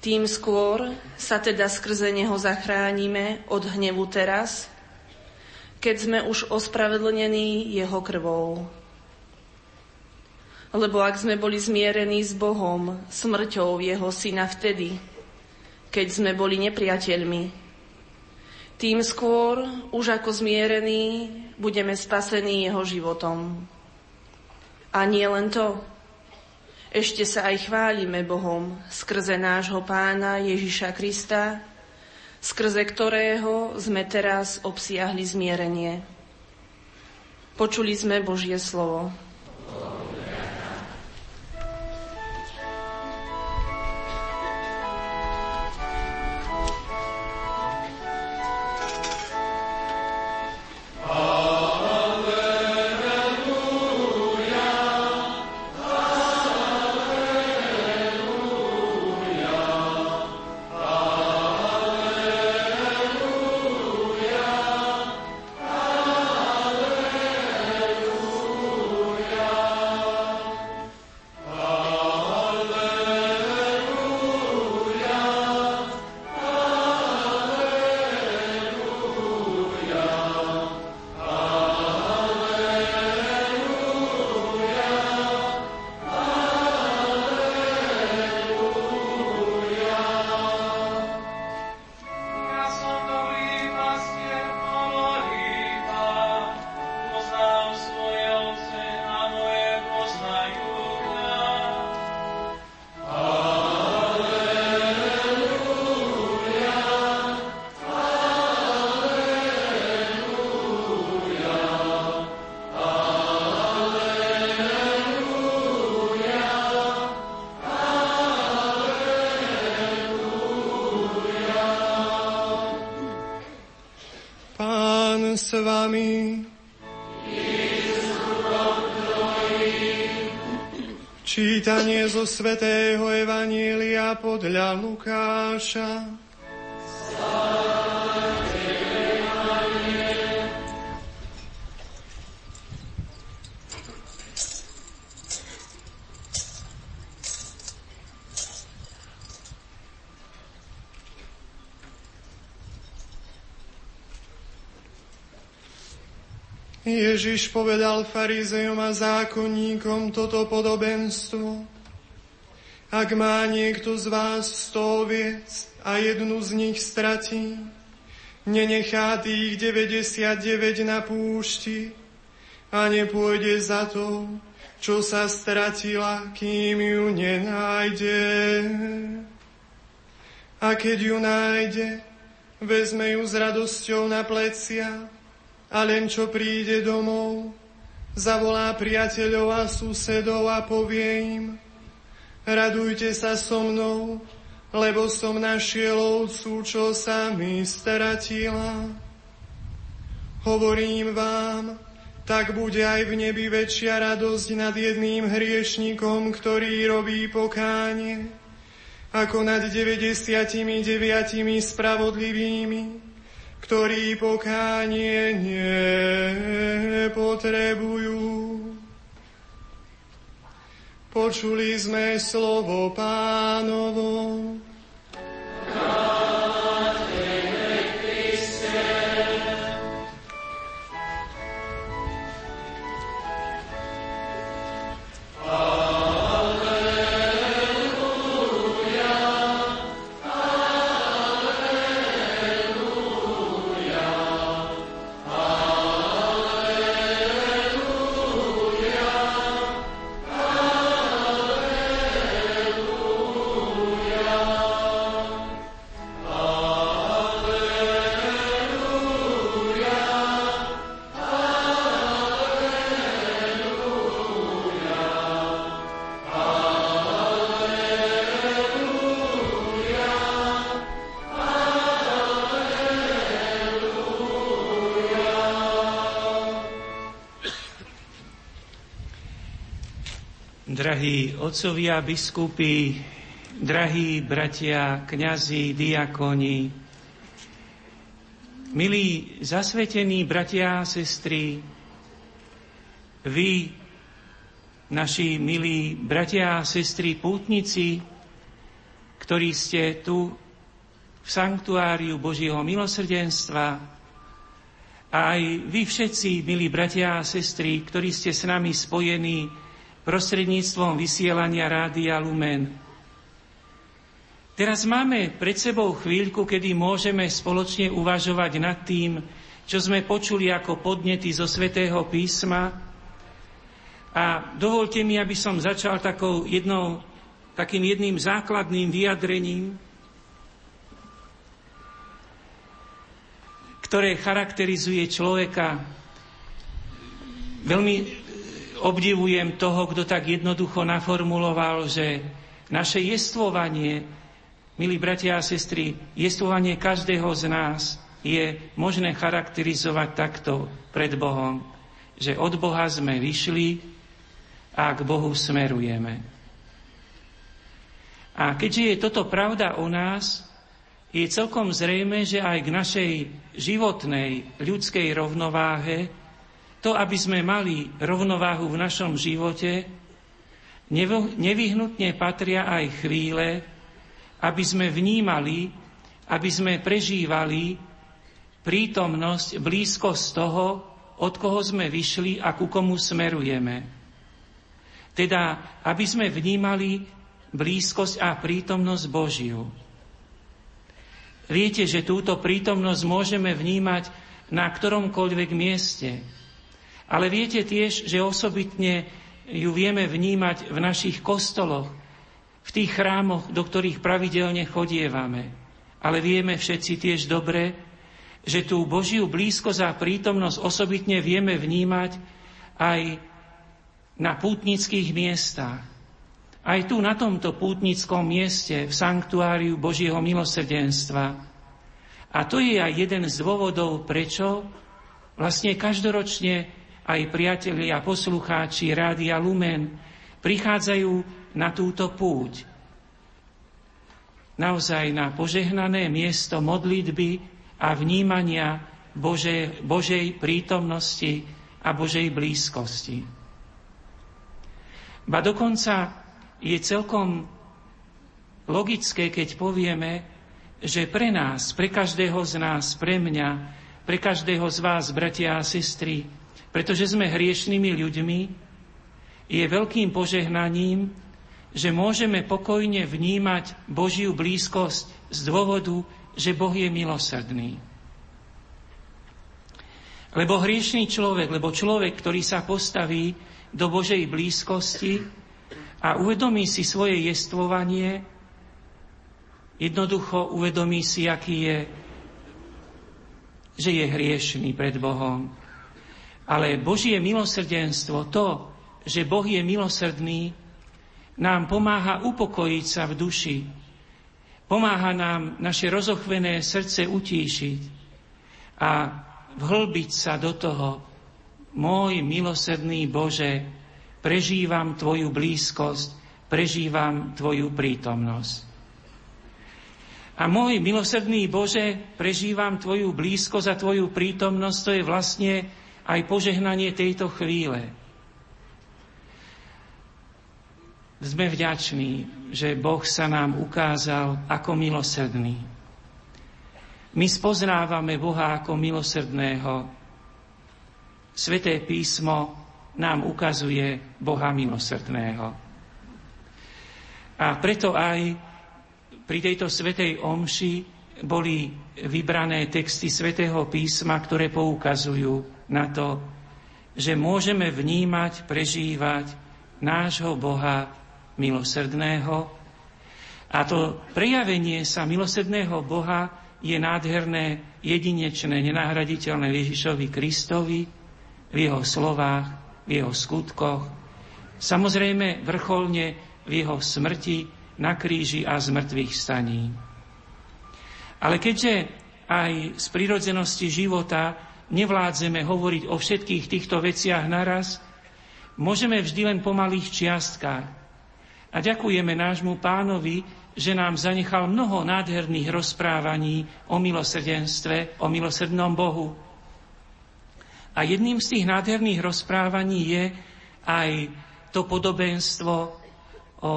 Speaker 33: Tým skôr sa teda skrze Neho zachránime od hnevu teraz, keď sme už ospravedlnení Jeho krvou. Lebo ak sme boli zmierení s Bohom smrťou Jeho Syna vtedy, keď sme boli nepriateľmi, tým skôr, už ako zmierení, budeme spasení Jeho životom. A nie len to, ešte sa aj chválime Bohom skrze nášho pána Ježiša Krista, skrze ktorého sme teraz obsiahli zmierenie. Počuli sme Božie slovo.
Speaker 32: Svätého Evanielia podľa Lukáša. Ježiš povedal farizejom a zákonníkom toto podobenstvo. Ak má niekto z vás sto oviec a jednu z nich stratí, nenechá tých 99 na púšti a nepôjde za to, čo sa stratila, kým ju nenájde. A keď ju nájde, vezme ju s radosťou na plecia a len čo príde domov, zavolá priateľov a susedov a povie im, radujte sa so mnou, lebo som našiel ovcu, čo sa mi stratila. Hovorím vám, tak bude aj v nebi väčšia radosť nad jedným hriešnikom, ktorý robí pokánie, ako nad 99 spravodlivými, ktorí pokánie nepotrebujú. Počuli sme slovo pánovo.
Speaker 6: Drahí otcovia, biskupy, drahí bratia, kňazi, diakoni, milí zasvetení bratia a sestry, vy, naši milí bratia a sestry pútnici, ktorí ste tu v sanktuáriu Božieho milosrdenstva, a aj vy všetci, milí bratia a sestry, ktorí ste s nami spojení prostredníctvom vysielania Rádia Lumen. Teraz máme pred sebou chvíľku, kedy môžeme spoločne uvažovať nad tým, čo sme počuli ako podnety zo Svetého písma. A dovolte mi, aby som začal takou jednou, takým jedným základným vyjadrením, ktoré charakterizuje človeka. Veľmi obdivujem toho, kto tak jednoducho naformuloval, že naše jestvovanie, milí bratia a sestry, jestvovanie každého z nás je možné charakterizovať takto pred Bohom, že od Boha sme vyšli a k Bohu smerujeme. A keďže je toto pravda o nás, je celkom zrejme, že aj k našej životnej ľudskej rovnováhe to, aby sme mali rovnováhu v našom živote, nevyhnutne patria aj chvíle, aby sme vnímali, aby sme prežívali prítomnosť, blízkosť toho, od koho sme vyšli a ku komu smerujeme. Teda, aby sme vnímali blízkosť a prítomnosť Božiu. Viete, že túto prítomnosť môžeme vnímať na ktoromkoľvek mieste, ale viete tiež, že osobitne ju vieme vnímať v našich kostoloch, v tých chrámoch, do ktorých pravidelne chodievame. Ale vieme všetci tiež dobre, že tú Božiu blízkosť a prítomnosť osobitne vieme vnímať aj na pútnických miestach. Aj tu na tomto pútnickom mieste v sanktuáriu Božieho milosrdenstva. A to je aj jeden z dôvodov, prečo vlastne každoročne aj priatelia a poslucháči Rádia Lumen prichádzajú na túto púť. Naozaj na požehnané miesto modlitby a vnímania Bože, Božej prítomnosti a Božej blízkosti. Ba dokonca je celkom logické, keď povieme, že pre nás, pre každého z nás, pre mňa, pre každého z vás, bratia a sestry, pretože sme hriešnými ľuďmi, je veľkým požehnaním, že môžeme pokojne vnímať Božiu blízkosť z dôvodu, že Boh je milosrdný. Lebo hriešný človek, lebo človek, ktorý sa postaví do Božej blízkosti a uvedomí si svoje jestvovanie, jednoducho uvedomí si, aký je, že je hriešný pred Bohom, ale Božie milosrdenstvo, to, že Boh je milosrdný, nám pomáha upokojiť sa v duši. Pomáha nám naše rozochvené srdce utíšiť a vhlbiť sa do toho. Môj milosrdný Bože, prežívam Tvoju blízkosť, prežívam Tvoju prítomnosť. A môj milosrdný Bože, prežívam Tvoju blízkosť a Tvoju prítomnosť, to je vlastne aj požehnanie tejto chvíle. Sme vďační, že Boh sa nám ukázal ako milosrdný. My spoznávame Boha ako milosrdného. Sveté písmo nám ukazuje Boha milosrdného. A preto aj pri tejto svetej omši boli vybrané texty svätého písma, ktoré poukazujú na to, že môžeme vnímať, prežívať nášho Boha milosrdného. A to prejavenie sa milosrdného Boha je nádherné, jedinečné, nenahraditeľné Ježišovi Kristovi, v jeho slovách, v jeho skutkoch, samozrejme vrcholne v jeho smrti na kríži a zmrtvých staní. Ale keďže aj z prirodzenosti života nevládzeme hovoriť o všetkých týchto veciach naraz, môžeme vždy len po malých čiastkách A ďakujeme nášmu pánovi, že nám zanechal mnoho nádherných rozprávaní o milosrdenstve, o milosrdnom Bohu. A jedným z tých nádherných rozprávaní je aj to podobenstvo o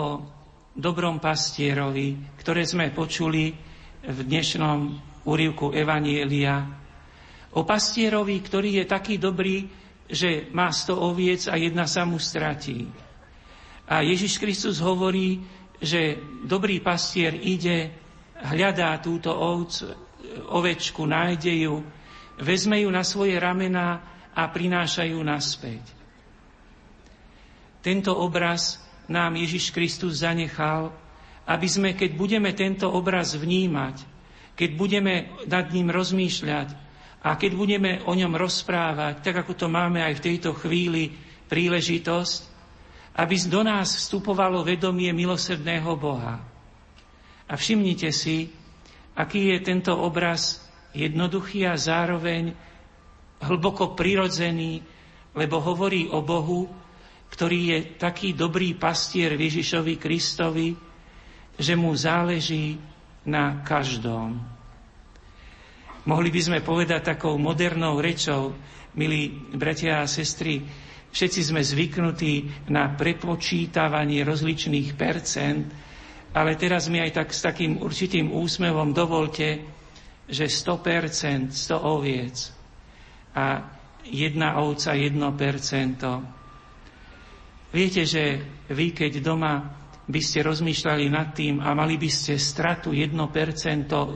Speaker 6: dobrom pastierovi, ktoré sme počuli v dnešnom úrivku Evanielia. O pastierovi, ktorý je taký dobrý, že má sto oviec a jedna sa mu stratí. A Ježiš Kristus hovorí, že dobrý pastier ide, hľadá túto ovcu, ovečku, nájde ju, vezme ju na svoje ramena a prináša ju naspäť. Tento obraz nám Ježiš Kristus zanechal, aby sme, keď budeme tento obraz vnímať, keď budeme nad ním rozmýšľať a keď budeme o ňom rozprávať, tak ako to máme aj v tejto chvíli príležitosť, aby do nás vstupovalo vedomie milosrdného Boha. A všimnite si, aký je tento obraz jednoduchý a zároveň hlboko prirodzený, lebo hovorí o Bohu, ktorý je taký dobrý pastier Ježišovi Kristovi, že mu záleží na každom. Mohli by sme povedať takou modernou rečou, milí bratia a sestry, Všetci sme zvyknutí na prepočítavanie rozličných percent, ale teraz mi aj tak s takým určitým úsmevom dovolte, že 100%, 100 oviec a jedna ovca 1%. Viete, že vy, keď doma by ste rozmýšľali nad tým a mali by ste stratu 1%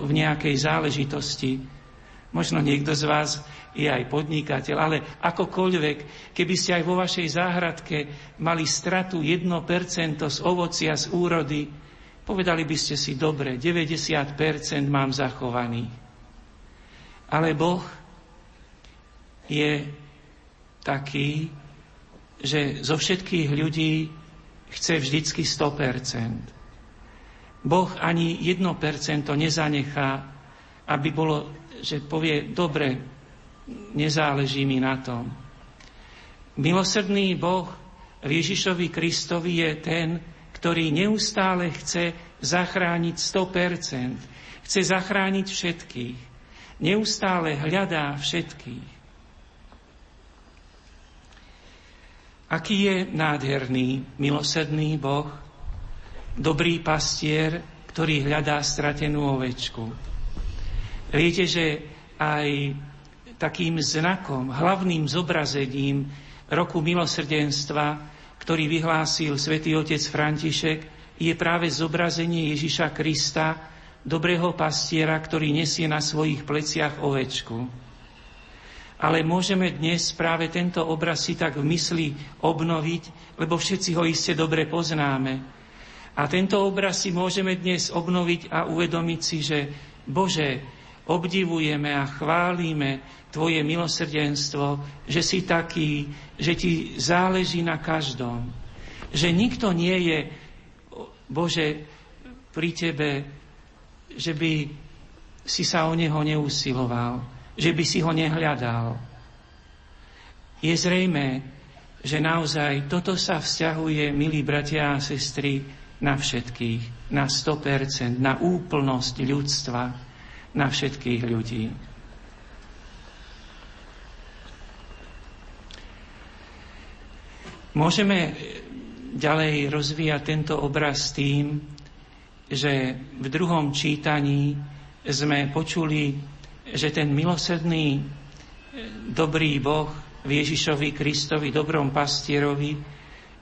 Speaker 6: v nejakej záležitosti, možno niekto z vás je aj podnikateľ, ale akokoľvek, keby ste aj vo vašej záhradke mali stratu 1% z ovocia, z úrody, povedali by ste si, dobre, 90% mám zachovaný. Ale Boh je taký, že zo všetkých ľudí chce vždycky 100%. Boh ani 1% nezanechá, aby bolo, že povie, dobre, nezáleží mi na tom. Milosrdný Boh v Ježišovi Kristovi je ten, ktorý neustále chce zachrániť 100%. Chce zachrániť všetkých. Neustále hľadá všetkých. Aký je nádherný, milosrdný Boh, dobrý pastier, ktorý hľadá stratenú ovečku. Viete, že aj takým znakom, hlavným zobrazením roku milosrdenstva, ktorý vyhlásil svätý otec František, je práve zobrazenie Ježiša Krista, dobrého pastiera, ktorý nesie na svojich pleciach ovečku. Ale môžeme dnes práve tento obraz si tak v mysli obnoviť, lebo všetci ho iste dobre poznáme. A tento obraz si môžeme dnes obnoviť a uvedomiť si, že Bože, obdivujeme a chválime Tvoje milosrdenstvo, že si taký, že Ti záleží na každom. Že nikto nie je, Bože, pri Tebe, že by si sa o Neho neusiloval, že by si ho nehľadal. Je zrejme, že naozaj toto sa vzťahuje, milí bratia a sestry, na všetkých, na 100%, na úplnosť ľudstva, na všetkých ľudí. Môžeme ďalej rozvíjať tento obraz tým, že v druhom čítaní sme počuli, že ten milosrdný dobrý Boh v Ježišovi Kristovi, dobrom pastierovi,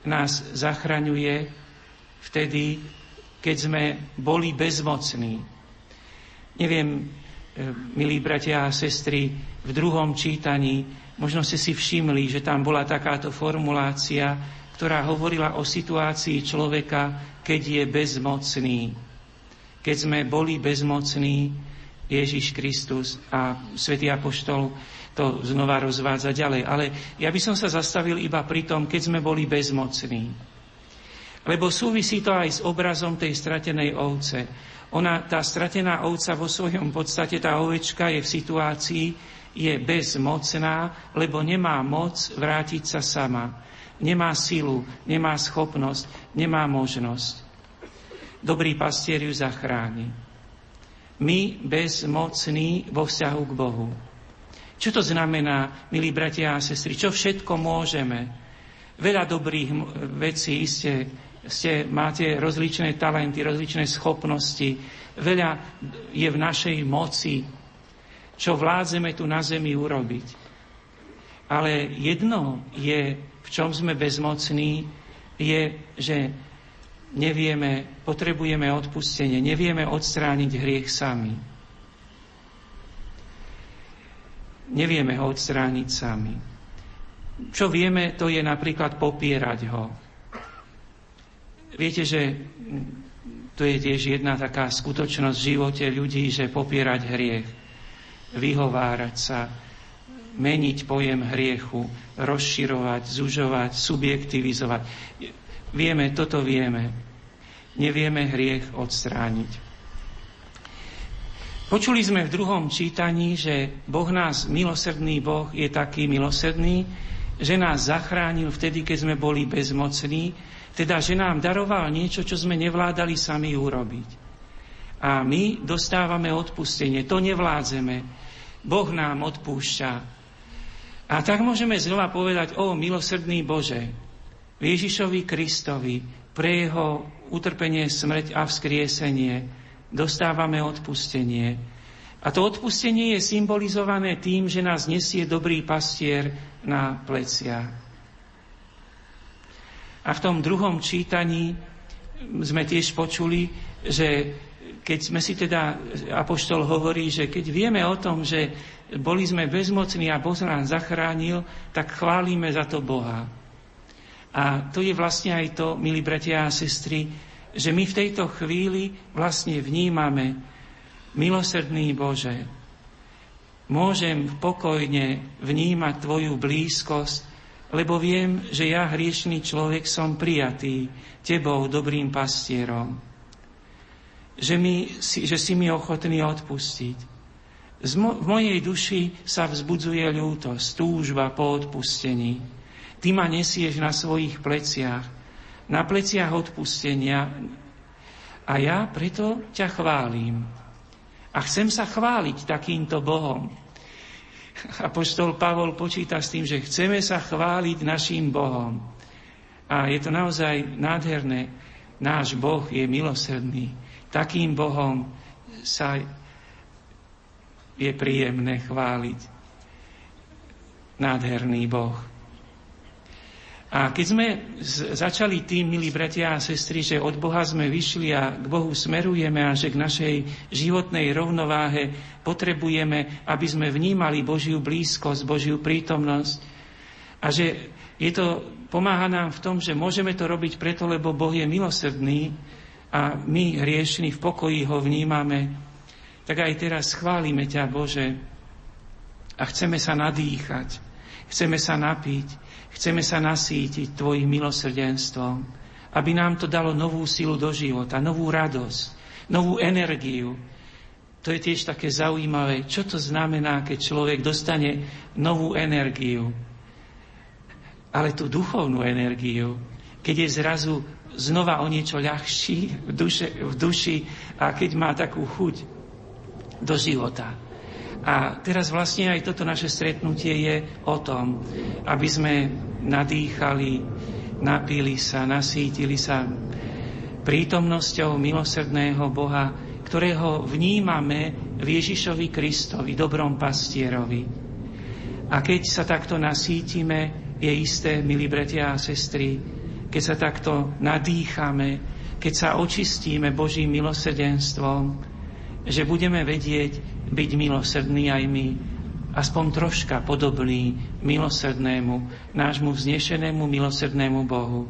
Speaker 6: nás zachraňuje vtedy, keď sme boli bezmocní. Neviem, e, milí bratia a sestry, v druhom čítaní možno ste si všimli, že tam bola takáto formulácia, ktorá hovorila o situácii človeka, keď je bezmocný. Keď sme boli bezmocní, Ježiš Kristus a svätý Apoštol to znova rozvádza ďalej. Ale ja by som sa zastavil iba pri tom, keď sme boli bezmocní. Lebo súvisí to aj s obrazom tej stratenej ovce. Ona, tá stratená ovca vo svojom podstate, tá ovečka je v situácii, je bezmocná, lebo nemá moc vrátiť sa sama. nemá silu, nemá schopnosť, nemá možnosť. Dobrý pastier ju zachráni. My bezmocní vo vzťahu k Bohu. Čo to znamená, milí bratia a sestry? Čo všetko môžeme? Veľa dobrých vecí ste, ste, máte rozličné talenty, rozličné schopnosti. Veľa je v našej moci, čo vládzeme tu na zemi urobiť. Ale jedno je, v čom sme bezmocní, je, že nevieme, potrebujeme odpustenie, nevieme odstrániť hriech sami. Nevieme ho odstrániť sami. Čo vieme, to je napríklad popierať ho. Viete, že to je tiež jedna taká skutočnosť v živote ľudí, že popierať hriech, vyhovárať sa, meniť pojem hriechu, rozširovať, zužovať, subjektivizovať. Vieme, toto vieme. Nevieme hriech odstrániť. Počuli sme v druhom čítaní, že Boh nás, milosrdný Boh, je taký milosrdný, že nás zachránil vtedy, keď sme boli bezmocní, teda, že nám daroval niečo, čo sme nevládali sami urobiť. A my dostávame odpustenie, to nevládzeme. Boh nám odpúšťa. A tak môžeme znova povedať, o milosrdný Bože, Ježišovi Kristovi, pre jeho utrpenie, smrť a vzkriesenie, dostávame odpustenie. A to odpustenie je symbolizované tým, že nás nesie dobrý pastier na pleciach. A v tom druhom čítaní sme tiež počuli, že keď sme si teda, Apoštol hovorí, že keď vieme o tom, že boli sme bezmocní a Boh nás zachránil, tak chválime za to Boha. A to je vlastne aj to, milí bratia a sestry, že my v tejto chvíli vlastne vnímame, milosrdný Bože, môžem pokojne vnímať Tvoju blízkosť, lebo viem, že ja, hriešný človek, som prijatý Tebou, dobrým pastierom. Že, mi, že si mi ochotný odpustiť. v mojej duši sa vzbudzuje ľútosť, túžba po odpustení. Ty ma nesieš na svojich pleciach na pleciach odpustenia a ja preto ťa chválim. A chcem sa chváliť takýmto Bohom. Apoštol Pavol počíta s tým, že chceme sa chváliť našim Bohom. A je to naozaj nádherné. Náš Boh je milosrdný. Takým Bohom sa je príjemné chváliť. Nádherný Boh. A keď sme začali tým, milí bratia a sestry, že od Boha sme vyšli a k Bohu smerujeme a že k našej životnej rovnováhe potrebujeme, aby sme vnímali Božiu blízkosť, Božiu prítomnosť. A že je to, pomáha nám v tom, že môžeme to robiť preto, lebo Boh je milosrdný a my hriešni v pokoji ho vnímame, tak aj teraz chválime ťa, Bože, a chceme sa nadýchať, chceme sa napiť, Chceme sa nasítiť Tvojim milosrdenstvom, aby nám to dalo novú silu do života, novú radosť, novú energiu. To je tiež také zaujímavé, čo to znamená, keď človek dostane novú energiu, ale tú duchovnú energiu, keď je zrazu znova o niečo ľahší v, duše, v duši a keď má takú chuť do života. A teraz vlastne aj toto naše stretnutie je o tom, aby sme nadýchali, napili sa, nasítili sa prítomnosťou milosrdného Boha, ktorého vnímame v Ježišovi Kristovi, dobrom pastierovi. A keď sa takto nasítime, je isté, milí bratia a sestry, keď sa takto nadýchame, keď sa očistíme Božím milosrdenstvom, že budeme vedieť, byť milosrdný aj my, aspoň troška podobný milosrdnému, nášmu vznešenému milosrdnému Bohu.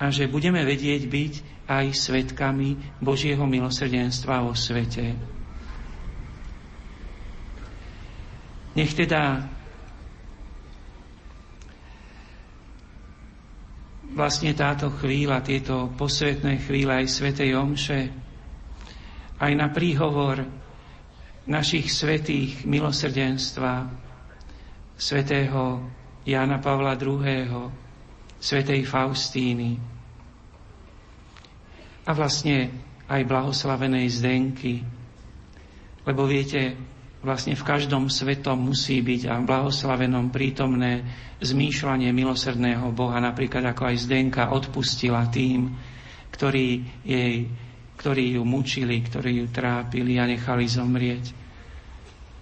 Speaker 6: A že budeme vedieť byť aj svetkami Božieho milosrdenstva vo svete. Nech teda vlastne táto chvíľa, tieto posvetné chvíle aj Svetej Omše, aj na príhovor našich svetých milosrdenstva, svetého Jana Pavla II., svätej Faustíny a vlastne aj blahoslavenej Zdenky. Lebo viete, vlastne v každom svetom musí byť a v blahoslavenom prítomné zmýšľanie milosrdného Boha, napríklad ako aj Zdenka odpustila tým, ktorí, jej, ktorí ju mučili, ktorí ju trápili a nechali zomrieť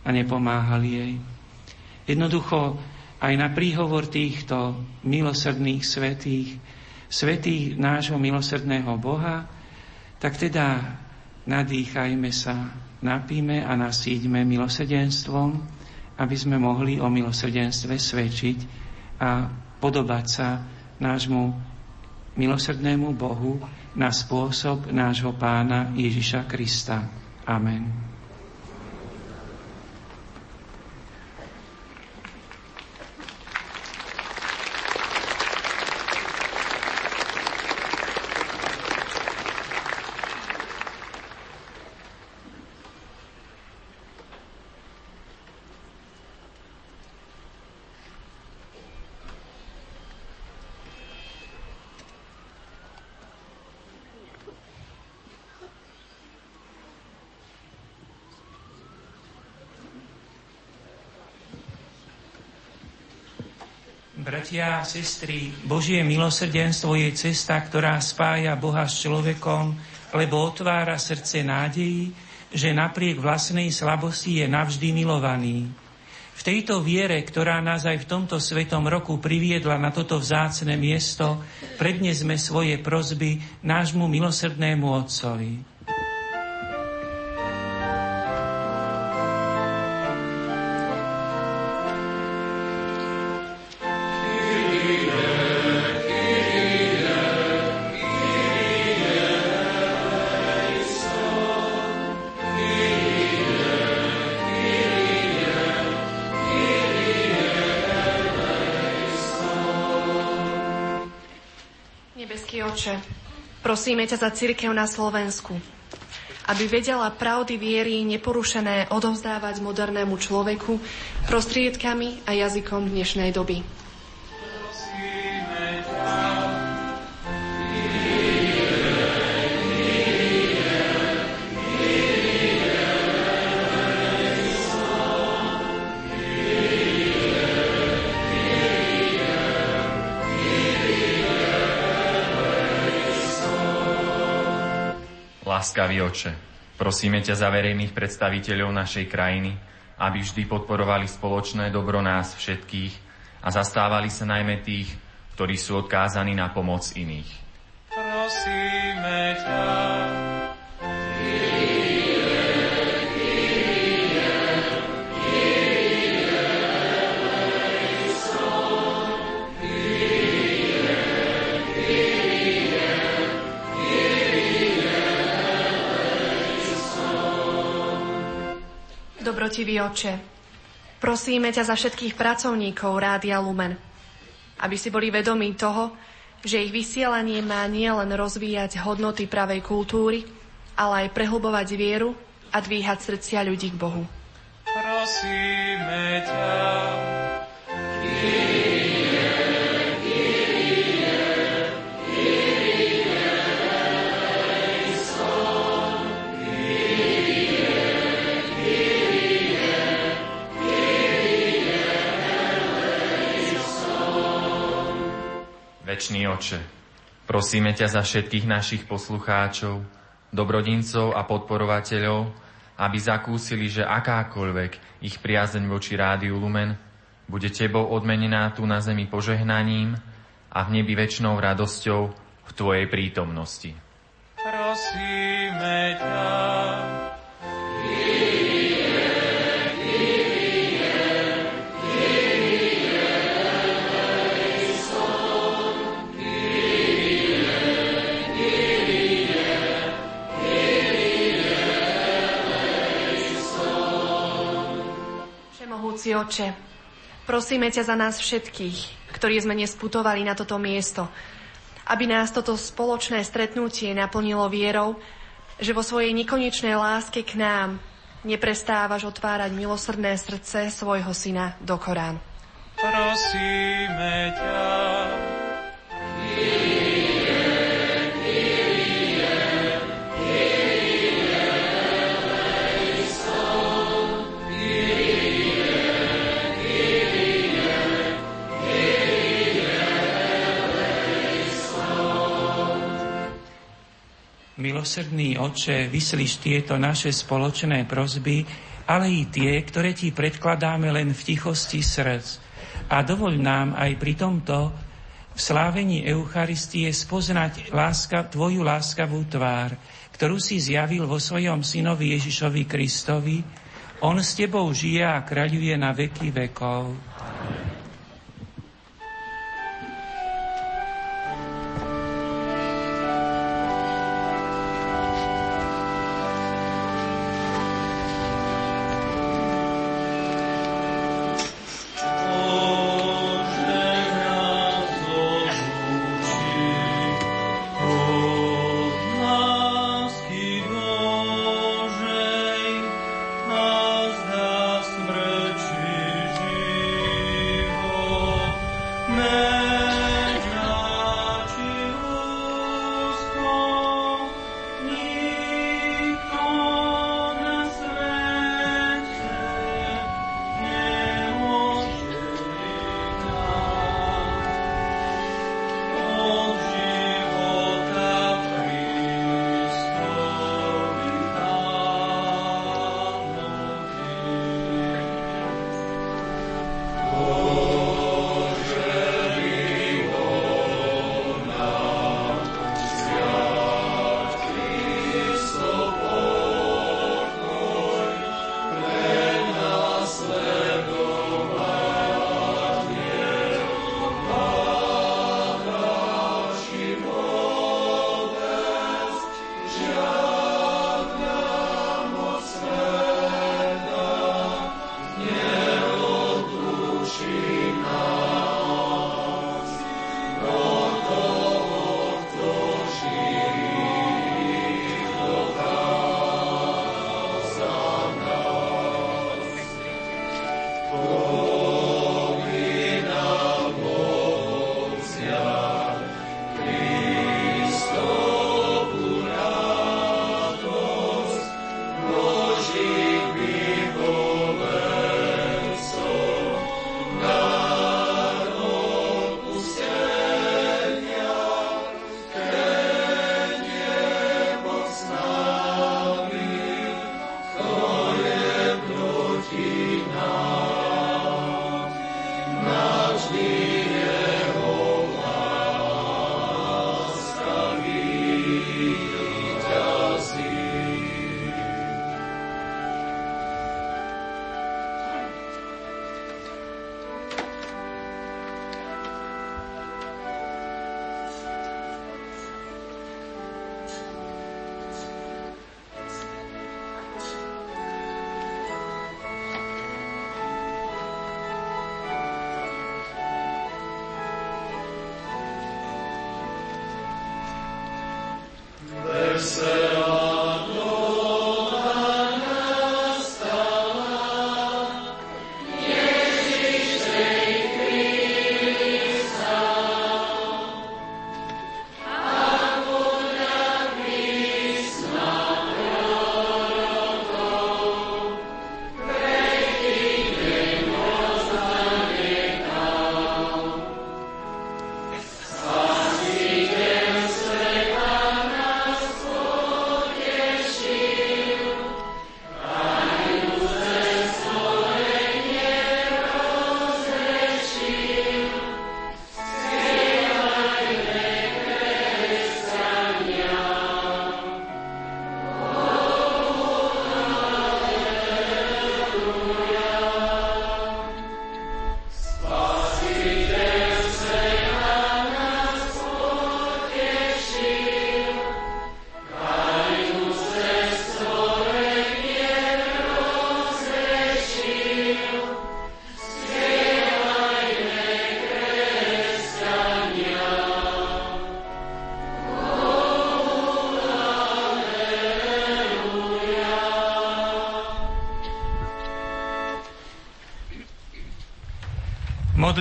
Speaker 6: a nepomáhali jej. Jednoducho aj na príhovor týchto milosrdných svetých, svetých nášho milosrdného Boha, tak teda nadýchajme sa, napíme a nasíďme milosedenstvom, aby sme mohli o milosrdenstve svedčiť a podobať sa nášmu milosrdnému Bohu na spôsob nášho pána Ježiša Krista. Amen. Bratia a sestry, Božie milosrdenstvo je cesta, ktorá spája Boha s človekom, lebo otvára srdce nádeji, že napriek vlastnej slabosti je navždy milovaný. V tejto viere, ktorá nás aj v tomto svetom roku priviedla na toto vzácne miesto, prednesme svoje prozby nášmu milosrdnému Otcovi.
Speaker 16: Prosíme ťa za církev na Slovensku, aby vedela pravdy viery neporušené odovzdávať modernému človeku prostriedkami a jazykom dnešnej doby.
Speaker 34: Láskavý oče, prosíme ťa za verejných predstaviteľov našej krajiny, aby vždy podporovali spoločné dobro nás všetkých a zastávali sa najmä tých, ktorí sú odkázaní na pomoc iných.
Speaker 35: Prosíme ťa.
Speaker 16: Dobrotivý oče, prosíme ťa za všetkých pracovníkov Rádia Lumen, aby si boli vedomí toho, že ich vysielanie má nielen rozvíjať hodnoty pravej kultúry, ale aj prehlbovať vieru a dvíhať srdcia ľudí k Bohu.
Speaker 35: Prosíme ťa.
Speaker 34: Večný oče, prosíme ťa za všetkých našich poslucháčov, dobrodincov a podporovateľov, aby zakúsili, že akákoľvek ich priazeň voči Rádiu Lumen bude tebou odmenená tu na zemi požehnaním a v nebi väčšnou radosťou v tvojej prítomnosti.
Speaker 35: Prosíme ťa.
Speaker 16: Všemohúci oče, prosíme ťa za nás všetkých, ktorí sme nesputovali na toto miesto, aby nás toto spoločné stretnutie naplnilo vierou, že vo svojej nekonečnej láske k nám neprestávaš otvárať milosrdné srdce svojho syna do Korán.
Speaker 35: Prosíme ťa.
Speaker 6: Milosrdný oče, vyslíš tieto naše spoločné prozby, ale i tie, ktoré ti predkladáme len v tichosti srdc. A dovoľ nám aj pri tomto v slávení Eucharistie spoznať láska, tvoju láskavú tvár, ktorú si zjavil vo svojom synovi Ježišovi Kristovi. On s tebou žije a kráľuje na veky vekov.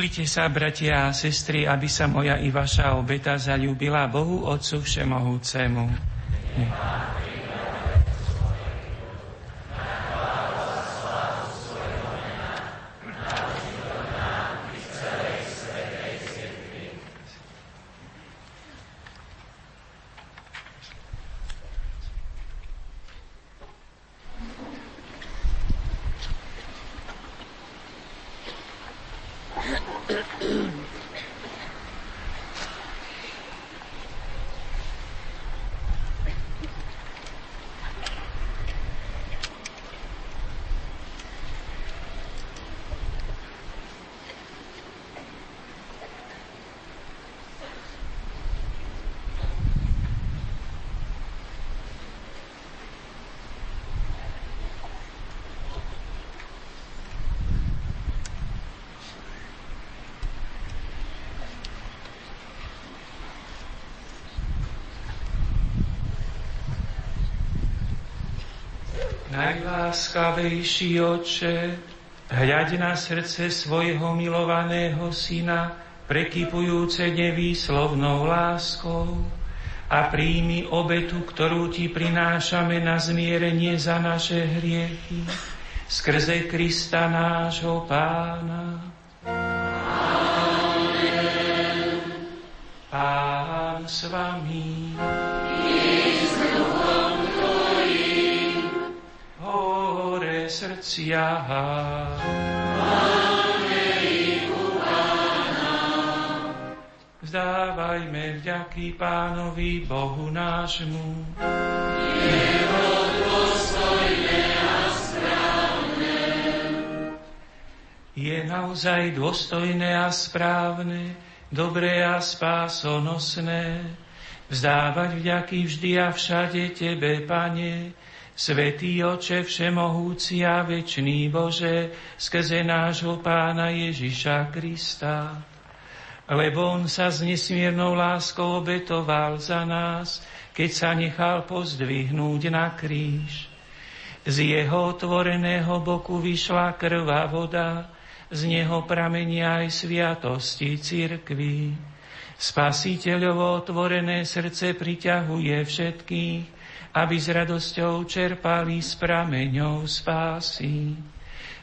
Speaker 6: Modlite sa, bratia a sestry, aby sa moja i vaša obeta zalúbila Bohu Otcu Všemohúcemu. Nie. Najláskavejší oče, hľaď na srdce svojho milovaného syna, prekypujúce nevýslovnou láskou a príjmi obetu, ktorú ti prinášame na zmierenie za naše hriechy, skrze Krista nášho Pána. Srdcia. Vzdávajme vďaky Pánovi Bohu nášmu. Je naozaj dôstojné a správne, dobré a spásonosné, vzdávať vďaky vždy a všade Tebe, Pane, Svetý oče všemohúci a večný Bože, skrze nášho pána Ježiša Krista, lebo on sa s nesmiernou láskou obetoval za nás, keď sa nechal pozdvihnúť na kríž. Z jeho otvoreného boku vyšla krvá voda, z neho pramenia aj sviatosti cirkvi. Spasiteľovo otvorené srdce priťahuje všetkých, aby s radosťou čerpali s prameňou spásy.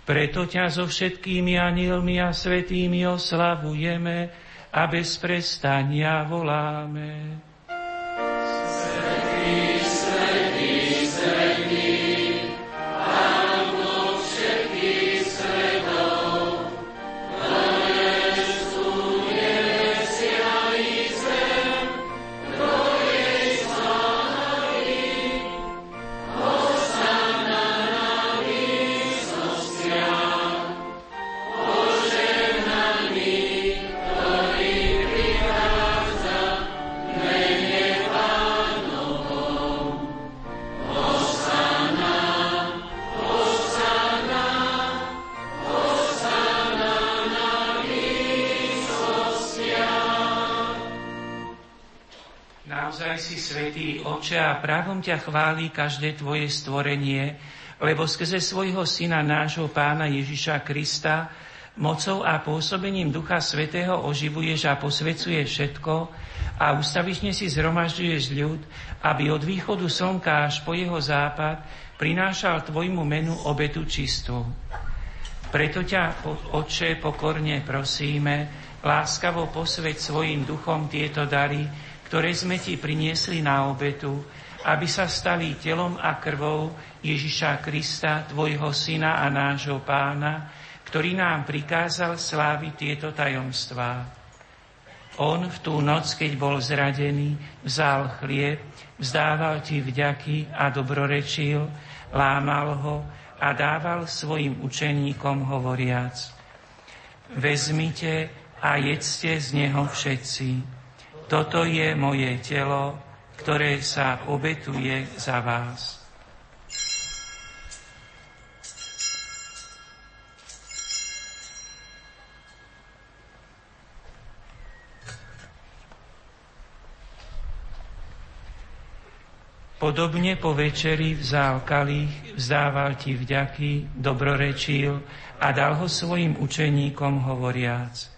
Speaker 6: Preto ťa so všetkými anielmi a svetými oslavujeme a bez prestania voláme. Oče, a právom ťa chváli každé Tvoje stvorenie, lebo skrze svojho Syna, nášho Pána Ježiša Krista, mocou a pôsobením Ducha Svetého oživuješ a posvecuješ všetko a ustavične si zhromažďuješ ľud, aby od východu slnka až po jeho západ prinášal Tvojmu menu obetu čistú. Preto ťa, Otče, pokorne prosíme, láskavo posveď svojim duchom tieto dary, ktoré sme ti priniesli na obetu, aby sa stali telom a krvou Ježiša Krista, tvojho syna a nášho pána, ktorý nám prikázal sláviť tieto tajomstvá. On v tú noc, keď bol zradený, vzal chlieb, vzdával ti vďaky a dobrorečil, lámal ho a dával svojim učeníkom hovoriac. Vezmite a jedzte z neho všetci toto je moje telo, ktoré sa obetuje za vás. Po Podobne po večeri vzal kalich, vzdával ti vďaky, dobrorečil a dal ho svojim učeníkom hovoriac.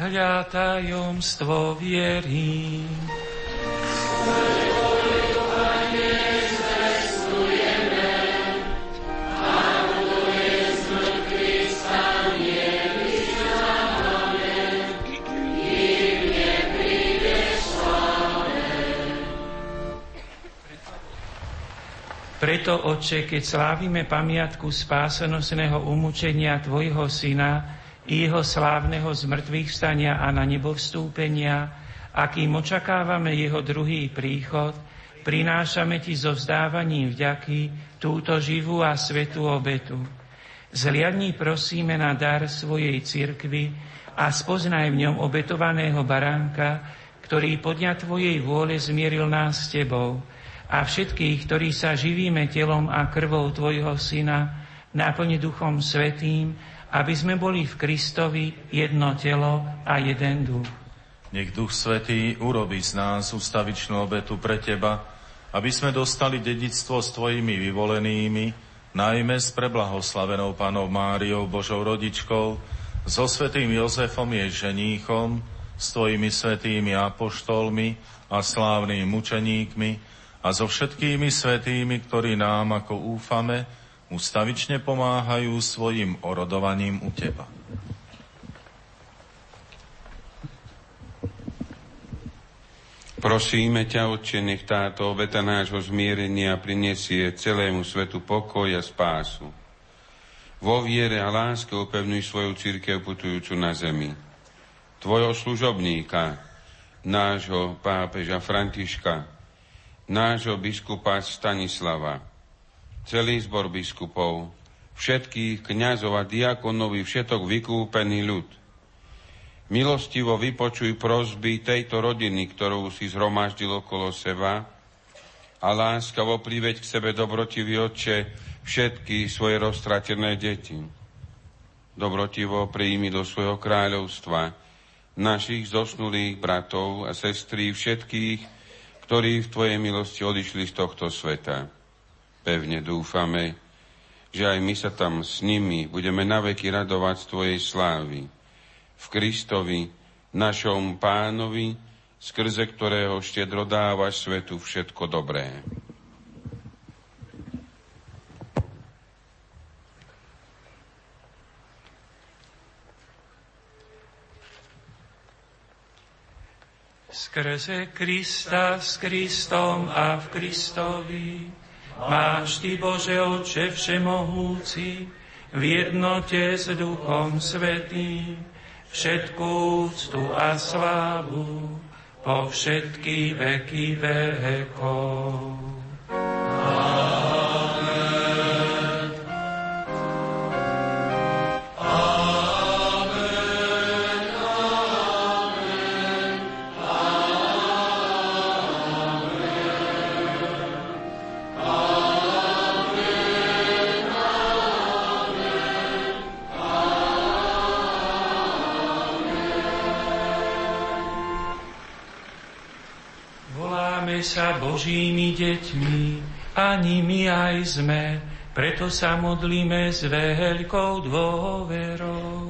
Speaker 6: Hľa tajomstvo viery. Preto, Oče, keď slávime pamiatku spásenosného umúčenia Tvojho Syna, i jeho slávneho zmrtvých vstania a na nebo vstúpenia, akým očakávame jeho druhý príchod, prinášame ti so vzdávaním vďaky túto živú a svetú obetu. Zliadni prosíme na dar svojej cirkvy a spoznaj v ňom obetovaného baránka, ktorý podľa Tvojej vôle zmieril nás s Tebou a všetkých, ktorí sa živíme telom a krvou Tvojho Syna, naplni Duchom Svetým, aby sme boli v Kristovi jedno telo a jeden duch.
Speaker 36: Nech Duch Svetý urobí z nás ustavičnú obetu pre Teba, aby sme dostali dedictvo s Tvojimi vyvolenými, najmä s preblahoslavenou Panou Máriou, Božou rodičkou, so svetým Jozefom jej ženíchom, s Tvojimi svetými apoštolmi a slávnymi mučeníkmi a so všetkými svetými, ktorí nám, ako úfame, ustavične pomáhajú svojim orodovaním u Teba.
Speaker 7: Prosíme ťa, Otče, nech táto obeta nášho zmierenia prinesie celému svetu pokoj a spásu. Vo viere a láske upevňuj svoju církev putujúcu na zemi. Tvojho služobníka, nášho pápeža Františka, nášho biskupa Stanislava, celý zbor biskupov, všetkých kňazov a diakonov i všetok vykúpený ľud. Milostivo vypočuj prosby tejto rodiny, ktorú si zhromaždil okolo seba a láskavo priveď k sebe dobrotivý Otče všetky svoje roztratené deti. Dobrotivo príjmi do svojho kráľovstva našich zosnulých bratov a sestrí všetkých, ktorí v Tvojej milosti odišli z tohto sveta Pevne dúfame, že aj my sa tam s nimi budeme naveky radovať z Tvojej slávy. V Kristovi, našom pánovi, skrze ktorého štedro dávaš svetu všetko dobré.
Speaker 6: Skrze Krista, s Kristom a v Kristovi Máš Ty, Bože Oče Všemohúci, v jednote s Duchom Svetým, všetkú úctu a slávu po všetky veky vekov. Sa Božími deťmi, ani my aj sme, preto sa modlíme s veľkou dôverou.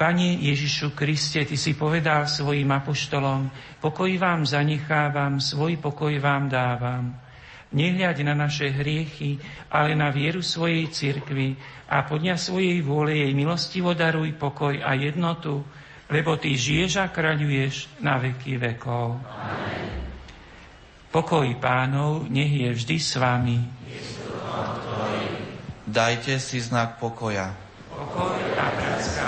Speaker 37: Pane Ježišu Kriste, Ty si povedal svojim apoštolom, pokoj vám zanechávam, svoj pokoj vám dávam. Nehľaď na naše hriechy, ale na vieru svojej cirkvi a podňa svojej vôle jej milostivo daruj pokoj a jednotu, lebo Ty žiješ a kraľuješ na veky vekov. Amen. Pokoj pánov nech je vždy s vami.
Speaker 38: Dajte si znak pokoja.
Speaker 37: Pokoj a bratská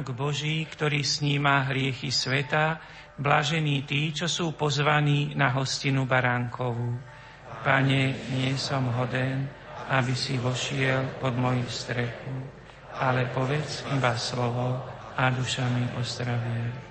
Speaker 37: baránok Boží, ktorý sníma hriechy sveta, blažení tí, čo sú pozvaní na hostinu baránkovú. Pane, nie som hoden, aby si vošiel pod moju strechu, ale povedz iba slovo a duša mi pozdravie.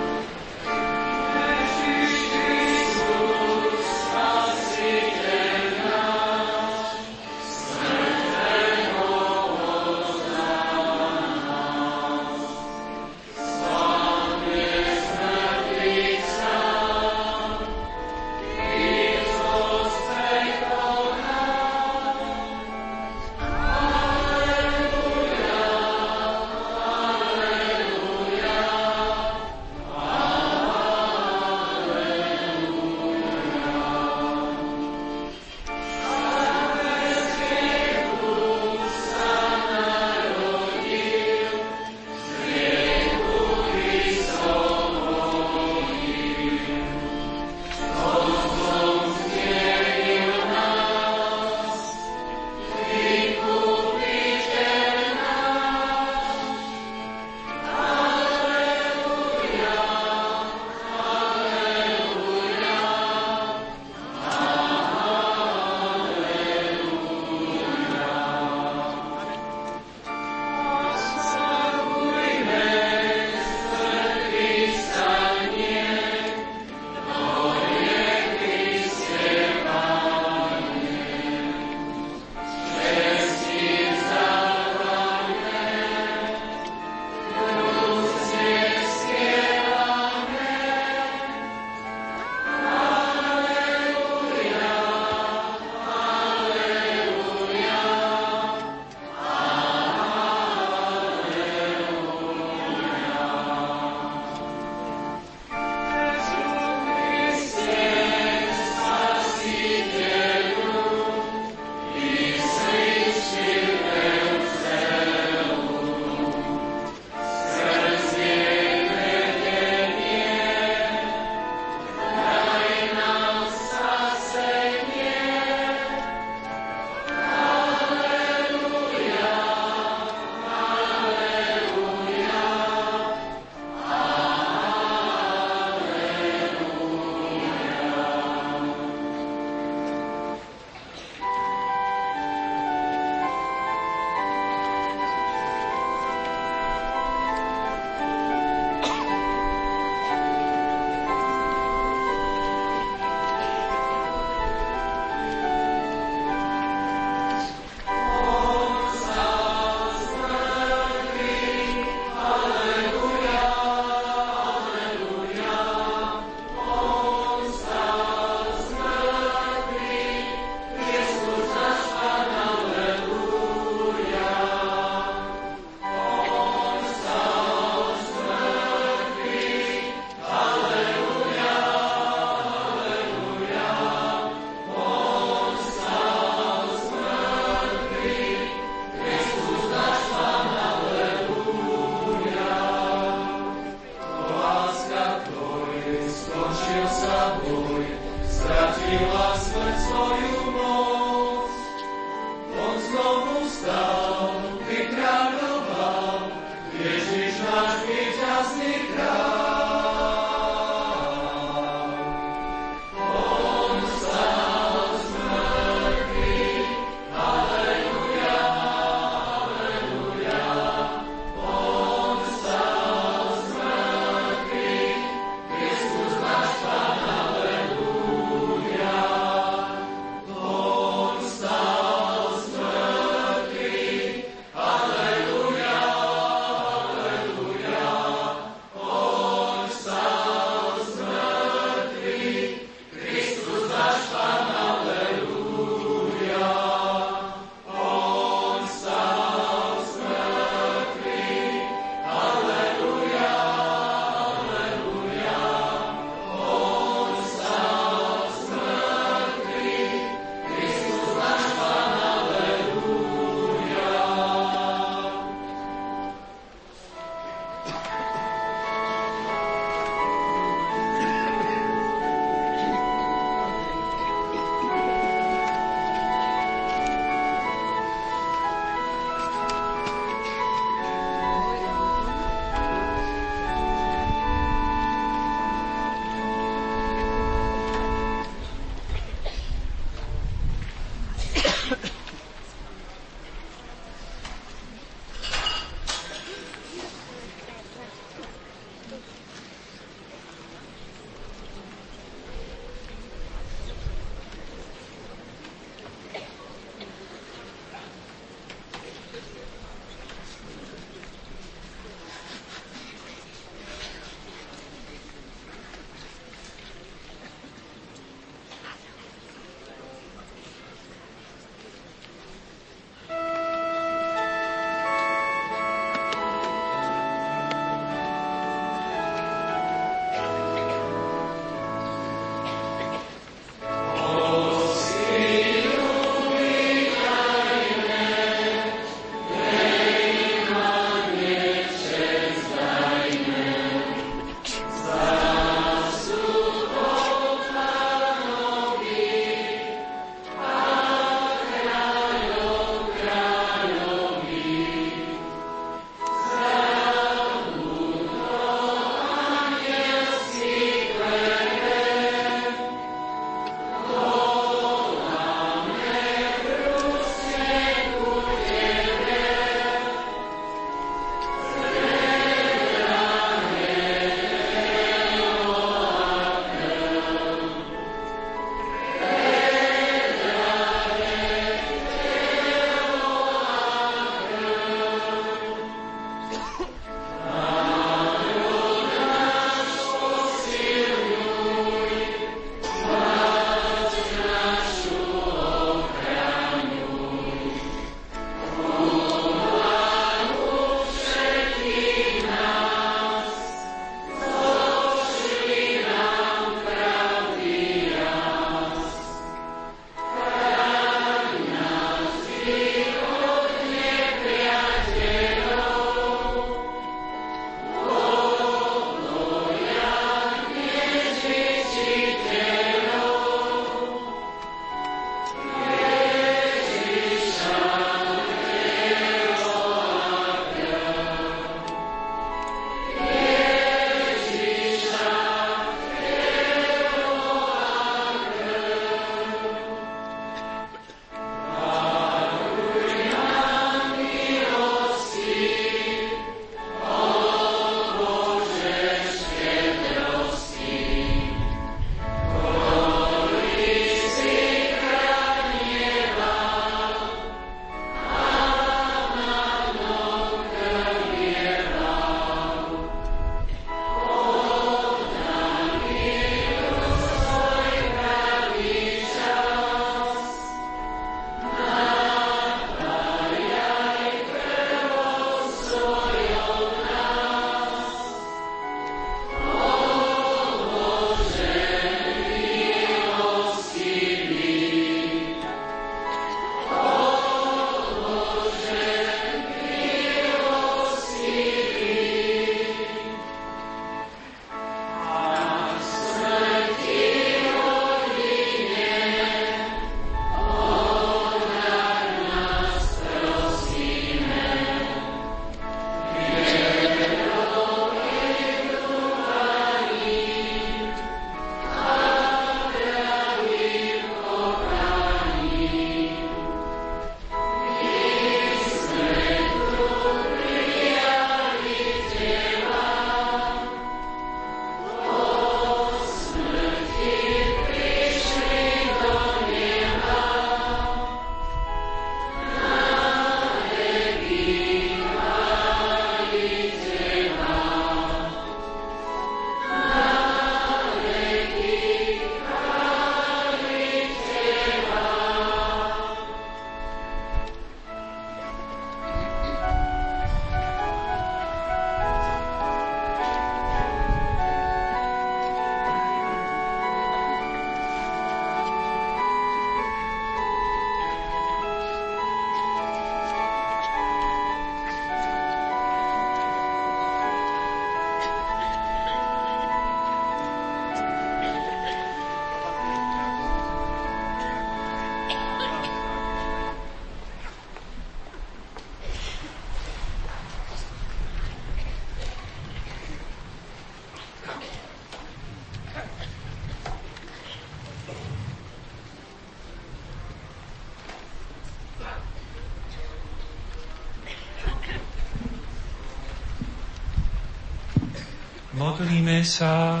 Speaker 6: Modlíme sa,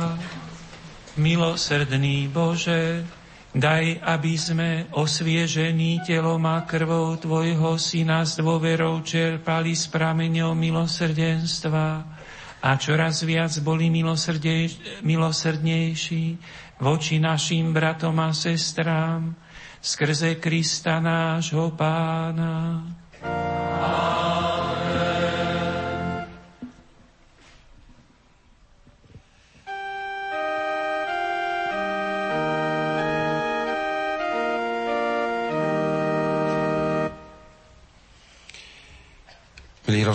Speaker 6: milosrdný Bože, daj, aby sme osviežení telom a krvou Tvojho Syna s dôverou čerpali z prameňov milosrdenstva a čoraz viac boli milosrdnejší voči našim bratom a sestrám skrze Krista nášho Pána.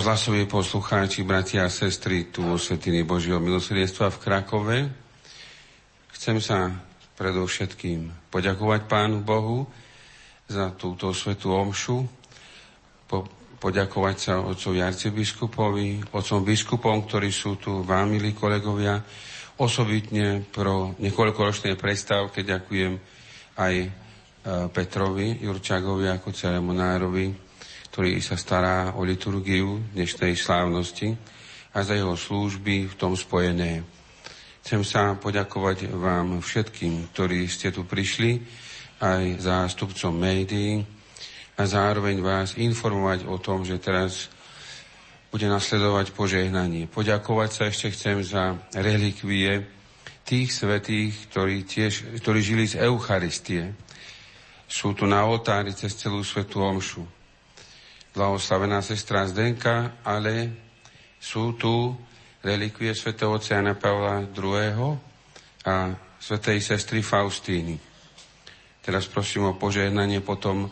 Speaker 7: Rozhlasoví poslucháči, bratia a sestry, tu vo Svetiny Božieho milosrdenstva v Krakove, chcem sa predovšetkým poďakovať Pánu Bohu za túto svetú omšu, po, poďakovať sa otcovi arcibiskupovi, otcom biskupom, ktorí sú tu, vám, milí kolegovia, osobitne pro niekoľkoročnej prestávke ďakujem aj e, Petrovi Jurčagovi ako ceremonárovi, ktorý sa stará o liturgiu dnešnej slávnosti a za jeho služby v tom spojené. Chcem sa poďakovať vám všetkým, ktorí ste tu prišli, aj zástupcom médií a zároveň vás informovať o tom, že teraz bude nasledovať požehnanie. Poďakovať sa ešte chcem za relikvie tých svetých, ktorí, tiež, ktorí žili z Eucharistie. Sú tu na oltári cez celú svetú omšu blahoslavená sestra Zdenka, ale sú tu relikvie svätého Oceána Pavla II. a svätej sestry Faustíny. Teraz prosím o požehnanie, potom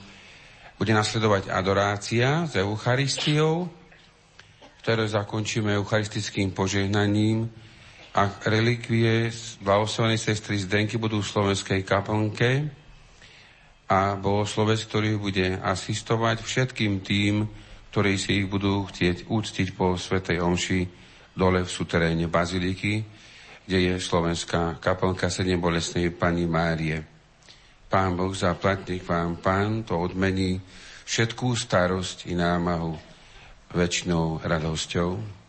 Speaker 7: bude nasledovať adorácia s Eucharistiou, ktoré zakončíme eucharistickým požehnaním a relikvie z blahoslavenej sestry Zdenky budú v slovenskej kaplnke a bohoslovec, ktorý bude asistovať všetkým tým, ktorí si ich budú chcieť úctiť po Svetej Omši dole v suteréne Baziliky, kde je slovenská kapelka Sedem bolesnej Pani Márie. Pán Boh zaplatník vám, Pán, to odmení všetkú starosť i námahu väčšnou radosťou.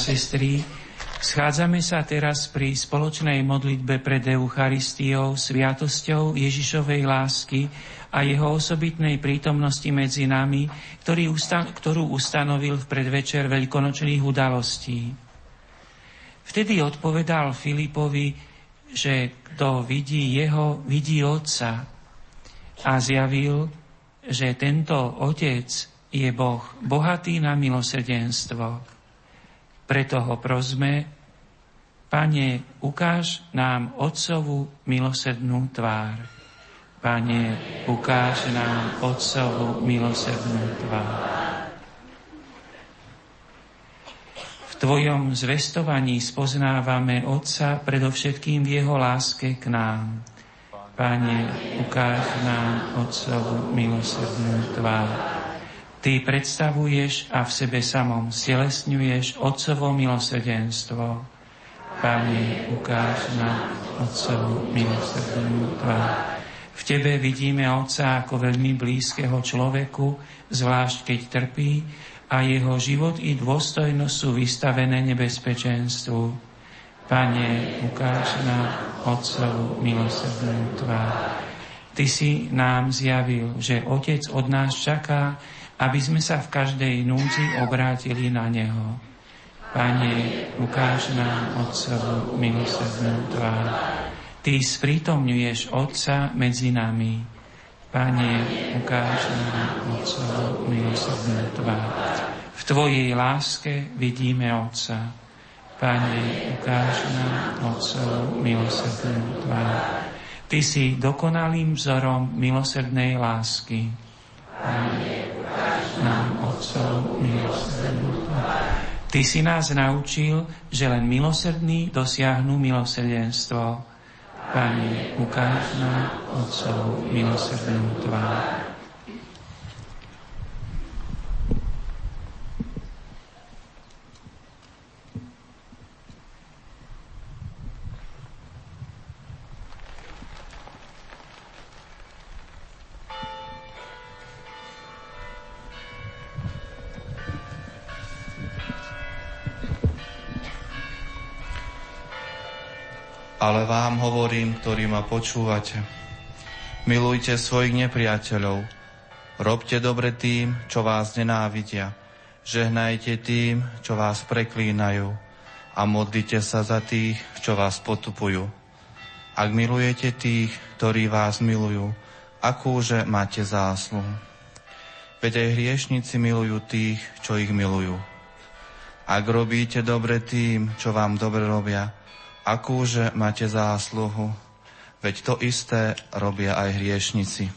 Speaker 6: Sestry, schádzame sa teraz pri spoločnej modlitbe pred Eucharistiou, sviatosťou Ježišovej lásky a jeho osobitnej prítomnosti medzi nami, ktorý ustan- ktorú ustanovil v predvečer veľkonočných udalostí. Vtedy odpovedal Filipovi, že kto vidí jeho, vidí Otca a zjavil, že tento Otec je Boh bohatý na milosrdenstvo. Preto ho prosme, Pane, ukáž nám Otcovú milosrdnú tvár. Pane, ukáž nám Otcovú milosrdnú tvár. V Tvojom zvestovaní spoznávame Otca predovšetkým v Jeho láske k nám. Pane, ukáž nám Otcovú milosrdnú tvár. Ty predstavuješ a v sebe samom stelesňuješ Otcovo milosrdenstvo. Pane, ukáž na Otcovu milosrdenú tvár. V Tebe vidíme Otca ako veľmi blízkeho človeku, zvlášť keď trpí a jeho život i dôstojnosť sú vystavené nebezpečenstvu. Pane, ukáž na Otcovu milosrdnú tvár. Ty si nám zjavil, že Otec od nás čaká, aby sme sa v každej núdzi obrátili na Neho. Pane, ukáž nám Otcovu milosrdnú tvár. Ty sprítomňuješ Otca medzi nami. Pane, ukáž nám Otcovu milosrdnú tvár. V Tvojej láske vidíme Otca. Pane, ukáž nám Otcovu milosrdnú tvár. Ty si dokonalým vzorom milosrdnej lásky. Ty si nás naučil, že len milosrdní dosiahnu milosrdenstvo. Pane, ukáž nám Otcov milosrdnú tvár.
Speaker 38: Ale vám hovorím, ktorí ma počúvate. Milujte svojich nepriateľov. Robte dobre tým, čo vás nenávidia. Žehnajte tým, čo vás preklínajú. A modlite sa za tých, čo vás potupujú. Ak milujete tých, ktorí vás milujú, akúže máte zásluhu. Veď aj hriešnici milujú tých, čo ich milujú. Ak robíte dobre tým, čo vám dobre robia, akúže máte zásluhu, veď to isté robia aj hriešnici.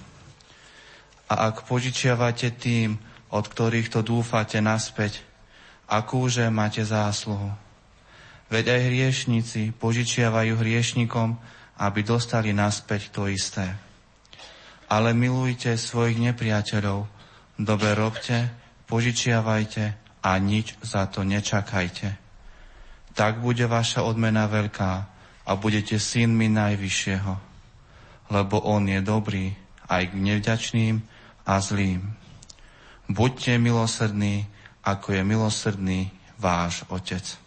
Speaker 38: A ak požičiavate tým, od ktorých to dúfate naspäť, akúže máte zásluhu. Veď aj hriešnici požičiavajú hriešnikom, aby dostali naspäť to isté. Ale milujte svojich nepriateľov, dobre robte, požičiavajte a nič za to nečakajte tak bude vaša odmena veľká a budete synmi Najvyššieho, lebo On je dobrý aj k nevďačným a zlým. Buďte milosrdní, ako je milosrdný váš Otec.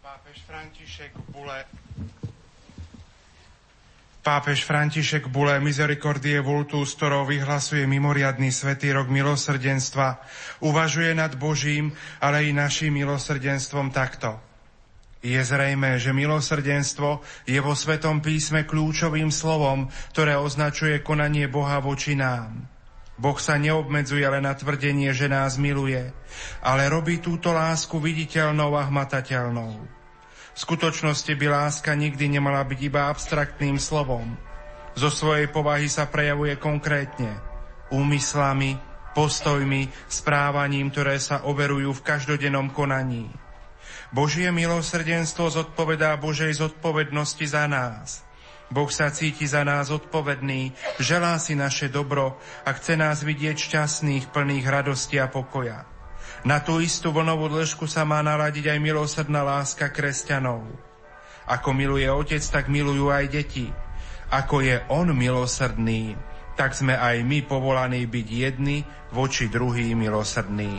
Speaker 14: Pápež František v Bule Pápež František Bule Misericordie Vultus, ktorou vyhlasuje mimoriadný svetý rok milosrdenstva, uvažuje nad Božím, ale i našim milosrdenstvom takto. Je zrejme, že milosrdenstvo je vo Svetom písme kľúčovým slovom, ktoré označuje konanie Boha voči nám. Boh sa neobmedzuje len na tvrdenie, že nás miluje, ale robí túto lásku viditeľnou a hmatateľnou. V skutočnosti by láska nikdy nemala byť iba abstraktným slovom. Zo svojej povahy sa prejavuje konkrétne, úmyslami, postojmi, správaním, ktoré sa overujú v každodennom konaní. Božie milosrdenstvo zodpovedá Božej zodpovednosti za nás. Boh sa cíti za nás odpovedný, želá si naše dobro a chce nás vidieť šťastných, plných radosti a pokoja. Na tú istú vlnovú dĺžku sa má naladiť aj milosrdná láska kresťanov. Ako miluje otec, tak milujú aj deti. Ako je on milosrdný,
Speaker 37: tak sme aj my povolaní byť jedni voči druhý milosrdný.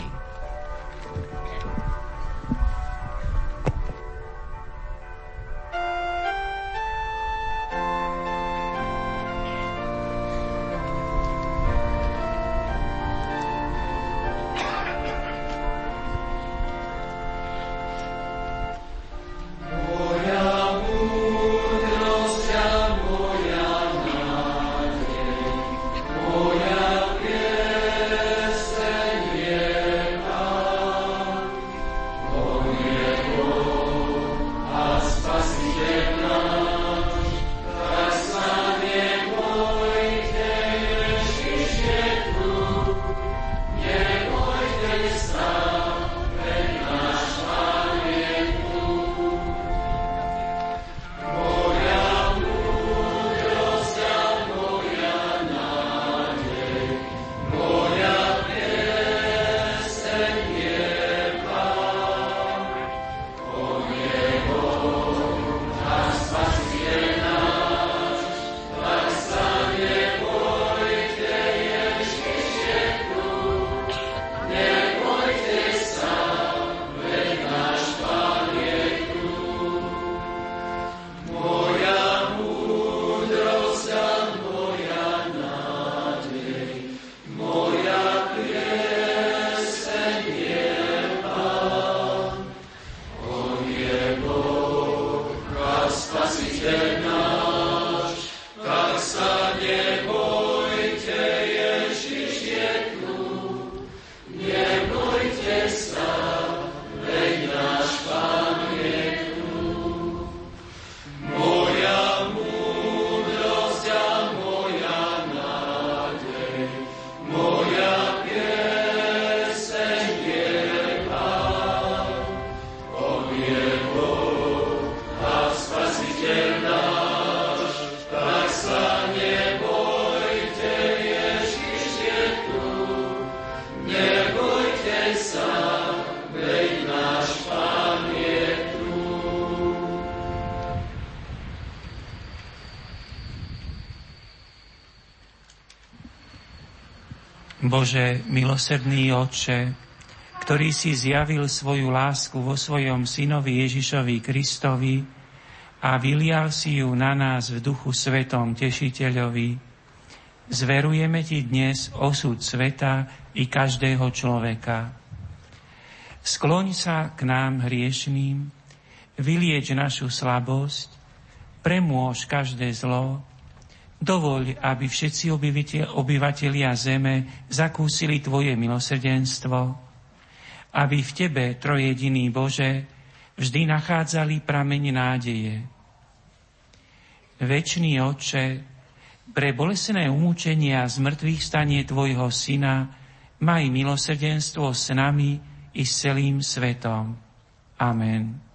Speaker 6: Bože, milosrdný Otče, ktorý si zjavil svoju lásku vo svojom synovi Ježišovi Kristovi a vylial si ju na nás v duchu svetom tešiteľovi, zverujeme Ti dnes osud sveta i každého človeka. Skloň sa k nám hriešným, vylieč našu slabosť, premôž každé zlo, Dovoľ, aby všetci obyvatelia zeme zakúsili Tvoje milosrdenstvo, aby v Tebe, trojediný Bože, vždy nachádzali prameň nádeje. Večný Otče, pre bolesné umúčenie a zmrtvých stanie Tvojho Syna maj milosrdenstvo s nami i s celým svetom. Amen.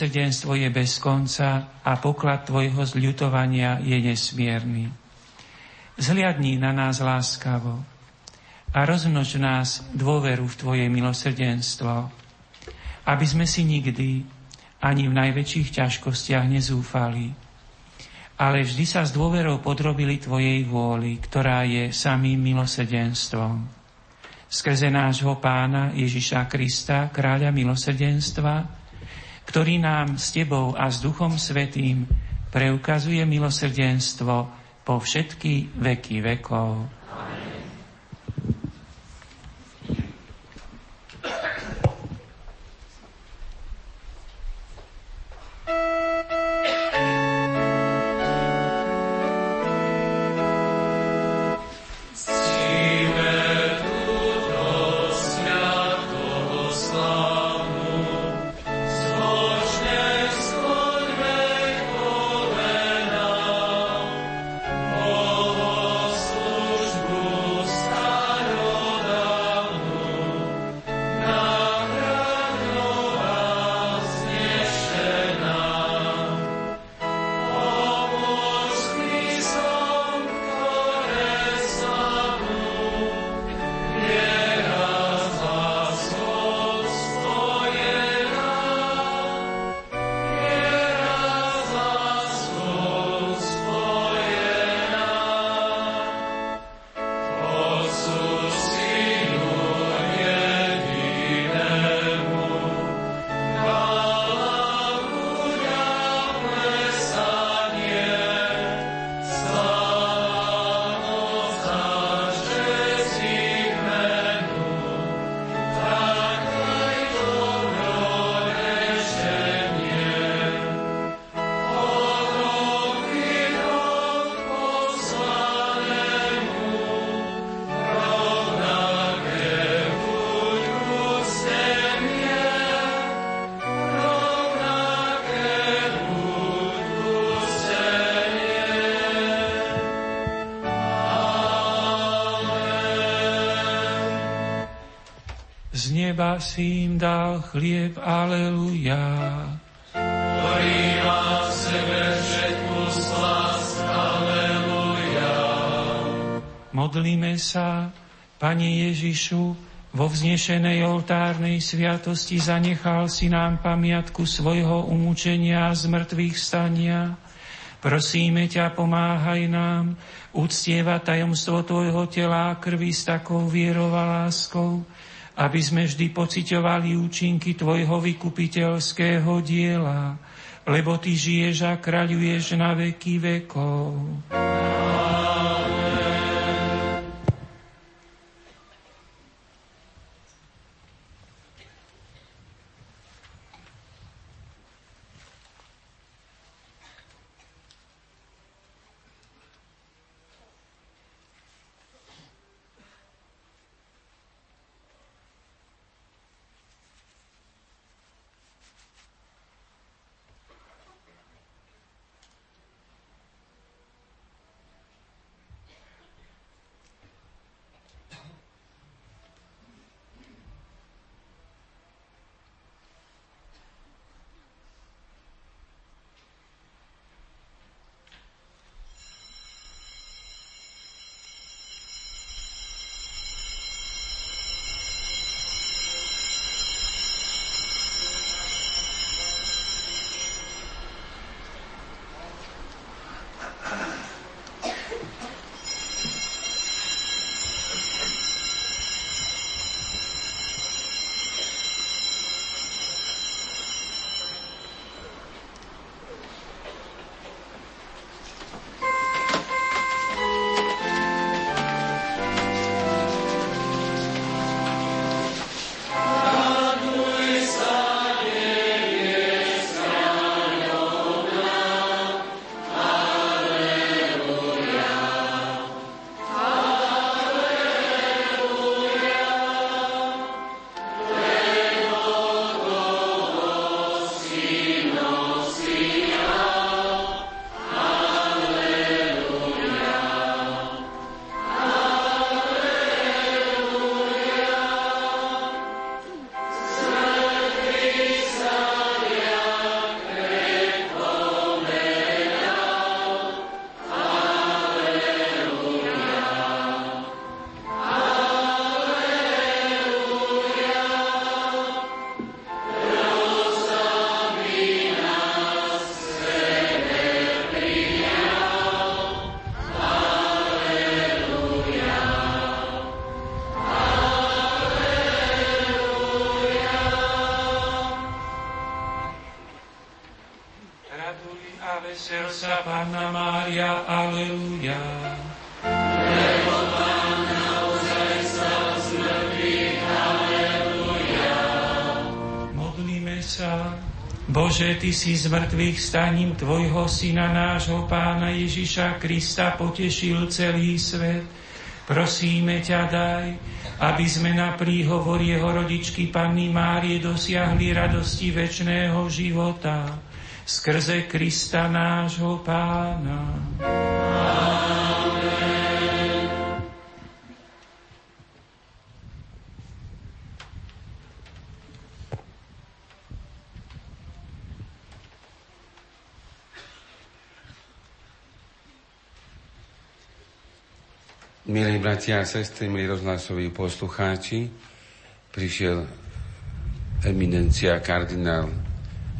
Speaker 39: milosrdenstvo
Speaker 6: je bez konca a poklad Tvojho zľutovania je nesmierny. Zhliadni na nás láskavo a rozmnož nás dôveru v Tvoje milosrdenstvo, aby sme si nikdy
Speaker 37: ani v najväčších ťažkostiach nezúfali, ale vždy sa s dôverou podrobili Tvojej vôli, ktorá je samým milosrdenstvom. Skrze nášho pána Ježiša Krista, kráľa milosrdenstva, ktorý nám s Tebou a s Duchom Svetým preukazuje milosrdenstvo po všetky veky vekov. Neba si im dal chlieb, aleluja.
Speaker 35: Ktorý má v sebe všetku slasť, aleluja.
Speaker 37: Modlíme sa, Pane Ježišu, vo vznešenej oltárnej sviatosti zanechal si nám pamiatku svojho umúčenia a zmrtvých stania. Prosíme ťa, pomáhaj nám uctievať tajomstvo Tvojho tela a krvi s takou vierou a láskou, aby sme vždy pociťovali účinky Tvojho vykupiteľského diela, lebo Ty žiješ a kráľuješ na veky vekov. Si z mŕtvych staním Tvojho Syna, nášho Pána Ježiša Krista potešil celý svet. Prosíme ťa, daj, aby sme na príhovor jeho rodičky Panny Márie dosiahli radosti väčšného života skrze Krista nášho Pána.
Speaker 7: Bratia a sestry, milí rozhlasoví poslucháči, prišiel eminencia kardinál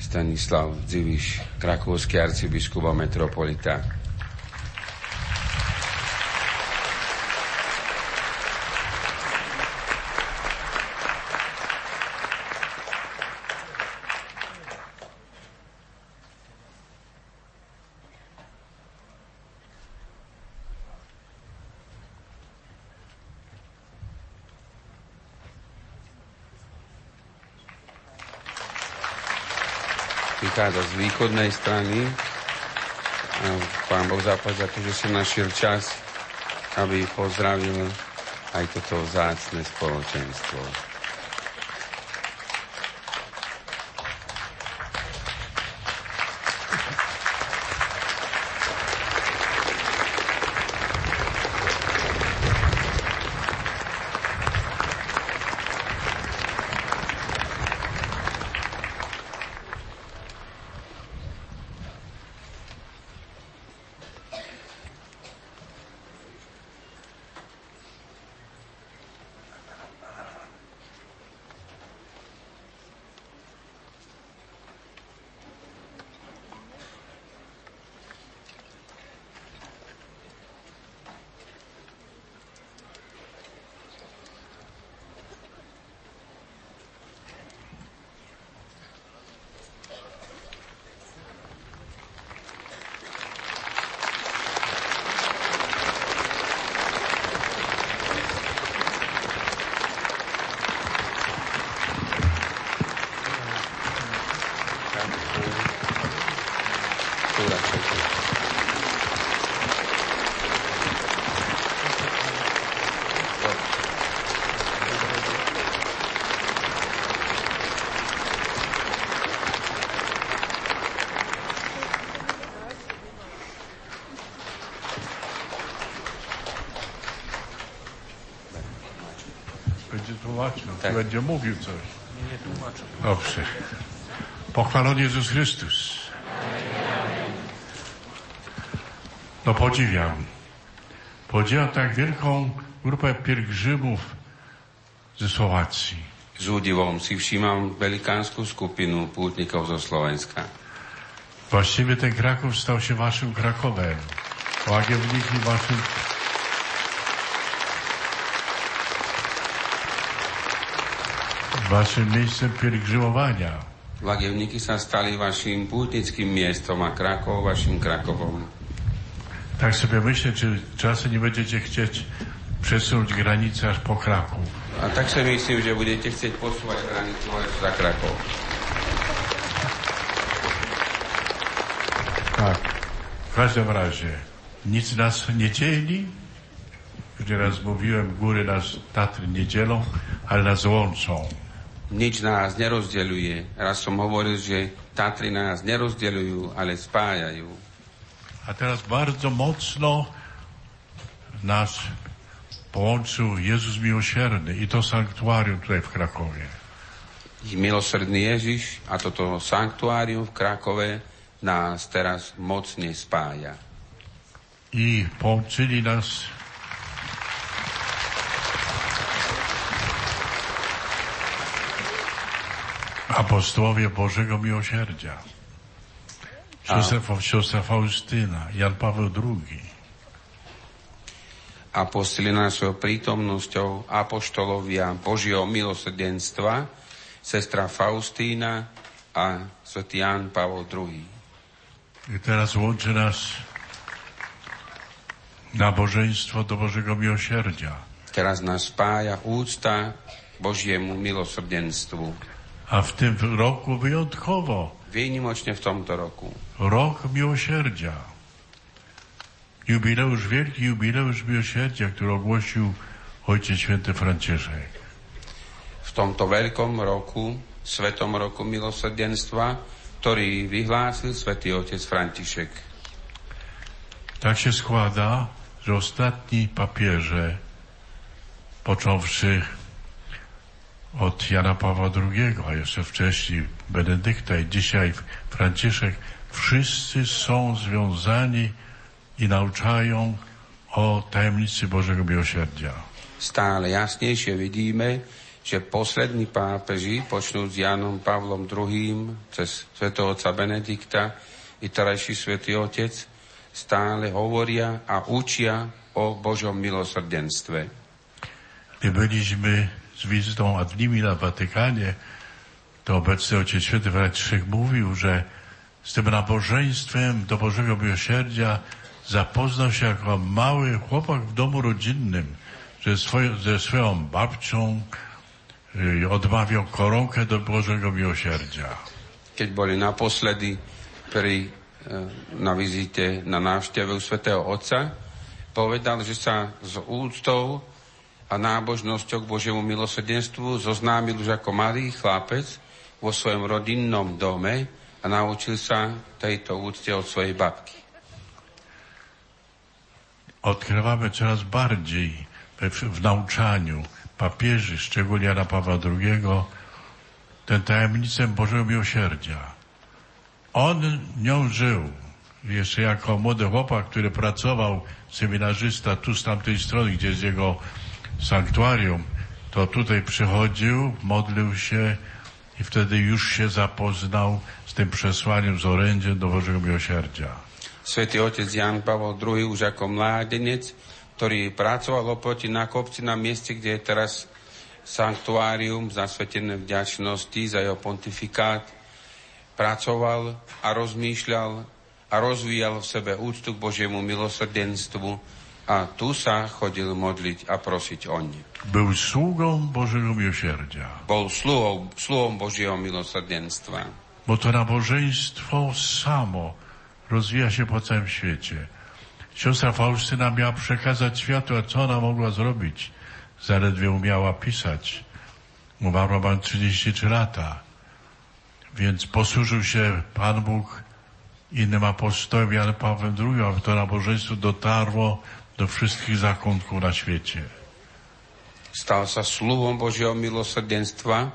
Speaker 7: Stanislav Dziviš, krakovský arcibiskup a metropolita. Prichádza z východnej strany. A pán Boh zapať za to, že som našiel čas, aby pozdravil aj toto vzácne spoločenstvo.
Speaker 40: Będzie mówił coś. Nie tłumaczę. Dobrze. Pochwalony Jezus Chrystus. No podziwiam. Podziwiam tak wielką grupę pielgrzymów ze Słowacji.
Speaker 7: Z údivom si všímam velikánsku skupinu pútnikov zo Slovenska.
Speaker 40: Właściwie ten Kraków stał się waszym Krakowem. Łagiewnik i waszym Waszym miejscem pielgrzymowania.
Speaker 7: Lagievníky sa stali vašim pútnickým miestom a Krakov vašim Krakovom.
Speaker 40: Tak sobie myślę, czy czasem nie będziecie chcieć przesunąć granicę aż po Kraków.
Speaker 7: A tak si myslím, že budete chcieť posúvať hranicu až za Krakov.
Speaker 40: Tak. W każdym razie nic nas nie dzieli. Już raz mówiłem, góry nas Tatry nie dzielą, ale nas łączą.
Speaker 7: Nič nás nerozdeľuje. Raz som hovoril, že Tatry nás nerozdeľujú, ale spájajú.
Speaker 40: A teraz bardzo mocno nás połączył Jezus Miłosierny i to sanktuarium tutaj w Krakowie.
Speaker 7: I milosrdný Ježiš a toto sanktuárium v Krakove nás teraz mocne spája.
Speaker 40: I połączyli nas apostołowie Bożego Miłosierdzia. Siostra, siostra Faustyna, Jan Paweł II.
Speaker 7: Apostoli našou prítomnosťou apoštolovia Božieho milosrdenstva, sestra Faustína a svätý Jan Pavel II.
Speaker 40: I teraz łączy nas nabożeństwo do Bożego Miłosierdzia.
Speaker 7: Teraz nás spája úcta Božiemu milosrdenstvu.
Speaker 40: A w tym roku wyjątkowo.
Speaker 7: Výnimočne v tomto roku.
Speaker 40: Rok Miłosierdzia. Jubileusz, wielki jubileusz Miłosierdzia, który ogłosił Ojciec Święty Franciszek.
Speaker 7: V tomto veľkom roku, Svetom roku milosrdenstva, ktorý vyhlásil Svetý Otec František.
Speaker 40: Tak się składa, że ostatni papieże, począwszy od Jana Pawła II, a jeszcze wcześniej Benedykta i dzisiaj Franciszek, wszyscy są związani i nauczają o tajemnicy Bożego Miłosierdzia.
Speaker 7: Stále jasnejšie vidíme, že poslední pápeži, počnúť s Janom Pavlom II, cez svätého otca Benedikta i terajší svätý Otec, stále hovoria a učia o Božom milosrdenstve.
Speaker 40: Gdy byliśmy z wizytą ad nimi na Watykanie, to obecny Ojciec Święty Franciszek mówił, że z tym nabożeństwem do Bożego Miłosierdzia zapoznał się jako mały chłopak w domu rodzinnym, że swoje, ze swoją babcią y, odmawiał koronkę do Bożego Miłosierdzia.
Speaker 7: Keď boli naposledy pri, e, na vizite na návšteve u svätého Otca, povedal, že sa s úctou a nábožnosťou k Božiemu milosrdenstvu zoznámil už ako malý chlapec vo svojom rodinnom dome a naučil sa tejto úcte od svojej babky.
Speaker 40: Odkrywamy coraz bardziej w, w nauczaniu papieży, szczególnie Jana Pawła II, tę tajemnicę Bożego Miłosierdzia. On nią żył. Jeszcze jako młody chłopak, który pracował, seminarzysta tu z tamtej strony, gdzie jest jego sanktuarium, to tutaj przychodził, modlił się i wtedy już się zapoznał z tym przesłaniem, z orędziem do Bożego Miłosierdzia.
Speaker 7: Svetý otec Jan Pavel II už ako mládenec, ktorý pracoval oproti na kopci na mieste, kde je teraz sanktuárium zasvetené vďačnosti za jeho pontifikát, pracoval a rozmýšľal a rozvíjal v sebe úctu k Božiemu milosrdenstvu a tu sa chodil modliť a prosiť o ne.
Speaker 40: Był sługą Bożego Miłosierdzia.
Speaker 7: Bol sluhom, sluhom Božieho milosrdenstva.
Speaker 40: Bo to nabożeństwo samo rozwija się po całym świecie. Siostra Faustyna miała przekazać światu, a co ona mogła zrobić? Zaledwie umiała pisać. Umarła mam 33 lata. Więc posłużył się Pan Bóg innym apostołem Janem Pawłem II, aby to nabożeństwo dotarło do wszystkich zakątków na świecie.
Speaker 7: Stal sa sluhom Božieho milosrdenstva,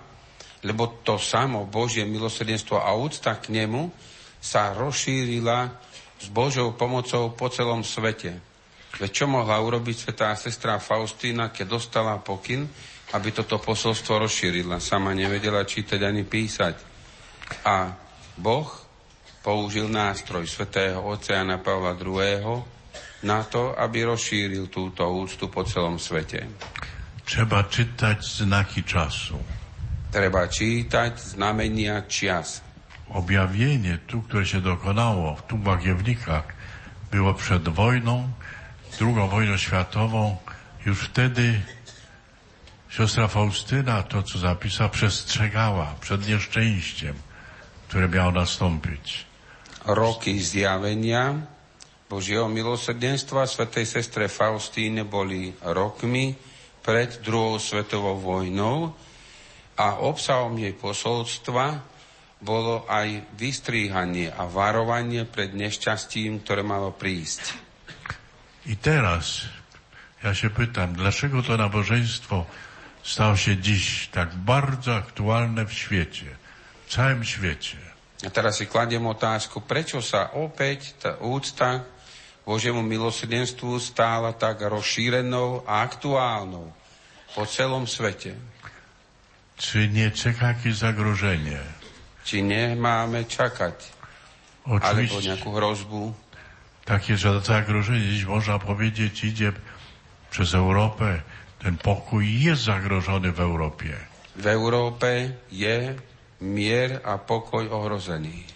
Speaker 7: lebo to samo Božie milosrdenstvo a úcta k nemu sa rozšírila s Božou pomocou po celom svete. Veď čo mohla urobiť svetá sestra Faustína, keď dostala pokyn, aby toto posolstvo rozšírila? Sama nevedela čítať ani písať. A Boh použil nástroj svetého oceána Pavla II. Na to, aby rozšíril túto úctu po celom svete.
Speaker 40: Trzeba czytać znaki czasu.
Speaker 7: Treba čítať znamenia čias.
Speaker 40: Objawienie tu, które się dokonało tu w Bagiewnikach, było przed wojną, drugą wojną światową. Już wtedy siostra Faustyna, to co zapisała, przestrzegała przed nieszczęściem, które miało nastąpić.
Speaker 7: Roky zjavenia Božieho milosrdenstva svetej sestre Faustíne boli rokmi pred druhou svetovou vojnou a obsahom jej posolstva bolo aj vystríhanie a varovanie pred nešťastím, ktoré malo prísť.
Speaker 40: I teraz ja się pytam, dlaczego to nabożeństwo stało się dziś tak bardzo aktualne w świecie, w całym świecie?
Speaker 7: A teraz si kladiem otázku, prečo sa opäť tá úcta Božiemu milosrdenstvu stála tak rozšírenou a aktuálnou po celom svete.
Speaker 40: Czy nie czeka jakieś zagrożenie?
Speaker 7: Či nemáme čakať alebo nejakú hrozbu,
Speaker 40: Takie, że zagrożenie dziś można powiedzieć idzie przez Europę. Ten pokój jest zagrożony w Europie.
Speaker 7: v Európe je mier a pokoj ohrozený.